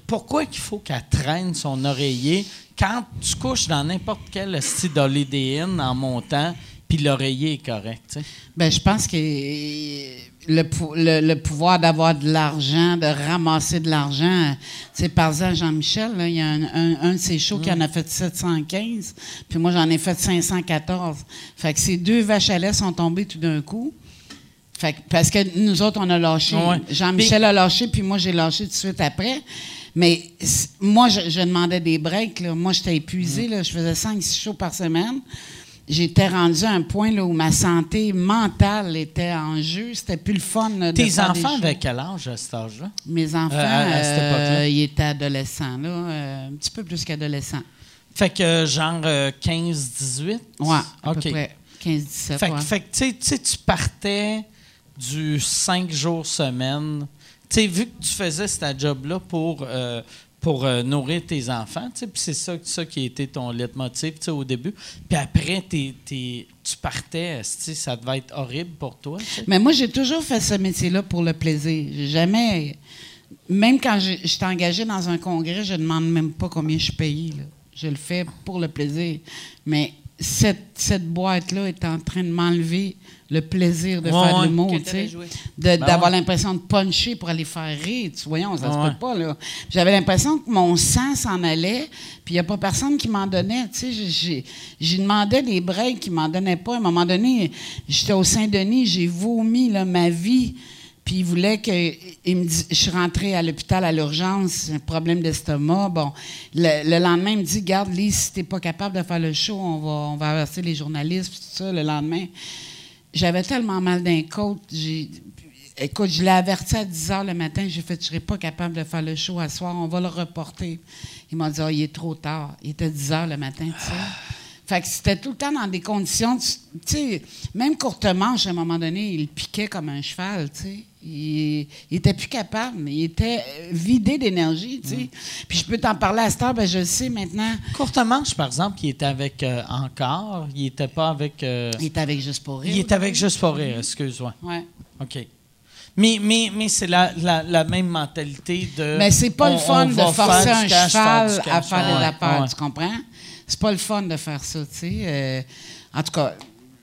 pourquoi qu'il faut qu'elle traîne son oreiller quand tu couches dans n'importe quel style d'Holiday Inn en montant, puis l'oreiller est correct? Ben, je pense que le, pou- le, pouvoir d'avoir de l'argent, de ramasser de l'argent, c'est par exemple Jean-Michel, il y a un, de ses shows qui en a fait 715, puis moi j'en ai fait 514. Fait ces deux vaches à lait sont tombées tout d'un coup. Fait que- parce que nous autres, on a lâché. Ouais. Jean-Michel a lâché, puis moi, j'ai lâché tout de suite après. Mais moi, je, je demandais des breaks. là. Moi, j'étais épuisée. là. Je faisais 5-6 shows par semaine. J'étais rendue à un point là, où ma santé mentale était en jeu. C'était plus le fun. là, de Tes enfants avaient quel âge à cet âge-là? Mes enfants, Euh, cette époque-là? euh, ils étaient adolescents, là, euh, un petit peu plus qu'adolescents. Fait que euh, genre euh, 15-18? Ouais, à OK. peu près 15-17. Fait, que- ouais. fait que, tu sais- tu sais, tu partais du 5 jours semaine. Tu sais, vu que tu faisais ce job-là pour, euh, pour euh, nourrir tes enfants, tu sais, puis c'est ça, qui a été ton leitmotiv, tu sais, au début. Puis après, t'es- t'es- tu partais, ça devait être horrible pour toi. Mais moi, j'ai toujours fait ce métier-là pour le plaisir. Jamais. Même quand je suis engagée dans un congrès, je ne demande même pas combien je là. Je le fais pour le plaisir. Mais cette, cette boîte-là est en train de m'enlever le plaisir de Ouais, faire de l'humour, Ben D'avoir l'impression de puncher pour aller faire rire. Tu voyons, ça Ouais. se peut pas, là. J'avais l'impression que mon sang s'en allait, puis il n'y a pas personne qui m'en donnait. Tu sais, j'ai- demandais des breaks qui m'en donnaient pas. À un moment donné, j'étais au Saint-Denis, j'ai vomi là, ma vie. Puis il voulait que. Il me dit, je suis rentrée à l'hôpital à l'urgence, un problème d'estomac. Bon, le, le lendemain, il me dit Garde, Lise, si t'es pas capable de faire le show, on va, on va avertir les journalistes, tout ça. Le lendemain, j'avais tellement mal d'un côte. Écoute, je l'ai averti à 10 h le matin. J'ai fait, je serai pas capable de faire le show à soir, on va le reporter. Il m'a dit, Ah, il est trop tard. Il était 10 h le matin, tu sais. Fait que c'était tout le temps dans des conditions, tu sais, même courte manche, à un moment donné, il piquait comme un cheval, tu sais. Il, il était plus capable, mais il était vidé d'énergie, tu sais. Puis je peux t'en parler à cette heure, ben je le sais maintenant. Courte manche, par exemple, il était avec euh, encore. Il était pas avec. euh, Il était avec Juste pour rire. il est avec juste pour rire, excuse-moi. Ouais. OK. Mais, mais, mais c'est la, la, la même mentalité de. Mais c'est pas on- le fun de forcer faire un cash, cheval à faire Ouais, affaires, ouais. tu comprends? C'est pas le fun de faire ça, tu sais. Euh, en tout cas,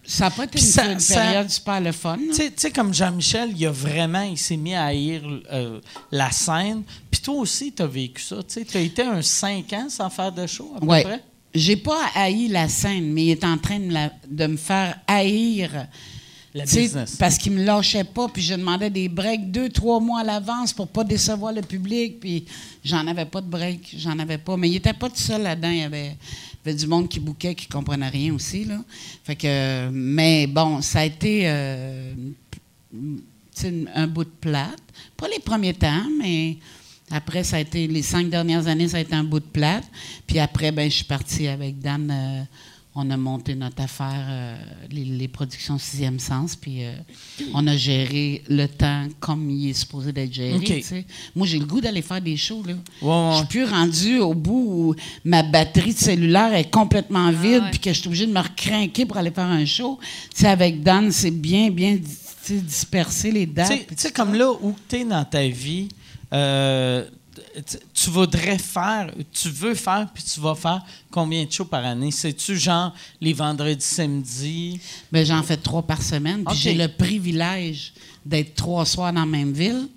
ça n'a pas été ça- une ça- période super le fun. Tu sais- sais, comme Jean-Michel, il a vraiment, il s'est mis à haïr euh, la scène. Puis toi aussi, tu as vécu ça. Tu as été un 5 ans sans faire de show, à peu Ouais. près? J'ai pas haï la scène, mais il est en train de la- de me faire haïr. La business. Parce qu'il me lâchait pas, puis je demandais des breaks deux, trois mois à l'avance pour pas décevoir le public, puis j'en avais pas de break, j'en avais pas. Mais il était pas tout seul là-dedans, il y avait, il y avait du monde qui bouquait, qui comprenait rien aussi, là. Fait que, mais bon, ça a été euh, un bout de plate. Pas les premiers temps, mais après, ça a été, les cinq dernières années, ça a été un bout de plate. Puis après, ben, je suis partie avec Dan. euh, on a monté notre affaire, euh, les, les productions Sixième Sens, puis euh, on a géré le temps comme il est supposé d'être géré. OK. tu sais. Moi, j'ai le goût d'aller faire des shows. Là. ouais. Je suis plus rendue au bout où ma batterie de cellulaire est complètement vide, ouais. puis que je suis obligée de me recrinquer pour aller faire un show. Avec Dan, c'est bien, bien dispersé les dates. tu sais, comme là où tu es dans ta vie, euh, tu- voudrais faire, tu veux faire, puis tu vas faire combien de shows par année? C'est-tu genre les vendredis, samedis? Ben, j'en fais trois par semaine. Puis j'ai le privilège d'être trois soirs dans la même ville.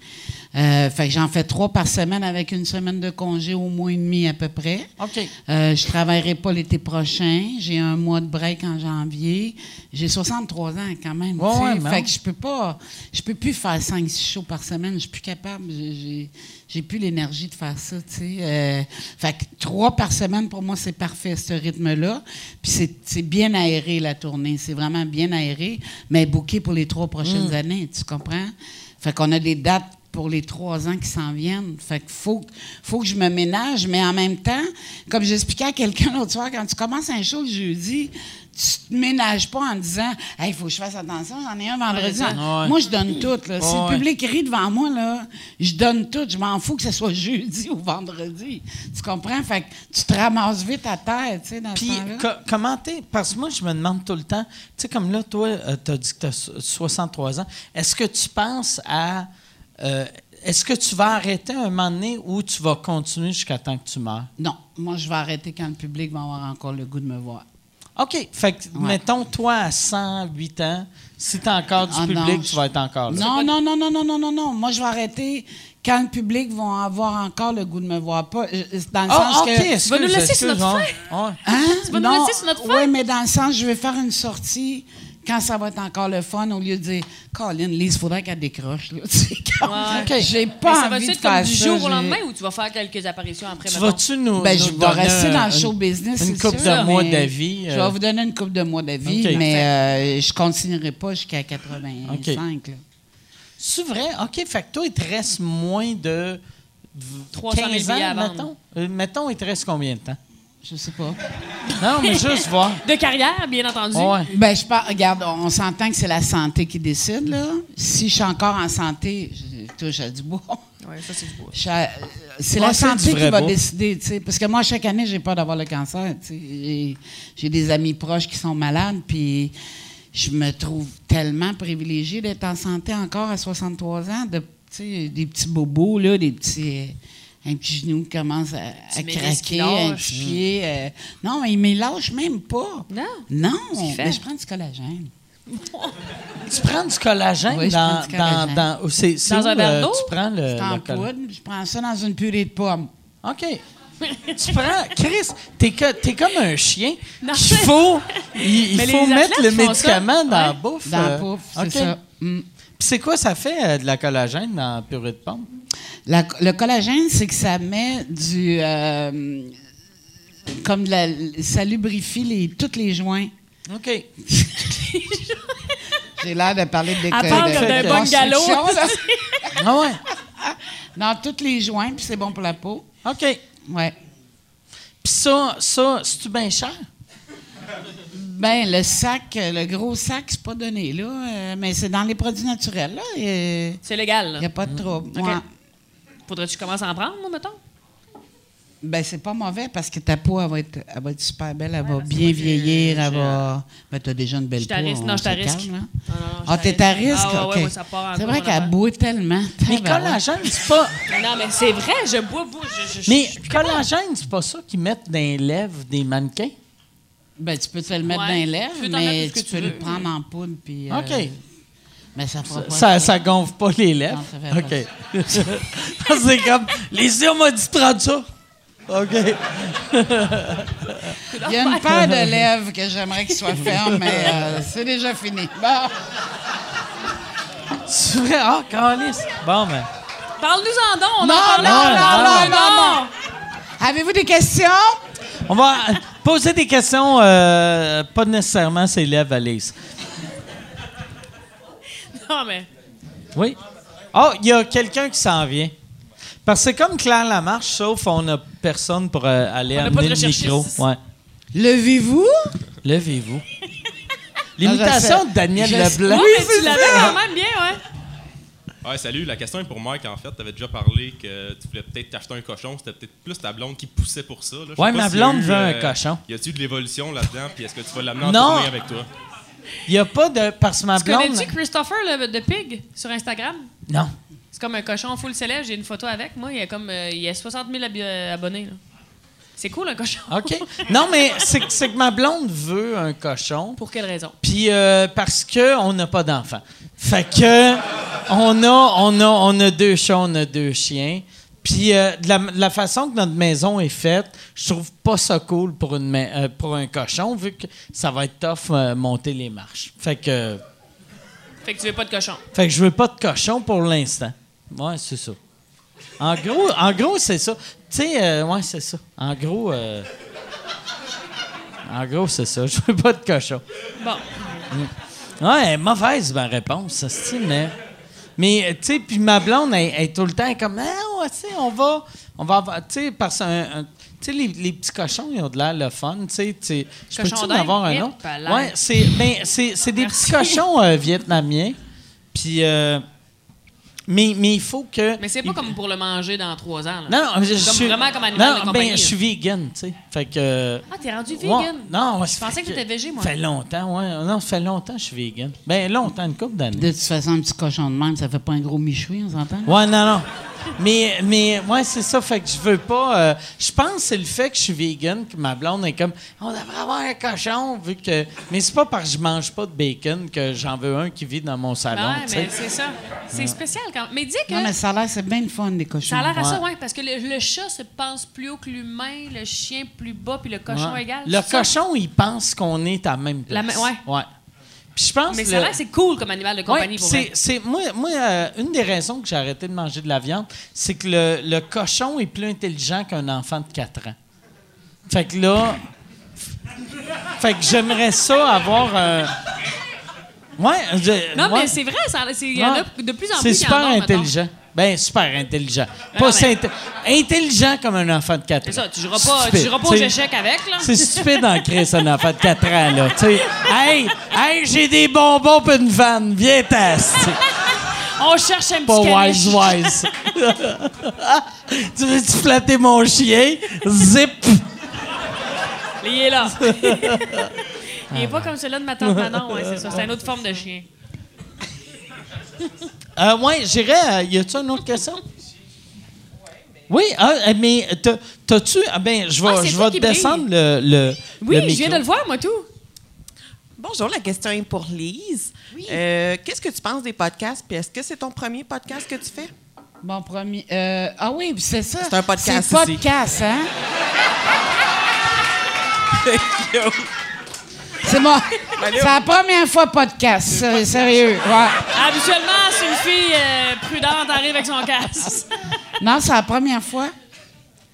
Euh, fait que j'en fais trois par semaine avec une semaine de congé au mois et demi à peu près. OK. Euh, je travaillerai pas l'été prochain. J'ai un mois de break en janvier. J'ai 63 ans quand même. Ouais, fait que je peux pas, je peux plus faire 5 6 shows par semaine. Je suis plus capable. J'ai- J'ai, plus l'énergie de faire ça. Euh, fait que trois par semaine pour moi c'est parfait ce rythme-là. Puis c'est, c'est bien aéré la tournée. C'est vraiment bien aéré, mais booké pour les trois prochaines années. Tu comprends? Fait qu'on a des dates pour les trois ans qui s'en viennent. Fait qu'il faut, faut que je me ménage, mais en même temps, comme j'expliquais à quelqu'un l'autre soir, quand tu commences un show le jeudi, tu te ménages pas en disant Hey, il faut que je fasse attention, j'en ai un vendredi. Ouais. Moi, je donne tout. Là. Si le public rit devant moi, là, je donne tout. Je m'en fous que ce soit jeudi ou vendredi. Tu comprends? Fait que tu te ramasses vite à terre, tu sais, dans Puis, ce co- comment t'es? Parce que moi, je me demande tout le temps, tu sais, comme là, toi, tu as dit que tu as 63 ans. Est-ce que tu penses à. Euh, Est-ce que tu vas arrêter un moment donné ou tu vas continuer jusqu'à temps que tu meurs? Non, moi, je vais arrêter quand le public va avoir encore le goût de me voir. OK. Fait que, Ouais. mettons, toi, à 108 ans, si tu as encore du Ah, non, public, je- tu vas être encore là. Non, non, non, non, non, non, non, non. Moi, je vais arrêter quand le public va avoir encore le goût de me voir. Pas, euh, dans le Ah, sens OK. que... excuse, vas nous laisser sur notre fin? Hein? Tu vas nous Non, laisser sur notre Oui, mais dans le sens, je vais faire une sortie quand ça va être encore le fun, au lieu de dire, Colin, Lise, il faudrait qu'elle décroche. Là. Ouais. J'ai pas ça va envie de être comme faire du ça. jour au lendemain ou tu vas faire quelques apparitions après, Tu vas-tu nous. Ben, nous je vais donner rester dans le show business. une sûr, de mois d'avis, Je euh. vais vous donner une coupe de mois d'avis, mais euh, je continuerai pas jusqu'à 85. OK. là. C'est vrai? OK. Fait que toi, il te reste moins de. v- 300 000 15 ans, mettons? Euh, mettons, il te reste combien de temps? Je sais pas. Non, mais juste voir. De carrière, bien entendu. Ouais. Ben, je par- regarde, on s'entend que c'est la santé qui décide, là. Si je suis encore en santé, je touche à du bois. Ouais, ça, c'est du bois. À- C'est la santé qui va bois. décider, tu sais. Parce que moi, chaque année, j'ai peur d'avoir le cancer, tu sais. J'ai- des amis proches qui sont malades, puis je me trouve tellement privilégiée d'être en santé encore à 63 ans, de, tu sais, des petits bobos, là, des petits... un petit genou qui commence à, à craquer, un petit pied. euh, non, mais il me lâche même pas. Non? Non, mais je prends du collagène. Tu prends du collagène Oui, dans, du collagène. dans, c'est Dans où, un verre euh, d'eau? Tu prends le, C'est en le colla- poudre. Je prends ça dans une purée de pommes. OK. tu prends... Chris, t'es, t'es comme un chien Non, c'est- faut... Il, il faut mettre le médicament dans la bouffe. Dans la euh, pouffe, c'est OK. ça. Mm. Puis c'est quoi ça fait euh, de la collagène dans la purée de pomme? La- le collagène, c'est que ça met du. euh, comme de la, ça lubrifie les, tous les joints. OK. J'ai l'air de parler de comme d'un construction, là. Ah ouais? Dans tous les joints, puis c'est bon pour la peau. OK. Ouais. Puis ça, ça c'est-tu bien cher? Ben, le sac, le gros sac, c'est pas donné, là. euh, mais c'est dans les produits naturels, là. Il C'est légal, n'y là. a pas de trouble. OK. Ouais. Faudrait-tu commencer à en prendre, moi, mettons? Ben, c'est pas mauvais parce que ta peau, elle va être, elle va être super belle, elle va bien vieillir, elle va. Ben, t'as déjà une belle Je peau. risque. Non, je suis à se risque. calme, là. Non, non, non, je Ah, t'es à risque? Ah, ouais, ouais, c'est vrai qu'elle boit tellement. Mais collagène, c'est pas... Mais non, mais c'est vrai, je bois, bois. Je, je, Mais je collagène, c'est pas ça qu'ils mettent dans les lèvres des mannequins? Ben, tu peux te le mettre dans les lèvres, mais tu peux le prendre en poudre. Puis, euh, OK. Mais ça Ça, ça gonfle pas les lèvres? Non, ça fait OK. c'est comme... Les yeux m'ont dit de prendre ça. OK. Il y a une paire de lèvres que j'aimerais qu'il soit ferme, mais euh, c'est déjà fini. Bon. C'est vrai? Ah, calice. Bon, ben... Parle-nous-en donc. On Non, en non, non, non, non, Avez-vous des questions? On va poser des questions, euh, pas nécessairement ses lèvres, Alice. Non, mais. Oui. Oh, il y a quelqu'un qui s'en vient. Parce que c'est comme Claire Lamarche, sauf on n'a personne pour euh, aller On amener pas de le micro. Ouais. Levez-vous. Levez-vous. L'imitation Ah, de Daniel Je- Leblanc. Oui, mais tu l'avais quand même bien, ouais. Ouais, salut. La question est pour Mike, en fait. Tu avais déjà parlé que tu voulais peut-être t'acheter un cochon. C'était peut-être plus ta blonde qui poussait pour ça. là. Ouais, ma blonde eu, veut un euh, cochon. Y a-tu de l'évolution là-dedans? Puis est-ce que tu vas l'amener en Non. tournée avec toi? Il n'y a pas de. Parce que ma Tu blonde. connais-tu Christopher le, de Pig sur Instagram? Non. C'est comme un cochon full célèbre. J'ai une photo avec. Moi, il y a comme euh, il y a 60 000 ab- euh, abonnés. là. C'est cool, un cochon. OK. Non, mais c'est que- c'est que ma blonde veut un cochon. Pour quelle raison? Puis euh, parce que on n'a pas d'enfants. Fait que on a, on a, on a deux chats, on a deux chiens. Puis euh, de, la, de la façon que notre maison est faite, je trouve pas ça cool pour une euh, pour un cochon vu que ça va être tough euh, monter les marches. Fait que Fait que tu veux pas de cochon. fait que je veux pas de cochon pour l'instant. Ouais, c'est ça. En gros, en gros c'est ça. Tu sais, euh, ouais, c'est ça. En gros, euh, en gros, c'est ça. Je veux pas de cochon. Bon. Ouais, mauvaise ma réponse, ça, mais. Mais, euh, tu sais, puis ma blonde, elle, elle est tout le temps comme, ah, ouais, tu sais, on va. On va avoir. Tu sais, parce que. un- un- Tu sais, les, les petits cochons, ils ont de l'air le fun, tu sais. tu sais. Je peux-tu en avoir un autre? Ouais, c'est, ben, c'est des petits cochons euh, vietnamiens. Puis. euh, mais, mais il faut que. Mais c'est pas comme pour le manger dans trois ans. Là. Non, non, je, suis. vraiment comme animal non, de compagnie, ben, je suis vegan, tu sais. Fait que. Ah, t'es rendu Ouais, vegan? non, Je pensais fait que t'étais végé, moi. Ça fait longtemps, ouais. Non, ça fait longtemps que je suis vegan. Ben, longtemps, une couple d'années. De toute façon, un petit cochon de même, ça fait pas un gros michoui, on s'entend? Ouais, non, non. Mais, mais ouais, c'est ça. Fait que je veux pas. euh, je pense que c'est le fait que je suis vegan que ma blonde est comme on devrait avoir un cochon vu que. Mais c'est pas parce que je mange pas de bacon que j'en veux un qui vit dans mon salon. Ouais, mais c'est ça. C'est spécial quand même. Mais dis que Non, mais ça a l'air, c'est bien le fun, des cochons. ça a l'air à ça, Ouais. ouais, parce que le, le chat se pense plus haut que l'humain, le chien plus bas, puis le cochon Ouais. égal. Le ça? cochon, il pense qu'on est à la même place. La ouais. Ouais. Puis je pense Mais l'air que c'est cool comme animal de compagnie Ouais, pour c'est, vrai. c'est- moi, moi euh, une des raisons que j'ai arrêté de manger de la viande, c'est que le, le cochon est plus intelligent qu'un enfant de 4 ans. Fait que là, fait que j'aimerais ça avoir un. Ouais, je- Non, ouais. mais c'est vrai, c'est- il y en a de plus en C'est plus. y super intelligent. Ben, super intelligent. Pas mais- intelligent comme un enfant de 4 ans. C'est ça, tu joueras pas, tu joueras pas aux T'sais, échecs avec, là? C'est stupide en Chris, un enfant de 4 ans, là. Tu sais, hey, hey, j'ai des bonbons pour une vanne. Viens, tasse. On cherche un petit Pas caniche. wise, wise. tu veux-tu flatter mon chien? Zip! Il est là. Il est pas comme celui-là de ma tante Manon, ouais, c'est ça. C'est une autre forme de chien. Euh, ouais, j'irais. euh, y a-tu une autre question? Oui, ah, euh, mais t'as- t'as-tu. Ah ben, je vais, Ah, je te descendre le, le. Oui, le je viens de le voir, moi, tout. Bonjour, la question est pour Lise. Euh, Qu'est-ce que tu penses des podcasts? Puis est-ce que c'est ton premier podcast que tu fais? Bon, premier. euh, ah oui, c'est ça. C'est un podcast C'est aussi. podcast, hein? c'est bon. C'est la première fois podcast, sé- sérieux. Ouais. Habituellement, c'est une fille euh, prudente arrive avec son casque. Non, c'est la première fois.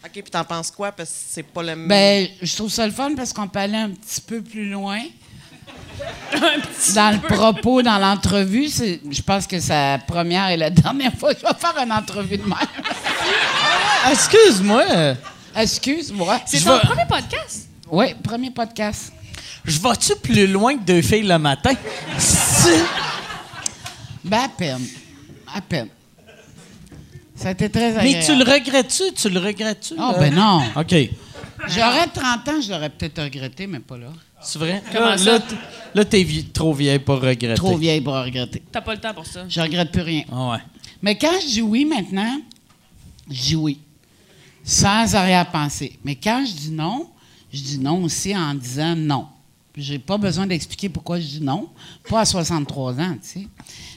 OK, puis t'en penses quoi? Parce que c'est pas le même. Ben, je trouve ça le fun parce qu'on peut aller un petit peu plus loin. Un petit Dans le peu. propos, dans l'entrevue, c'est- je pense que c'est la première et la dernière fois que je vais faire une entrevue de même. Ah, Excuse-moi. euh, Excuse-moi. C'est ton premier podcast? Oui, premier podcast. Je vais-tu plus loin que deux filles le matin? Si- Ben, à peine. À peine. Ça a été très agréable. Mais tu le regrettes-tu? Tu le regrettes-tu? Ah, là? ben non. OK. J'aurais 30 ans, je l'aurais peut-être regretté, mais pas là. C'est vrai? Comment là, ça? là, t'es vie- trop vieille pour regretter. Trop vieille pour regretter. T'as pas le temps pour ça. Je regrette plus rien. Ah ouais. Mais quand je dis oui maintenant, je dis oui. Sans arrière-pensée. Mais quand je dis non, je dis non aussi en disant non. J'ai pas besoin d'expliquer pourquoi je dis non. Pas à 63 ans, tu sais.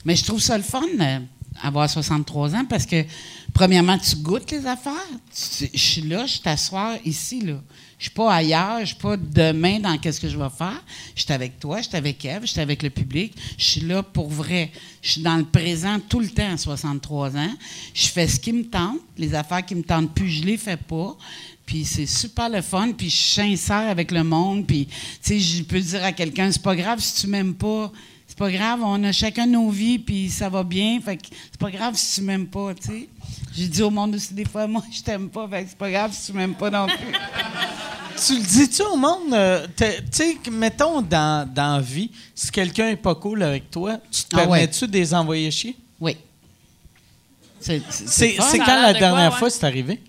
Mais je trouve ça le fun euh, avoir 63 ans parce que, premièrement, tu goûtes les affaires. Je suis là, je t'assois ici, là. Je suis pas ailleurs, je suis pas demain dans qu'est-ce que je vais faire. Je suis avec toi, je suis avec Eve, je suis avec le public. Je suis là pour vrai. Je suis dans le présent tout le temps à 63 ans. Je fais ce qui me tente. Les affaires qui me tentent plus, je les fais pas. Puis c'est super le fun, puis je suis sincère avec le monde. Puis, tu sais, je peux dire à quelqu'un, c'est pas grave si tu m'aimes pas. C'est pas grave, on a chacun nos vies, puis ça va bien. Fait que c'est pas grave si tu m'aimes pas, tu sais. J'ai dit au monde aussi des fois, moi, je t'aime pas, fait que c'est pas grave si tu m'aimes pas non plus. Tu le dis-tu au monde? euh, Tu sais, mettons, dans, dans la vie, si quelqu'un est pas cool avec toi, tu te Ah ouais. permets-tu de les envoyer chier? Oui. C'est quand l'air la de dernière quoi, ouais? fois c'est arrivé?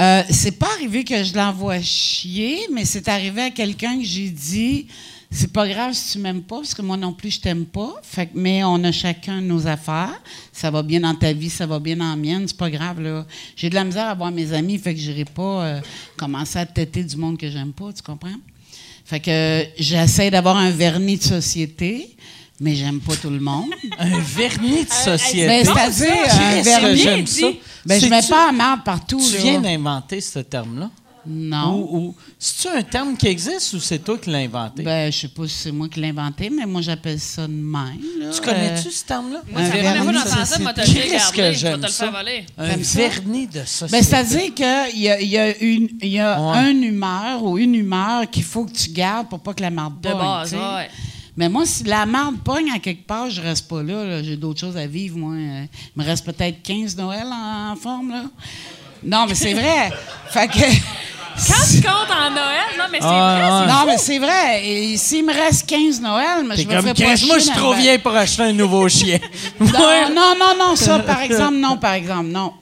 Euh, c'est pas arrivé que je l'envoie chier, mais c'est arrivé à quelqu'un que j'ai dit c'est pas grave si tu m'aimes pas, parce que moi non plus je t'aime pas. Fait que, mais on a chacun nos affaires. Ça va bien dans ta vie, ça va bien dans la mienne, c'est pas grave là. J'ai de la misère à voir mes amis, fait que j'irai pas euh, commencer à têter du monde que j'aime pas, tu comprends? Fait que j'essaie d'avoir un vernis de société, mais j'aime pas tout le monde. Un vernis de société. Ben, c'est-à-dire un que vernis. j'aime ça. Ben, je mets pas la marde partout. Tu là. viens d'inventer ce terme-là? Non. Ou, ou- c'est-tu un terme qui existe ou c'est toi qui l'as inventé? Ben, je sais pas si c'est moi qui l'ai inventé, mais moi, j'appelle ça de même. là. tu connais-tu Euh, ce terme-là? Moi, Un c'est la première fois ça, moi, que j'aime te le ça? faire voler. Un ça? vernis de société. ben, c'est-à-dire qu'il y a, y a, une, il y a Ouais. une humeur ou une humeur qu'il faut que tu gardes pour pas que la marde De base, ouais. Mais moi, si la marde pogne à quelque part, je reste pas là. là. J'ai d'autres choses à vivre, moi. Il me reste peut-être 15 Noël en, en forme, là. Non, mais c'est vrai. fait que... Quand tu comptes en Noël, non, mais c'est Ah, vrai, c'est Non, mais c'est vrai. Et s'il me reste 15 Noël, mais je me comme, fais pas moi, je suis trop le- vieille pour acheter un nouveau chien. Non, non, non, ça, par exemple, non, par exemple, non.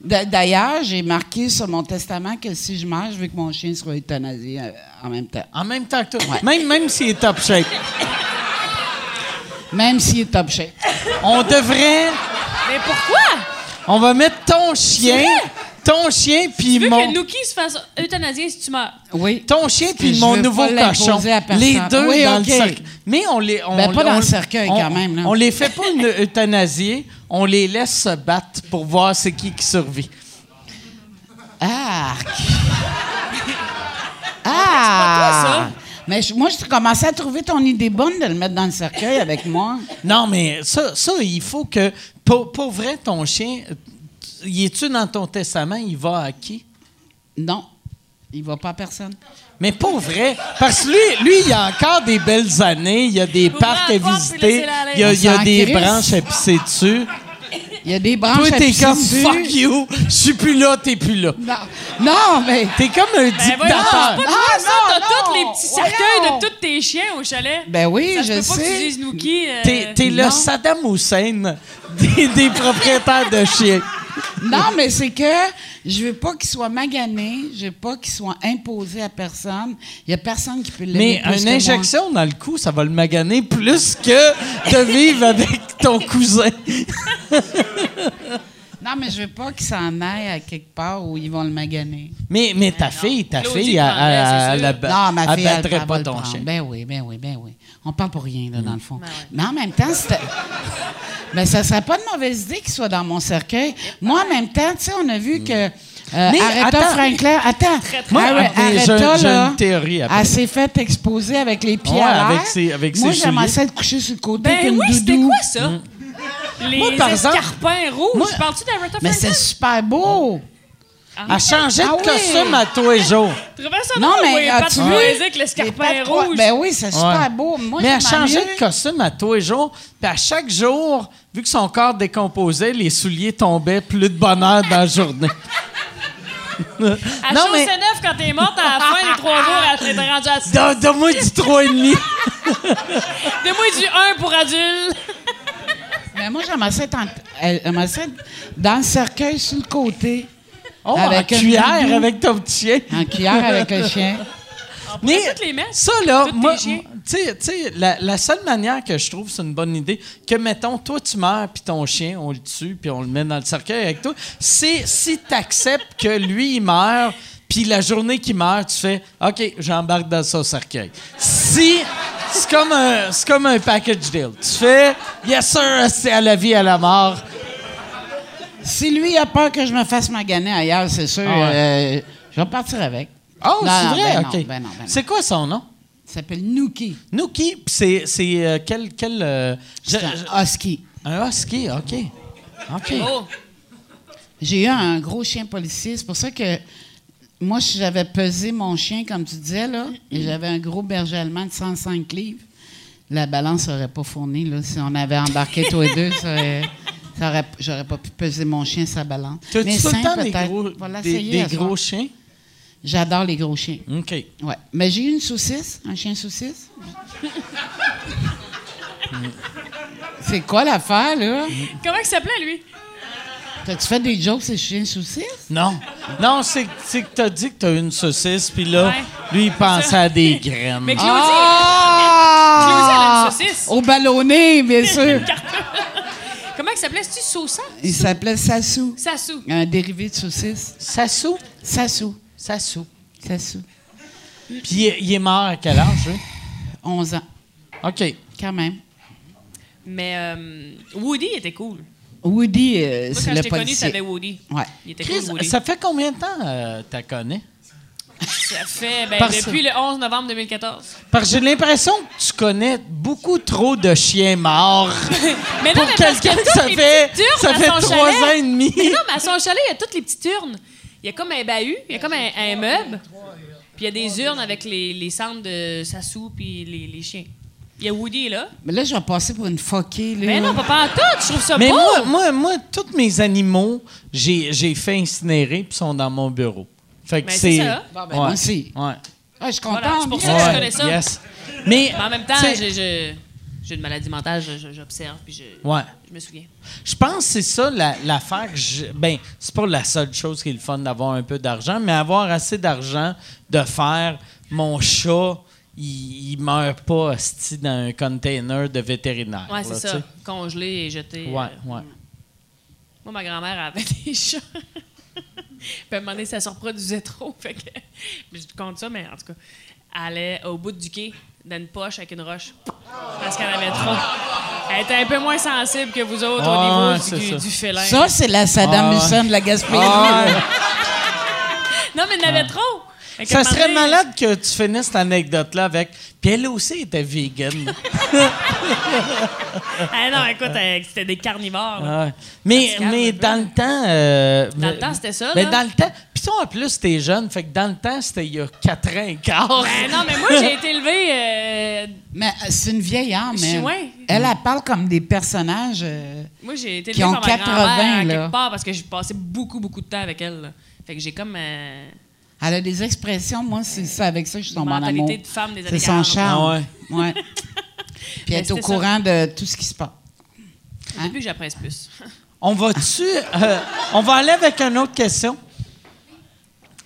D'ailleurs, j'ai marqué sur mon testament que si je meurs, je veux que mon chien soit euthanasié euh, en même temps. En même temps que toi. Ouais. Même, même s'il est top shape. Même s'il est top shape. On devrait. Mais pourquoi? On va mettre ton chien. Ton chien, puis Tu veux mon. que Nookie se fasse euthanasier si tu meurs? Oui. Ton chien, puis mon veux nouveau cochon. à personne. Les deux Oui, dans OK. le cercle. Mais on les. On, Ben, pas dans on- le cercueil, on- quand même, là. On les fait pas une euthanasier. On les laisse se battre pour voir c'est qui qui survit. Ah! ça. Mais je- moi, je commençais à trouver ton idée bonne de le mettre dans le cercueil avec moi. Non, mais ça, ça il faut que. Pour, pour vrai, ton chien, y es-tu dans ton testament? Il va à qui? Non. Il va pas à personne. Mais pas vrai. Parce que lui, lui, il a encore des belles années. Il y a des parcs à puis visiter. aller? Il y a, il y a On s'en des crisse. branches à pisser dessus. Il y a des branches Toi, à t'es pisser comme dessus. fuck you. Je suis plus là, t'es plus là. Non, non mais... T'es comme un Ben voyons, c'est dictateur. toi, Ah, ça, non, t'as tous non, les petits cercueils voyons. de tous tes chiens au chalet. Ben oui, ça se je peut pas que tu sais. dises Nookie. euh, T'es, t'es le non. Saddam Hussein des, des propriétaires de chiens. Non, mais c'est que je veux pas qu'il soit magané, je veux pas qu'il soit imposé à personne. Il y a personne qui peut l'aimer Mais plus que une moi. injection dans le cou, ça va le maganer plus que de vivre avec ton cousin. Non, mais je veux pas qu'il s'en aille à quelque part où ils vont le maganer. Mais, mais ta fille, ta Claudie fille, le elle, elle- elle- elle- non, ma elle fille, elle, battrait elle pas le ton chien. Ben oui, ben oui, ben oui. On parle pour rien, là, dans le fond. Ben ouais. Mais en même temps, c'était... Mais ça serait pas une mauvaise idée qu'il soit dans mon cercueil. Moi, en même temps, tu sais, on a vu que... euh, Mais Aretha attends. Franklin... Attends. Moi, Are- mais j'ai- Aretha, j'ai là, une théorie après. Elle s'est fait exposer avec les pieds Ouais, à avec ses- avec Moi, ses j'aimerais ça être couché sur le côté avec Ben une oui, c'était doudou. quoi ça? Les Moi, par exemple- escarpins rouges. Moi- Parles-tu d'Aretha Mais Franklin? c'est super beau. Elle changeait de Ah oui. costume à tous les jours. Tu trouvais ça Non, drôle, mais as-tu vu? L'escarpin rouge. Ben oui, c'est super Ouais. beau. Moi, Mais elle changeait mieux- de costume à tous les jours. Puis à chaque jour, vu que son corps décomposait, les souliers tombaient plus de bonheur dans la journée. À Non, mais- Neuve, quand t'es morte, à la fin des trois jours, elle était rendue à 6. Donne- Donne-moi du 3,5. Donne-moi du 1 pour adulte. Mais moi, j'aimerais ça être en- elle- j'aimerais ça être dans le cercueil sur le côté, Oh, Avec en un cuillère doudou. avec ton petit chien. en cuillère avec le chien. Mais toutes les mettre. ça, là, Toutes moi, tu sais- tu sais, la, la seule manière que je trouve c'est une bonne idée, que, mettons, toi, tu meurs, puis ton chien, on le tue, puis on le met dans le cercueil avec toi, c'est si tu acceptes que lui, il meurt, puis la journée qu'il meurt, tu fais « OK, j'embarque dans son cercueil ». Si... C'est comme, un, c'est comme un package deal. Tu fais « Yes, sir, c'est à la vie, à la mort Si lui a peur que je me fasse maganer ailleurs, c'est sûr, Ah euh, je vais partir avec. ». Oh, Non, c'est non, vrai? ben non, OK. ben non, ben non. C'est quoi son nom? Il s'appelle Nuki. Nuki, puis c'est, c'est euh, quel... quel euh, je- C'est je- un husky. un husky, OK. OK. Oh, J'ai eu un gros chien policier. C'est pour ça que moi, si j'avais pesé mon chien, comme tu disais, là, et j'avais un gros berger allemand de 105 livres, la balance n'aurait pas fourni. Là, si on avait embarqué tous les deux, ça aurait- j'aurais pas pu peser mon chien la balance. T'as-tu Mais tout le temps des peut-être. gros, des, gros chiens? J'adore les gros chiens. OK. Ouais. Mais j'ai eu une saucisse, un chien saucisse. C'est quoi l'affaire, là? comment il s'appelait, lui? T'as-tu fait des jokes, ces chiens saucisses? Non. Non, c'est, c'est que t'as dit que t'as une saucisse, puis là, Ouais. lui, il pensait à des graines. Mais Claudie, Ah! Claudie, elle a une saucisse. Au ballonné, bien sûr. Il s'appelait? Sosa? Il s'appelait Sassou. Sassou. Un dérivé de saucisse. Sassou? Sassou. Sassou. Sassou. Puis il est, mort à quel âge, lui? 11 ans, OK. quand même. Mais euh, Woody était cool. Woody, euh, Moi, c'est quand le je t'ai connu, policier. t'avais Woody. Ouais. Il était Chris, cool, Woody. ça fait combien de temps euh, t'as connais? Ça fait ben, Parce- depuis le 11 novembre 2014. Parce que j'ai l'impression que tu connais beaucoup trop de chiens morts. Mais non, Pour mais parce que quelqu'un, toutes ça les fait, petites urnes ça à fait son trois chalet- ans et demi. Mais non, mais à son chalet, il y a toutes les petites urnes. Il y a comme un bahut, il y a comme un, un meuble. Puis il y a des urnes avec les, les cendres de Sassou puis les, les chiens. Il y a Woody là. Mais là, je vais passer pour une foquée, là. Mais non, pas en tout. Je trouve ça Mais beau. moi, moi, moi, tous mes animaux, j'ai, j'ai fait incinérer puis sont dans mon bureau. Fait que Ben, c'est. Bon, ben, moi aussi. Ouais. Ah, je suis Voilà, contente. c'est pour ça que je connais ça. Yes. Mais, Mais en même temps, j'ai, j'ai- j'ai une maladie mentale, j'observe puis je, Ouais. je me souviens. Je pense que c'est ça la- l'affaire. que je- ben, c'est pas la seule chose qui est le fun d'avoir un peu d'argent, mais avoir assez d'argent de faire mon chat, il, il meurt pas hostie, dans un container de vétérinaire. Là, c'est ça. Congelé et jeté. Ouais, euh, ouais. Moi, ma grand-mère avait des chats. Puis à un moment donné, ça se reproduisait trop. Fait que, je compte ça, mais en tout cas, elle allait au bout du quai, dans une poche avec une roche. Parce qu'elle avait trop. Elle était un peu moins sensible que vous autres Ah, au niveau ça. du, du félin. Ça, c'est la Saddam Ah. Hussein de la Gaspésie. non, mais en avait trop. Ça serait donné- malade que tu finisses cette anecdote-là avec. Puis elle aussi était vegan. Ah non, écoute, euh, c'était des carnivores. Mais, mais dans le temps. euh, Dans le temps, c'était ça, Mais là. dans le temps. Puis toi, en plus, t'es jeune. Fait que dans le temps, c'était il y a 4 ans et quart. Ben non, mais moi, j'ai été élevée. euh, Mais c'est une vieille âme. Je suis- Elle. ouais. elle, elle parle comme des personnages. euh, Moi, j'ai été Qui élevée ont par ma 80, grand-mère à là. quelque part parce que j'ai passé beaucoup, beaucoup de temps avec elle. là. Fait que j'ai comme euh, elle a des expressions. Moi, c'est ça. Avec ça, je suis tombée en mentalité amour. de femme des C'est son 40. charme. Ah ouais. Ouais. Puis elle est au ça. courant de tout ce qui se passe. Depuis que j'appresse plus. On va-tu. euh, on va aller avec une autre question?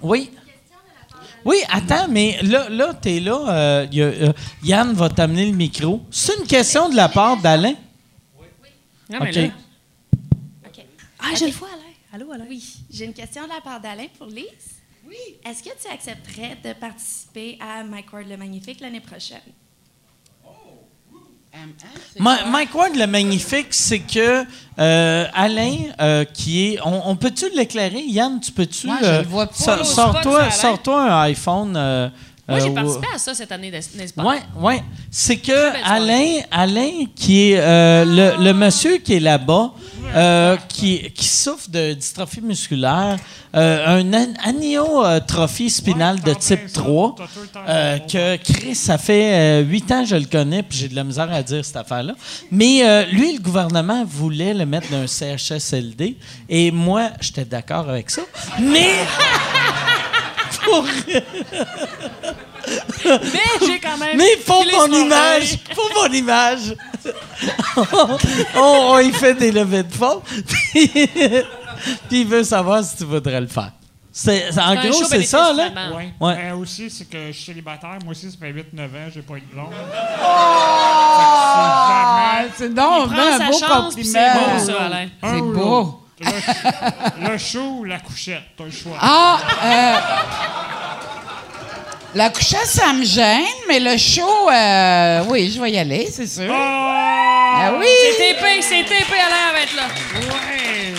Oui. Oui, attends, mais là, là t'es là. euh, y a, euh, Yann va t'amener le micro. C'est une question de la part d'Alain? Non, mais OK. là- Ah, je le vois, Alain. Allô, Alain? Oui, j'ai une question de la part d'Alain pour Lise. Oui. Est-ce que tu accepterais de participer à Mike Ward le Magnifique l'année prochaine? Ma- Mike Ward, le magnifique, c'est que euh, Alain, euh, qui est. On, on peut-tu l'éclairer? Yann, tu peux-tu. Moi, je le vois pas. sor- Au spot, Sors-toi un iPhone. Moi, euh, j'ai participé à ça cette année, n'est-ce pas? Oui, oui. C'est que Alain, Alain, qui est euh, le, le monsieur qui est là-bas, euh, qui, qui souffre de dystrophie musculaire, euh, un an- aniotrophie spinale de type 3, euh, que Chris, ça fait huit ans que je le connais, puis j'ai de la misère à dire cette affaire-là. Mais lui, le gouvernement voulait le mettre dans un CHSLD, et moi, j'étais d'accord avec ça. Mais... Pour- Mais j'ai quand même. Mais filé mon image, pour mon image, on, on y fait des levées de fonds, puis, puis il veut savoir si tu voudrais le faire. C'est, c'est- en gros, c'est ça, là? Oui. Ouais. Mais aussi, c'est que je suis célibataire. Moi aussi, ça fait 8-9 ans, j'ai pas eu de blonde. Ah, c'est donc Il prend un sa beau chance, c'est beau, ça, Alain. Un C'est beau. Le, le show ou la couchette, t'as le choix. Ah, euh, la couchette, ça me gêne, mais le show, euh, oui, je vais y aller, c'est sûr. Ah oui! C'est TP, c'est TP, Alain va être là. Ouais.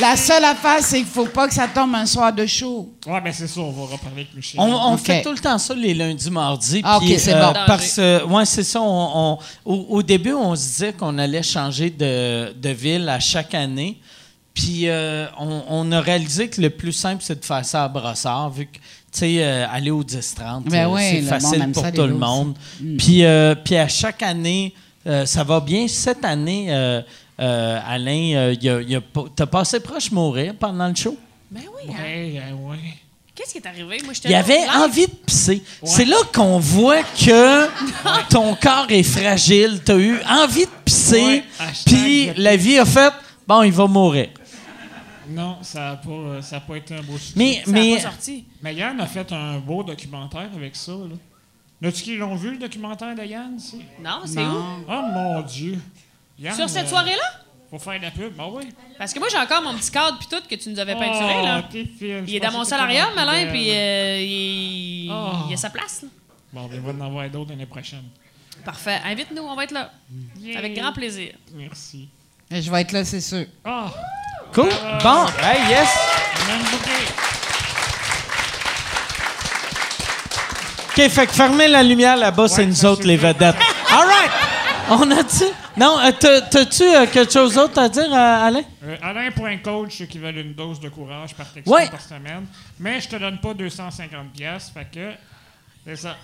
La seule affaire, c'est qu'il faut pas que ça tombe un soir de show. Ouais, ben c'est ça, on va reparler avec Michel. On, on fait tout le temps ça les lundis, mardis. Ah, puis, ok, c'est bon. Parce que, ouais, c'est ça. on- on- au, au début, on se disait qu'on allait changer de, de ville à chaque année. Puis euh, on, on a réalisé que le plus simple, c'est de faire ça à Brossard, vu que, sais, euh, aller au 10-30, Ben euh, ouais, c'est facile pour ça, tout le monde. Puis, euh, puis à chaque année, euh, ça va bien. Cette année, euh, euh, Alain, euh, t'as passé proche de mourir pendant le show? Ben oui, hein. Ouais, ouais. Qu'est-ce qui est arrivé? Moi, Il avait live. envie de pisser. C'est là qu'on voit que ton corps est fragile. Tu as eu envie de pisser, puis la vie a fait bon, il va mourir. Non, ça n'a pas, euh, ça a pas été un beau succès. Mais, Ça a mais pas sorti. Mais Yann a fait un beau documentaire avec ça. Là. N'as-tu qui l'ont vu, le documentaire de Yann? ici? Non, c'est où? Oh mon Dieu! Yann, Sur cette euh, soirée-là? Faut faire de la pub, ben oui. Parce que moi, j'ai encore mon petit cadre puis tout que tu nous avais peinturé, Oh, là. fine, Il est dans mon Alain, le puis euh, il... Oh. il a sa place, là. Bon, ben, il va en avoir d'autres l'année prochaine. Parfait. Invite-nous, on va être là. Avec grand plaisir. Merci. Et je vais être là, c'est sûr. Ah! Cool. Bon, hey, yes. OK, fait que fermez la lumière là-bas, c'est nous autres, les vedettes. All right. On a-tu... Non, euh, t'as- t'as-tu euh, quelque chose d'autre à dire, euh, Alain? Euh, Alain.coach, ceux qui veulent une dose de courage par texto Ouais. par semaine. Mais je te donne pas 250 pièces, fait que ça.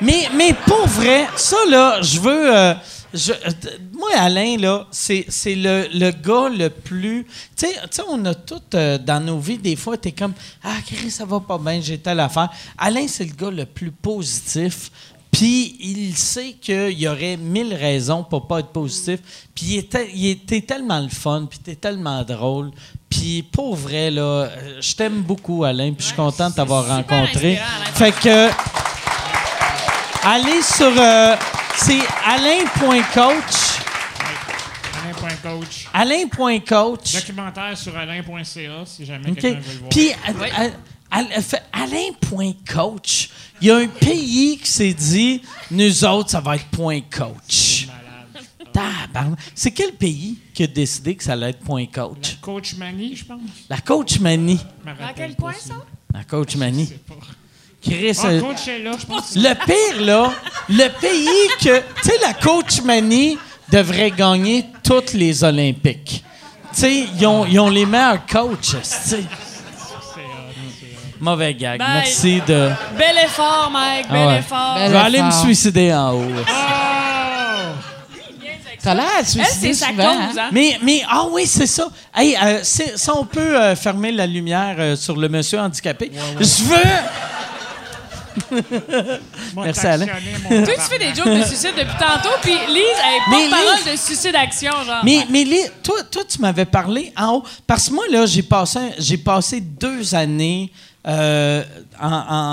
Mais, mais pour vrai, ça, là, je veux. euh, je- euh, moi, Alain, là, c'est c'est le, le gars le plus. Tu sais, on a tout euh, dans nos vies, des fois, t'es comme Ah, Chris, ça va pas bien, j'ai telle affaire. Alain, c'est le gars le plus positif. Puis il sait qu'il y aurait mille raisons pour pas être positif. Puis il était, il était tellement le fun, puis t'es tellement drôle. Puis pour vrai, là, je t'aime beaucoup, Alain, puis je suis content de t'avoir rencontré. Fait que. Allez sur. euh, c'est alain.coach. Alain.coach. Alain.coach. Documentaire sur alain.ca si jamais quelqu'un veut le voir. Puis, à- à- à- fait- Alain.coach. Il y a un pays qui s'est dit nous autres, ça va être point coach. C'est quel pays qui a décidé que ça allait être point La coach? coach Mani, je pense. La coach Manie. Rappelle quel si- ça? La coach Manie. Je sais pas. Chris, Ah, euh, je pense. Le pire, là, le pays que. Tu sais, la coach Mani devrait gagner toutes les Olympiques. Tu sais, ils ont, ils ont les meilleurs coachs. tu sais. C'est, c'est, euh, Mauvais gag. Bye. Merci de. Bel effort, Mike, bel Ah ouais. effort. Je vais aller me suicider en haut. T'as l'air à Elle, sa souvent, cause, hein? hein? Mais, mais, ah oui, c'est ça. Hey, euh, ça, on peut euh, fermer la lumière euh, sur le monsieur handicapé. Je veux. Merci, Alain. Toi, tu fais des jokes de suicide depuis tantôt, puis Lise, elle est porte-parole Lise- de suicide-action, genre. Mais, mais Lé- toi, toi, tu m'avais parlé en haut. Parce que moi, là, j'ai passé, j'ai passé deux années euh, en,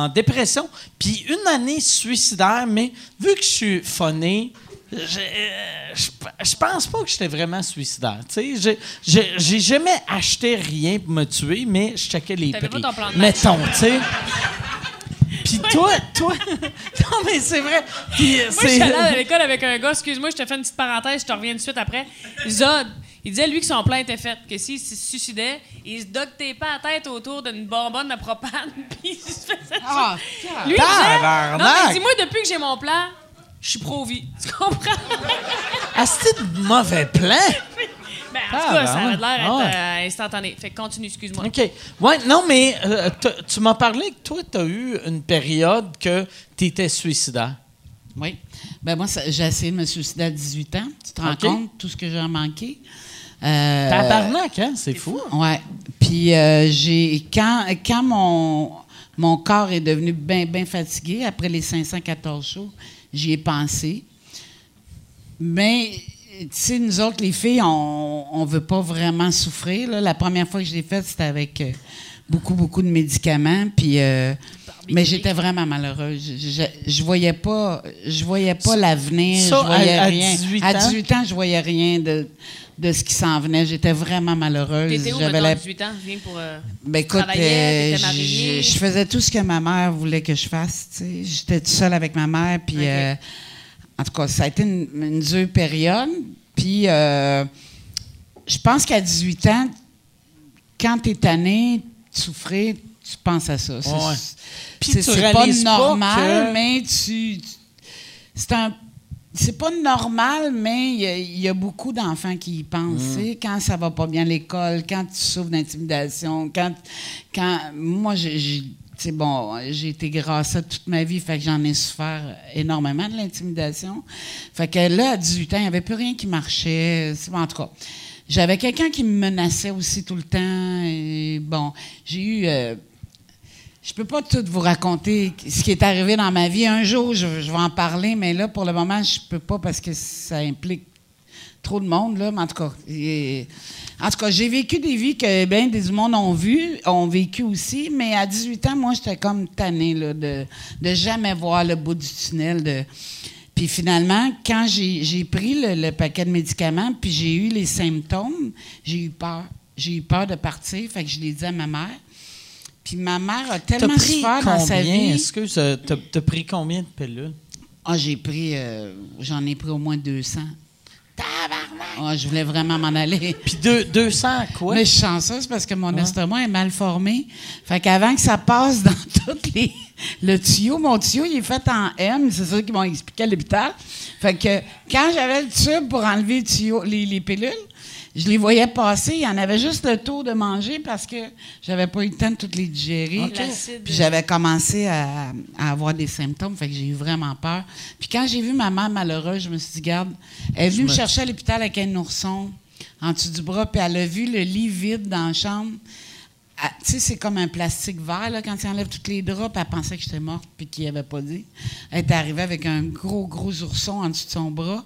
en dépression, puis une année suicidaire, mais vu que je suis phoné, je, euh, je, je pense pas que j'étais vraiment suicidaire. Tu sais, j'ai- jamais acheté rien pour me tuer, mais je checkais les T'avais prix. pas ton plan de. Mettons, tu sais. Puis toi, toi, non mais c'est vrai. Puis, euh, Moi, je c'est- suis allée à l'école avec un gars, excuse-moi, je te fais une petite parenthèse, je te reviens tout de suite après. Zod, il disait, lui, que son plan était fait, que s'il se suicidait, il se ductait pas la tête autour d'une bonbonne de propane, puis il se faisait Ah, Lui, il disait, non, mais dis-moi, depuis que j'ai mon plan, je suis pro-vie. Tu comprends? Ah, c'était de mauvais plan. Ben, en tout cas, ça avait l'air Ah, ouais. euh, instantané. Fait que continue, excuse-moi. OK. Ouais, non, mais euh, tu m'as parlé que toi, tu as eu une période que tu étais suicidaire. Oui. Ben moi, j'ai essayé de me suicider à 18 ans. Tu te rends OK. compte tout ce que j'ai manqué? Euh, Tabarnak, hein? C'est fou. Ouais. Puis euh, j'ai quand quand mon mon corps est devenu bien bien fatigué après les 514 shows, j'y ai pensé. Mais tu sais nous autres les filles on on veut pas vraiment souffrir là. La première fois que je l'ai fait, c'était avec euh, beaucoup beaucoup de médicaments puis euh, mais j'étais vraiment malheureuse. Je, je, je voyais pas, je voyais pas l'avenir. Je voyais à- à rien. 18 à ans? 18 ans, je voyais rien de, de ce qui s'en venait. J'étais vraiment malheureuse. T'étais où, J'avais la- à 18 ans? Viens pour... euh, ben écoute, euh, je, je faisais tout ce que ma mère voulait que je fasse. J'étais toute seule avec ma mère. Puis. En tout cas, ça a été une, une dure période. Puis, euh, je pense qu'à 18 ans, quand tu es tanné de souffrir, tu penses à ça. C'est, Ouais. Pas normal, que- mais tu. tu- c'est un. C'est pas normal, mais il y a- il y, a beaucoup d'enfants qui y pensent. Mm. Quand ça va pas bien à l'école, quand tu souffres d'intimidation, quand, quand. Moi, j'ai. J'ai- tu sais, bon, j'ai été à toute ma vie, fait que j'en ai souffert énormément de l'intimidation. Fait que là, à 18 ans, il n'y avait plus rien qui marchait. En tout j'avais quelqu'un qui me menaçait aussi tout le temps. Et bon, j'ai eu. euh, je peux pas tout vous raconter ce qui est arrivé dans ma vie. Un jour, je, vais en parler, mais là, pour le moment, je peux pas parce que ça implique trop de monde, là. En tout cas, j'ai vécu des vies que bien des monde ont vu, ont vécu aussi, mais à 18 ans, moi, j'étais comme tannée, là, de, de jamais voir le bout du tunnel. De... Puis finalement, quand j'ai pris le, le paquet de médicaments, puis j'ai eu les symptômes, j'ai eu peur. J'ai eu peur de partir, fait que je l'ai dit à ma mère. Puis ma mère a tellement pris souffert dans sa vie. Excuse, euh, t'as t'as pris combien de pilules? Ah, j'ai pris, euh, j'en ai pris au moins 200. Ah, je voulais vraiment m'en aller. Puis deux- 200 à quoi? Mais je suis chanceuse parce que mon estomac est mal formé. Fait qu'avant que ça passe dans toutes les. Le tuyau, mon tuyau, il est fait en M. C'est ça qu'ils m'ont expliqué à l'hôpital. Fait que quand j'avais le tube pour enlever le tuyau, les, les pilules, je les voyais passer. Il y en avait juste le tour de manger parce que j'avais pas eu le temps de toutes les digérer. Puis j'avais commencé à, à avoir des symptômes, fait que j'ai eu vraiment peur. Puis quand j'ai vu ma mère malheureuse, je me suis dit, garde, elle est venue me chercher à l'hôpital avec un ourson en dessous du bras, puis elle a vu le lit vide dans la chambre. Ah, Tu sais, c'est comme un plastique vert, là, quand tu enlèves tous les draps, puis elle pensait que j'étais morte, puis qu'il avait pas dit. Elle était arrivée avec un gros, gros ourson en dessous de son bras.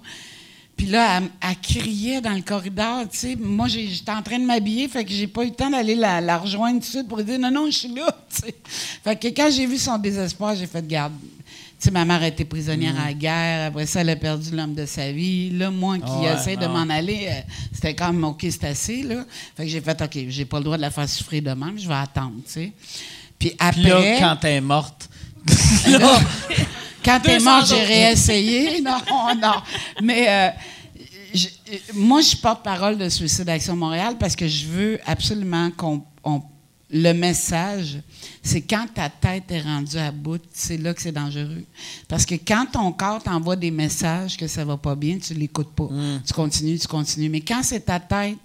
Puis là, elle, elle criait dans le corridor, tu sais. Moi, j'étais en train de m'habiller, fait que j'ai pas eu le temps d'aller la, la rejoindre tout de suite pour lui dire non, non, je suis là, tu sais. Fait que quand j'ai vu son désespoir, j'ai fait garde. Tu sais, ma mère a été prisonnière à la guerre. Après ça, elle a perdu l'homme de sa vie. Là, moi qui Ouais, essaie de m'en aller, euh, c'était comme, OK, c'est assez, là. Fait que j'ai fait, OK, j'ai pas le droit de la faire souffrir de même, je vais attendre, tu sais. Puis après... Puis là, quand t'es morte, là, Quand t'es 200 mort, j'ai réessayé. Non, non. Mais euh, je- moi, je porte parole de Suicide Action Montréal parce que je veux absolument qu'on. on- le message, c'est quand ta tête est rendue à bout, c'est là que c'est dangereux. Parce que quand ton corps t'envoie des messages que ça va pas bien, tu l'écoutes pas. Tu continues, tu continues. Mais quand c'est ta tête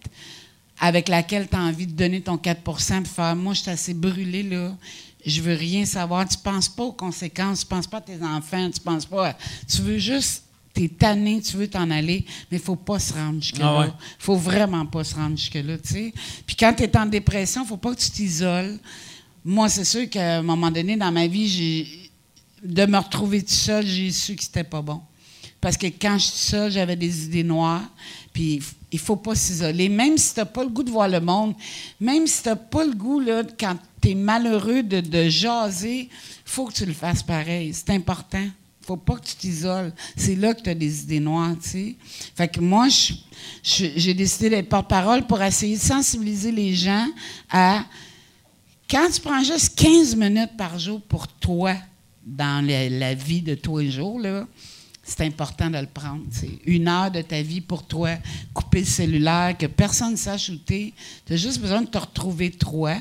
avec laquelle tu as envie de donner ton 4 puis faire moi je suis assez brûlé là je veux rien savoir. Tu penses pas aux conséquences. Tu penses pas à tes enfants. Tu penses pas à- tu veux juste t'es tanné tu veux t'en aller mais faut pas se rendre jusque là. Ah ouais. faut vraiment pas se rendre jusque là tu sais. Puis quand tu es en dépression faut pas que tu t'isoles. Moi c'est sûr qu'à un moment donné dans ma vie j'ai de me retrouver tout seul j'ai su que c'était pas bon. Parce que quand je suis seule, j'avais des idées noires. Puis il faut pas s'isoler. Même si tu n'as pas le goût de voir le monde, même si tu n'as pas le goût, là, quand tu es malheureux de, de jaser, faut que tu le fasses pareil. C'est important. faut pas que tu t'isoles. C'est là que tu as des idées noires, tu sais. Fait que moi, j'ai décidé d'être porte-parole pour essayer de sensibiliser les gens à quand tu prends juste 15 minutes par jour pour toi dans la, vie de tous les jours, là, c'est important de le prendre. Une heure de ta vie pour toi, couper le cellulaire, que personne ne sache où. Tu as juste besoin de te retrouver toi.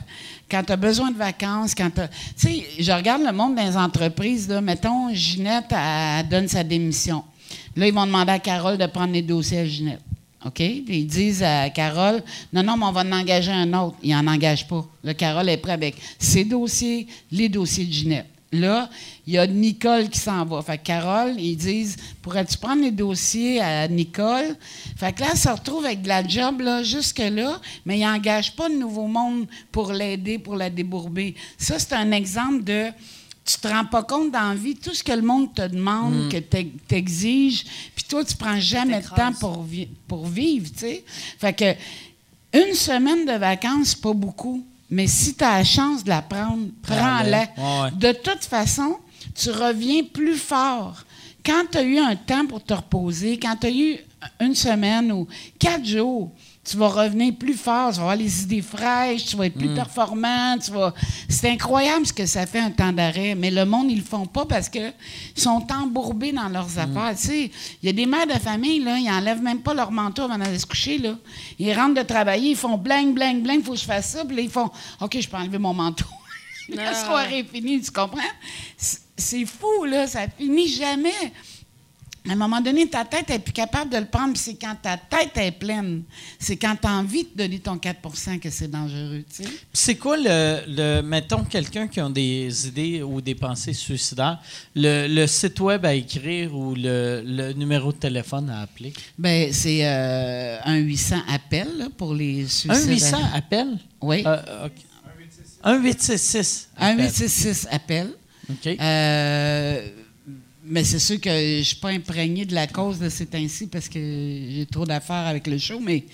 Quand tu as besoin de vacances, quand tu Tu sais, je regarde le monde dans les entreprises, là, mettons, Ginette, donne sa démission. Là, ils vont demander à Carole de prendre les dossiers à Ginette. OK? Puis ils disent à Carole, non, non, mais on va en engager un autre. Ils n'en engagent pas. Là, Carole est prête avec ses dossiers, les dossiers de Ginette. Là, il y a Nicole qui s'en va. Fait que Carole, ils disent, pourrais-tu prendre les dossiers à Nicole? Fait que là, elle se retrouve avec de la job, là, jusque-là, mais il n'engage pas de nouveau monde pour l'aider, pour la débourber. Ça, c'est un exemple de tu te rends pas compte dans la vie, tout ce que le monde te demande, que t'ex- t'exige, puis toi, tu prends jamais de temps pour, vi- pour vivre, tu sais. Fait que une semaine de vacances, pas beaucoup, mais si tu as la chance de la prendre, prends-la. Ouais. De toute façon, tu reviens plus fort. Quand tu as eu un temps pour te reposer, quand tu as eu une semaine ou quatre jours, tu vas revenir plus fort, tu vas avoir les idées fraîches, tu vas être plus Mm. performant, tu vas... C'est incroyable ce que ça fait un temps d'arrêt, mais le monde, ils le font pas parce que sont embourbés dans leurs Mm. affaires. Tu sais, il y a des mères de famille, là, ils enlèvent même pas leur manteau avant d'aller se coucher, là. Ils rentrent de travailler, ils font bling, bling, bling, faut que je fasse ça, puis là, ils font « OK, je peux enlever mon manteau. » La soirée est finie, tu comprends? C'est fou, là, ça finit jamais. À un moment donné, ta tête n'est plus capable de le prendre, c'est quand ta tête est pleine. C'est quand tu as envie de donner ton 4% que c'est dangereux, tu sais. Puis C'est quoi le, le- mettons, quelqu'un qui a des idées ou des pensées suicidaires, le, le site web à écrire ou le, le numéro de téléphone à appeler? Ben, c'est euh, un 800 appel là, pour les suicides. Un 800 appel? Oui. Euh, OK. Un 866. Un appel. 866 appel. OK. Euh, mais c'est sûr que je ne suis pas imprégné de la cause de cet ainsi parce que j'ai trop d'affaires avec le show, mais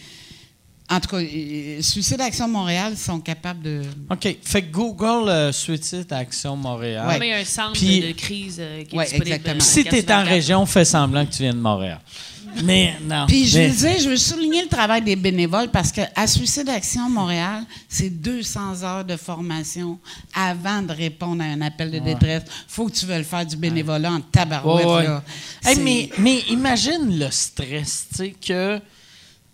en tout cas, euh, Suicide Action Montréal sont capables de. OK. Fait que Google euh, Suicide Action Montréal. Ouais. Il y a un centre Puis- de crise euh, qui est Ouais, disponible. exactement. euh, Si tu es en 24. région, fais semblant que tu viens de Montréal. Mais non. Puis je mais- veux dire, je veux souligner le travail des bénévoles parce que à Suicide Action Montréal, c'est 200 heures de formation avant de répondre à un appel de détresse. faut que tu veuilles faire du bénévolat en tabarouette. Ouais, ouais. là. Hey, mais, mais imagine le stress, tu sais, que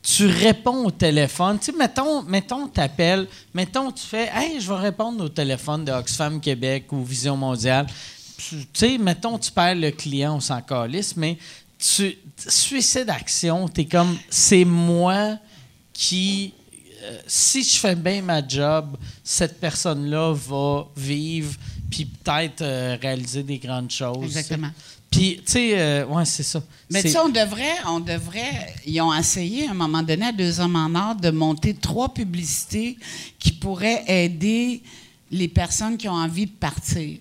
tu réponds au téléphone. Tu sais, mettons, mettons, t'appelles, mettons, tu fais, hey, je vais répondre au téléphone de Oxfam Québec ou Vision Mondiale. Tu tu sais, mettons, tu perds le client, on s'en calisse, mais tu, suicide action, t'es comme, c'est moi qui, euh, si je fais bien ma job, cette personne-là va vivre puis peut-être euh, réaliser des grandes choses. Exactement. Puis, tu sais, euh, ouais, c'est ça. Mais tu sais, on devrait, on devrait, ils ont essayé à un moment donné à Deux Hommes en Or de monter trois publicités qui pourraient aider les personnes qui ont envie de partir.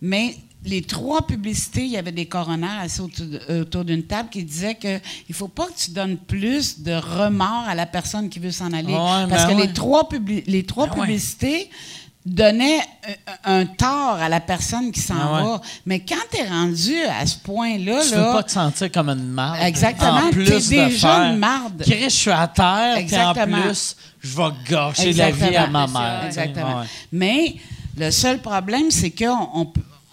Mais les trois publicités, il y avait des coronaires assis autour, euh, d'une table qui disaient que il faut pas que tu donnes plus de remords à la personne qui veut s'en aller. Ouais, Parce ben que ouais. les trois, publi- les trois Ben ouais. publicités donnaient un, un tort à la personne qui s'en ouais. va. Mais quand tu es rendu à ce point-là, tu là, veux pas te sentir comme une marde. Exactement, t'es de déjà une marde. Je suis à terre, puis en Exactement. plus, je vais gâcher la vie à ma mère. tu. Exactement. Mais le seul problème, c'est qu'on on,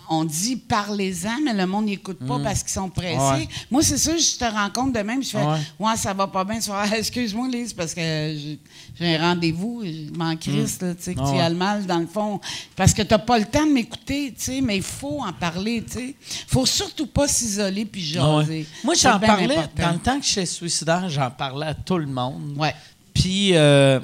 on dit parlez-en, mais le monde n'écoute pas parce qu'ils sont pressés. Mm. Ouais. Moi, c'est ça, je te rencontre de même, je fais Ouais. ouais. ça va pas bien. Fais Ah, excuse-moi, Lise, parce que j'ai un rendez-vous, je m'en crisse, là, tu sais, que Ah tu ouais. as le mal, dans le fond. Parce que tu n'as pas le temps de m'écouter, tu sais, mais il faut en parler, tu sais. faut surtout pas s'isoler puis Ah jaser. Moi, C'est j'en parlais, important. dans le temps que j'étais suicidaire, j'en parlais à tout le monde. Ouais. Puis, euh,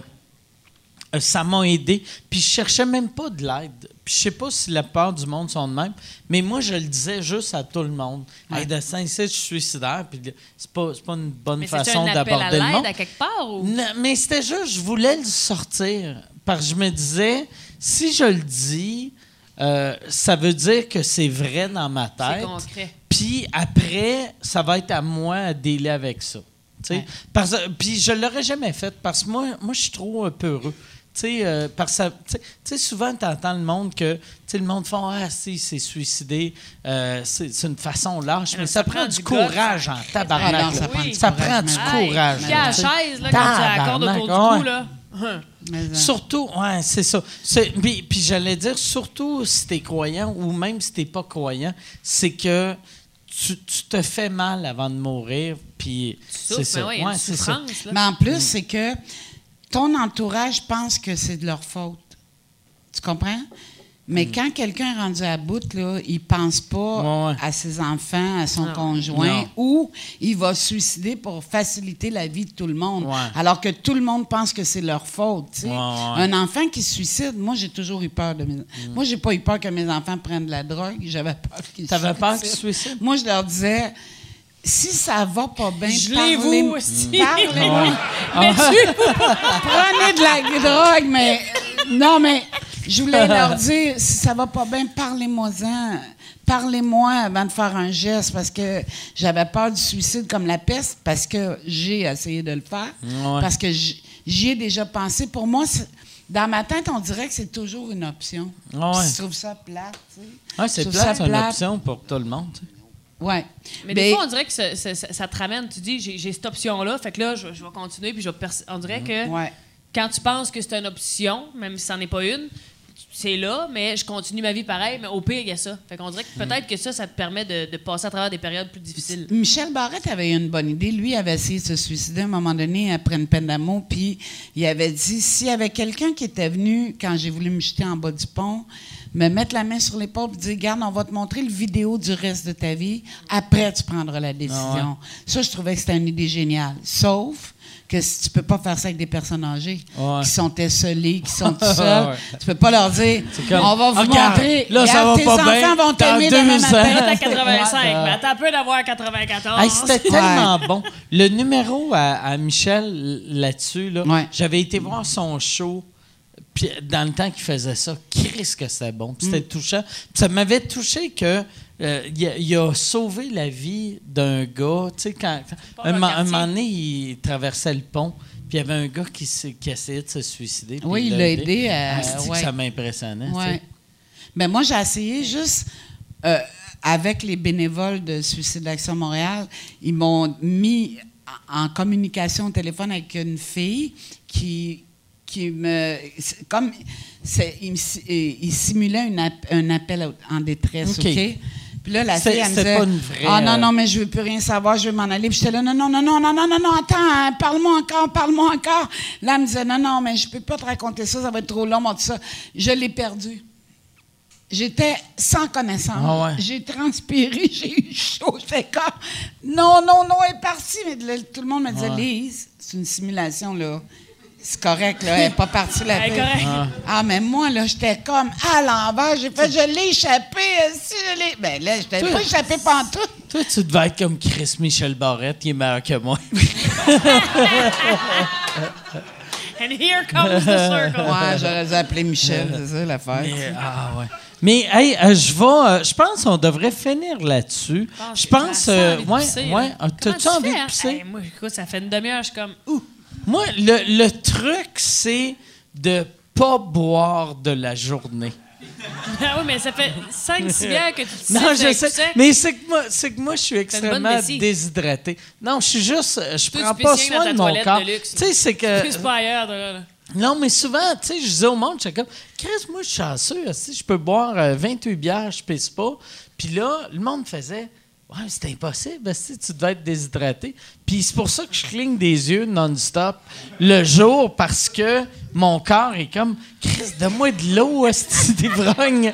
ça m'a aidé. Puis, je cherchais même pas de l'aide. Puis, je sais pas si la plupart du monde sont de même, mais moi, je le disais juste à tout le monde. Hey, de saint je suis suicidaire, puis c'est pas, c'est pas une bonne Mais c'est façon d'aborder le monde. à quelque part ou? Non, mais c'était juste, je voulais le sortir. Parce que je me disais, si je le dis, euh, ça veut dire que c'est vrai dans ma C'est tête. concret. Puis après, ça va être à moi à avec ça. Ouais. Puis je l'aurais jamais fait parce que moi, moi je suis trop peureux. Tu sais, euh, par sa- tu sais- souvent, tu entends le monde que, tu sais, le monde font Ah, si, c'est suicidé, euh, c'est c'est une façon lâche, mais ça, prend, du courage en tabarnak. Ah non, là. ça prend Oui. du Ça courage, prend du mais- courage. Puis à la chaise, là, quand tu la autour du cou, là. Mais, euh, Surtout, ouais, c'est ça. C'est- Puis, puis j'allais dire, surtout si t'es croyant ou même si t'es pas croyant, c'est que tu, tu te fais mal avant de mourir, puis c'est ça. ben ouais, ça. Mais en plus, c'est que ton entourage pense que c'est de leur faute. Tu comprends? Mais Mm. quand quelqu'un est rendu à bout, là, il pense pas Ouais, ouais. à ses enfants, à son Non. conjoint, Non. ou il va se suicider pour faciliter la vie de tout le monde. Ouais. Alors que tout le monde pense que c'est leur faute. Un enfant qui se suicide, moi, j'ai toujours eu peur de mes... Mm. Moi, j'ai pas eu peur que mes enfants prennent de la drogue. J'avais peur qu'ils se T'avais peur qu'ils se suicident. suicident? Moi, je leur disais... Si ça va pas bien, Gelez-vous parlez-. Mais tu Prenez de la drogue, mais non, mais je voulais leur dire, si ça va pas bien, parlez-moi-en. Parlez-moi avant de faire un geste parce que j'avais peur du suicide comme la peste parce que j'ai essayé de le faire. Ouais. Parce que j'y ai déjà pensé. Pour moi, dans ma tête, on dirait que c'est toujours une option. Ouais. Je trouve ça plate. tu sais. Ouais, c'est plate, c'est une option pour tout le monde. tu sais. Ouais. Mais des fois, on dirait que ça, ça- ça- ça te ramène. Tu dis, j'ai cette option-là, fait que là, je, je vais continuer, puis je vais pers- On dirait que Ouais. quand tu penses que c'est une option, même si c'en est pas une, c'est là, mais je continue ma vie pareil, mais au pire, il y a ça. Fait qu'on dirait que peut-être que ça, ça te permet de, de passer à travers des périodes plus difficiles. Michel Barrette avait eu une bonne idée. Lui avait essayé de se suicider à un moment donné après une peine d'amour, puis il avait dit s'il y avait quelqu'un qui était venu quand j'ai voulu me jeter en bas du pont, me mettre la main sur l'épaule et dire Garde, on va te montrer le vidéo du reste de ta vie. Après, tu prendras la décision. Ça, je trouvais que c'était une idée géniale. Sauf que si tu peux pas faire ça avec des personnes âgées Ouais. qui sont esselées, qui sont tout seuls, Ouais. tu peux pas leur dire comme, On va vous Regarde, montrer. là, ça va tes pas enfants bien. vont t'aimer demain ans. matin. T'as 85, Ouais. mais attends un peu d'avoir 94. Hey, C'était tellement bon. Le numéro à, à Michel là-dessus, là, Ouais. j'avais été voir son show puis dans le temps qu'il faisait ça. Qu'est-ce que c'était bon. Puis Mm. C'était touchant. Puis ça m'avait touché que euh, il, a, il a sauvé la vie d'un gars. Tu sais, quand, un, un moment donné, il traversait le pont. Puis il y avait un gars qui, qui essayait de se suicider. Oui, il l'a aidé à- Ah, que ouais. ça m'impressionnait. tu sais? Ouais. Mais moi, j'ai essayé juste euh, avec les bénévoles de Suicide Action Montréal, ils m'ont mis en communication au téléphone avec une fille qui qui me comme c'est il, il simulait une un appel en détresse, OK. Puis là, la fille, elle me disait, pas une vraie, Ah non, euh, non, mais je veux plus rien savoir, je veux m'en aller. Puis j'étais là, non, non, non, non, non, non, non, non, attends, hein, parle-moi encore, parle-moi encore. Là, elle me disait, non, non, mais je peux pas te raconter ça, ça va être trop long, moi, tout ça. Je l'ai perdu. J'étais sans connaissance. Ah ouais. J'ai transpiré, j'ai eu chaud. J'étais comme, non, non, non, elle est partie. Mais là, tout le monde me disait, Ouais. Lise, c'est une simulation, là. C'est correct, là. Elle n'est pas partie la Elle est correcte. Ah. mais moi, là, j'étais comme à l'envers. J'ai fait, je l'ai échappé. Si je l'ai. Ben là, je t'ai Toi- pas échappé pantoute. Toi, tu devais être comme Chris Michel Barrette, qui est meilleur que moi. And here comes the circle. Ouais, j'aurais dû appeler Michel, c'est ça l'affaire. Mais, ah ouais. Mais hey, euh, je vais. euh, je pense qu'on devrait finir là-dessus. Je pense. Euh, assez envie de ouais, ouais. Ah, T'as-tu tu envie de hein? pisser? Hey, moi, écoute, ça fait une demi-heure, je suis comme, ouh. Moi, le, le truc, c'est de pas boire de la journée. Ah oui, mais ça fait 5-6 bières que tu te Non, je sais. Mais c'est que moi, c'est que moi, je suis extrêmement déshydraté. Non, je suis juste. euh, Je prends pas soin de mon corps. Tu sais, c'est que. Pas ailleurs, là. Non, mais souvent, tu sais, je disais au monde, je suis comme, Chris, moi, je suis chanceux, si je peux boire euh, 28 bières, je pisse pas. Puis là, le monde faisait, ouais, c'est impossible, si tu devais être déshydraté. Puis c'est pour ça que je cligne des yeux non-stop le jour, parce que mon corps est comme, Chris, donne-moi de l'eau, esti d'ivrogne.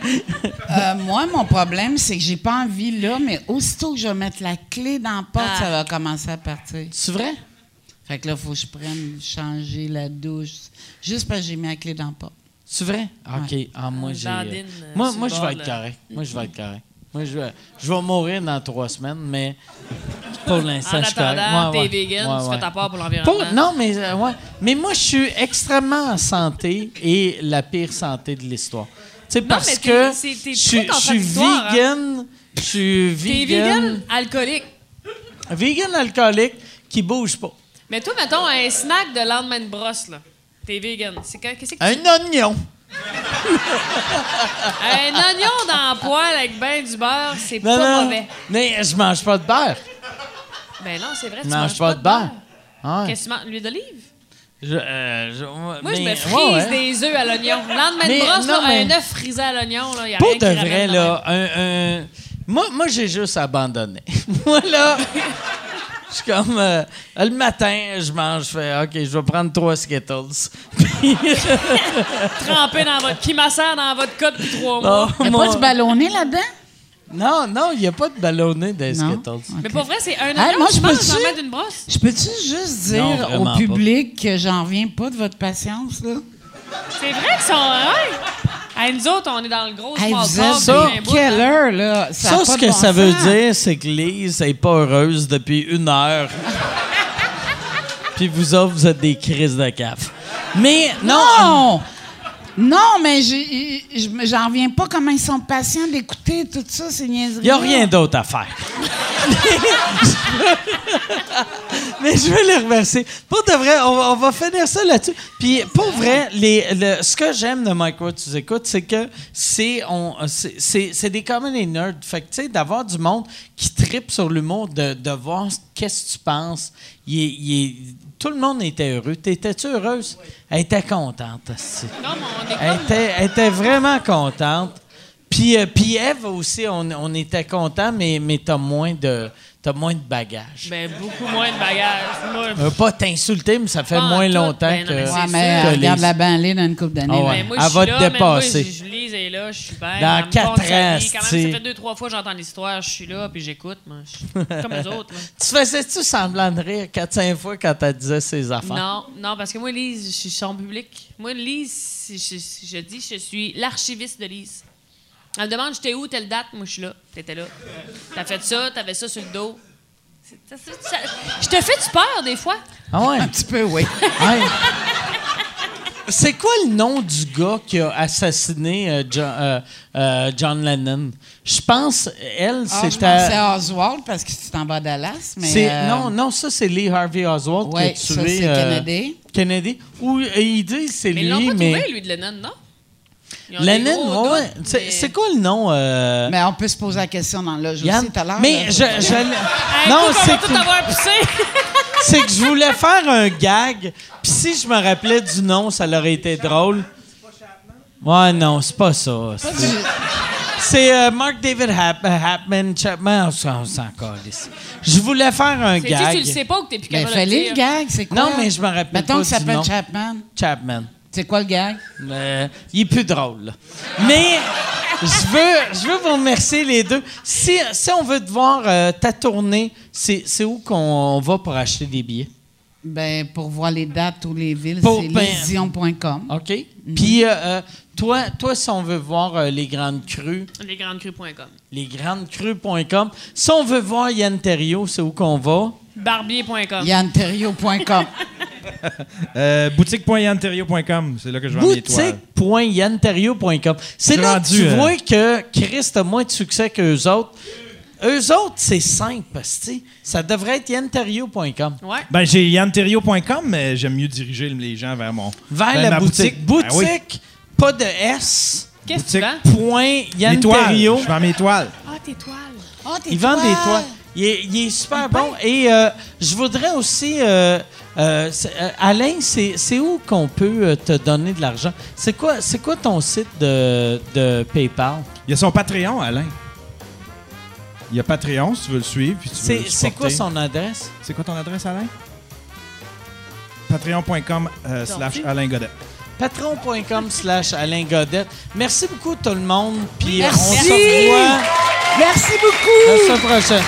Euh, moi, mon problème, c'est que j'ai pas envie là, mais aussitôt que je vais mettre la clé dans la porte, Ah. ça va commencer à partir. c'est vrai? Fait que là, il faut que je prenne, changer la douche. Juste parce que j'ai mis la clé dans la porte. C'est vrai? OK. Ah, moi, j'ai. dandine, euh, moi, moi je vais être correct. Moi, je vais être correct. Moi, je vais, je vais mourir dans trois semaines, mais pour l'instant, En je suis correct. attendant, Ouais, t'es ouais. vegan, Ouais, tu fais ta part pour l'environnement. Non, mais euh, ouais. Mais moi, je suis extrêmement en santé et la pire santé de l'histoire. Tu sais, parce que je suis- je hein. vegan, je suis T'es vegan, vegan alcoolique. vegan alcoolique qui bouge pas. Mais toi, mettons, un snack de lendemain de brosse, là. T'es vegan. C'est que- qu'est-ce que tu... Un oignon. Un oignon dans le poêle avec ben du beurre, c'est pas non. mauvais. Mais je mange pas de beurre. Ben non, c'est vrai, tu Je mange manges pas de beurre. Ah ouais. Qu'est-ce que tu manges? L'huile d'olive? Je, euh, je- Moi, mais- je me frise ouais. des œufs à l'oignon. Le lendemain Mais de brosse, non, là, mais- un œuf frisé à l'oignon, là, y a Pour rien de qui vrai, là, un, un- Moi, moi j'ai juste abandonné. moi, là, je suis comme... euh, le matin, je mange, je fais, OK, je vais prendre trois Skittles. Puis, Trempé dans votre... Qui massère dans votre code depuis trois mois. oh, Il n'y a mon- pas du ballonné là-dedans? Non, non, il n'y a pas de ballonné des Non. Skittles. Mais pour vrai, c'est un oignon moi, je dans le mettre d'une brosse. Je peux-tu juste dire au pas. public que j'en reviens pas de votre patience, là? C'est vrai qu'ils sont... Ouais. Hey, nous autres, on est dans le gros Hey, small vous talk ça, quelle heure, là? Ça, a Ça, pas ce que bon ça veut dire, c'est que Lise n'est pas heureuse depuis une heure. Puis vous autres, vous êtes des crises de caf. Mais non, Non! Non, mais j'en reviens pas comment ils sont patients d'écouter tout ça, ces niaiseries. il n'y a rien d'autre à faire. Mais je vais les remercier. Pour de vrai, on, va- finir ça là-dessus. Puis pour vrai, ce que j'aime de Mike tu écoutes, c'est que c'est on c'est- c'est des comedy nerds. Fait que tu sais, d'avoir du monde qui tripe sur l'humour, de, voir qu'est-ce que tu penses. Il est- tout le monde était heureux. T'étais-tu heureuse? Elle était contente. asti. Non, mais on est Elle était, elle était vraiment contente. Puis, euh, puis Eve aussi, on, on était contents, mais, mais t'as moins de t'as moins de bagages. Ben, beaucoup moins de bagages. Moi, Je veux pas t'insulter, mais ça fait moins tout. longtemps Ben non, que. mais Ouais, mais euh, regarde la banlieue dans une couple d'années. Ah ouais. Ben, Elle je suis va te là, mais dépasser. Moi, je, lise et là, je suis bien. Dans quatre ans. Quand même, ça fait deux, trois fois que j'entends l'histoire, je suis là, puis j'écoute. comme les autres. Tu faisais-tu semblant de rire 4-5 fois quand elle disait ses affaires? Non, non, parce que moi, Lise, je suis son public. Moi, Lise, je, si je dis, je suis l'archiviste de Lise. Elle me demande, j'étais où, telle date? Moi, je suis là. T'étais là. T'as fait ça, t'avais ça sur le dos. C'est- ça- ça- ça- Je te fais-tu peur, des fois? Ah ouais? Un petit peu, oui. Ouais. C'est quoi le nom du gars qui a assassiné euh, John, euh, euh, John Lennon? Je pense, elle, Ah, je c'était. pensais à Oswald parce que c'est en bas Dallas, mais... C'est- euh, Non, non, ça, c'est Lee Harvey Oswald Ouais, qui a ça, tué. c'est euh, Kennedy. Kennedy. Ou euh, ils disent c'est Mais lui, ils l'ont pas mais. trouvé, lui, de Lennon, non? Ils ont des gros Lennon, ouais, C'est mais- c'est quoi le nom? euh, Mais on peut se poser la question dans le Yann? aussi tout à l'heure. Mais là, je, je- Hey, non, c'est va tout que, avoir poussé? c'est que je voulais faire un gag, puis si je me rappelais du nom, ça aurait été drôle. Ouais, non, c'est pas ça. c'est- C'est euh, Mark David Hap- euh, Hapman, Chapman, on s'en calisse. Je voulais faire un gag. tu le sais pas ou que t'es plus Mais capable de le fallait dire? le gag, c'est quoi? Non, mais je me rappelle Mettons pas que ça s'appelle. Chapman. Chapman. C'est quoi le gag? Euh, il est plus drôle. là. Mais je veux, je veux vous remercier les deux. Si, si on veut te voir euh, ta tournée, c'est c'est où qu'on va pour acheter des billets? Ben, pour voir les dates ou les villes, c'est ben-. OK? Puis, euh, euh, toi, toi, si on veut voir euh, les grandes crues, Lesgrandecrues.com. lesgrandescrues.com. Si on veut voir Yann Terriot, c'est où qu'on va? Barbier.com. YannTerrio.com. Euh, Boutique.yanterio.com, c'est là que je vends mes toiles. Boutique.yanterio.com. C'est Je là que tu euh, vois que Christ a moins de succès qu'eux autres. Eux autres, c'est simple, tu Ça devrait être yanterio.com. Ouais. Ben, j'ai yanterio.com, mais j'aime mieux diriger les gens vers mon. Vers la ma boutique. Ben oui. Pas de S. Qu'est-ce que tu? Point toiles. Yanterio. Je vends mes toiles. Ah, tes toiles. Oh, tes Il vend des toiles. Il est, il est super bon. Et euh, je voudrais aussi. euh, euh, euh, Alain, c'est où qu'on peut te donner de l'argent? C'est quoi, c'est quoi ton site de, de PayPal? Il y a son Patreon, Alain. Il y a Patreon, si tu veux le suivre. puis tu veux C'est quoi son adresse? C'est quoi ton adresse, Alain? Patreon.com euh, slash Alain Godet. Patron.com slash Alain Godette. Merci beaucoup tout le monde. Puis on Merci. se revoit Merci beaucoup! la semaine prochaine.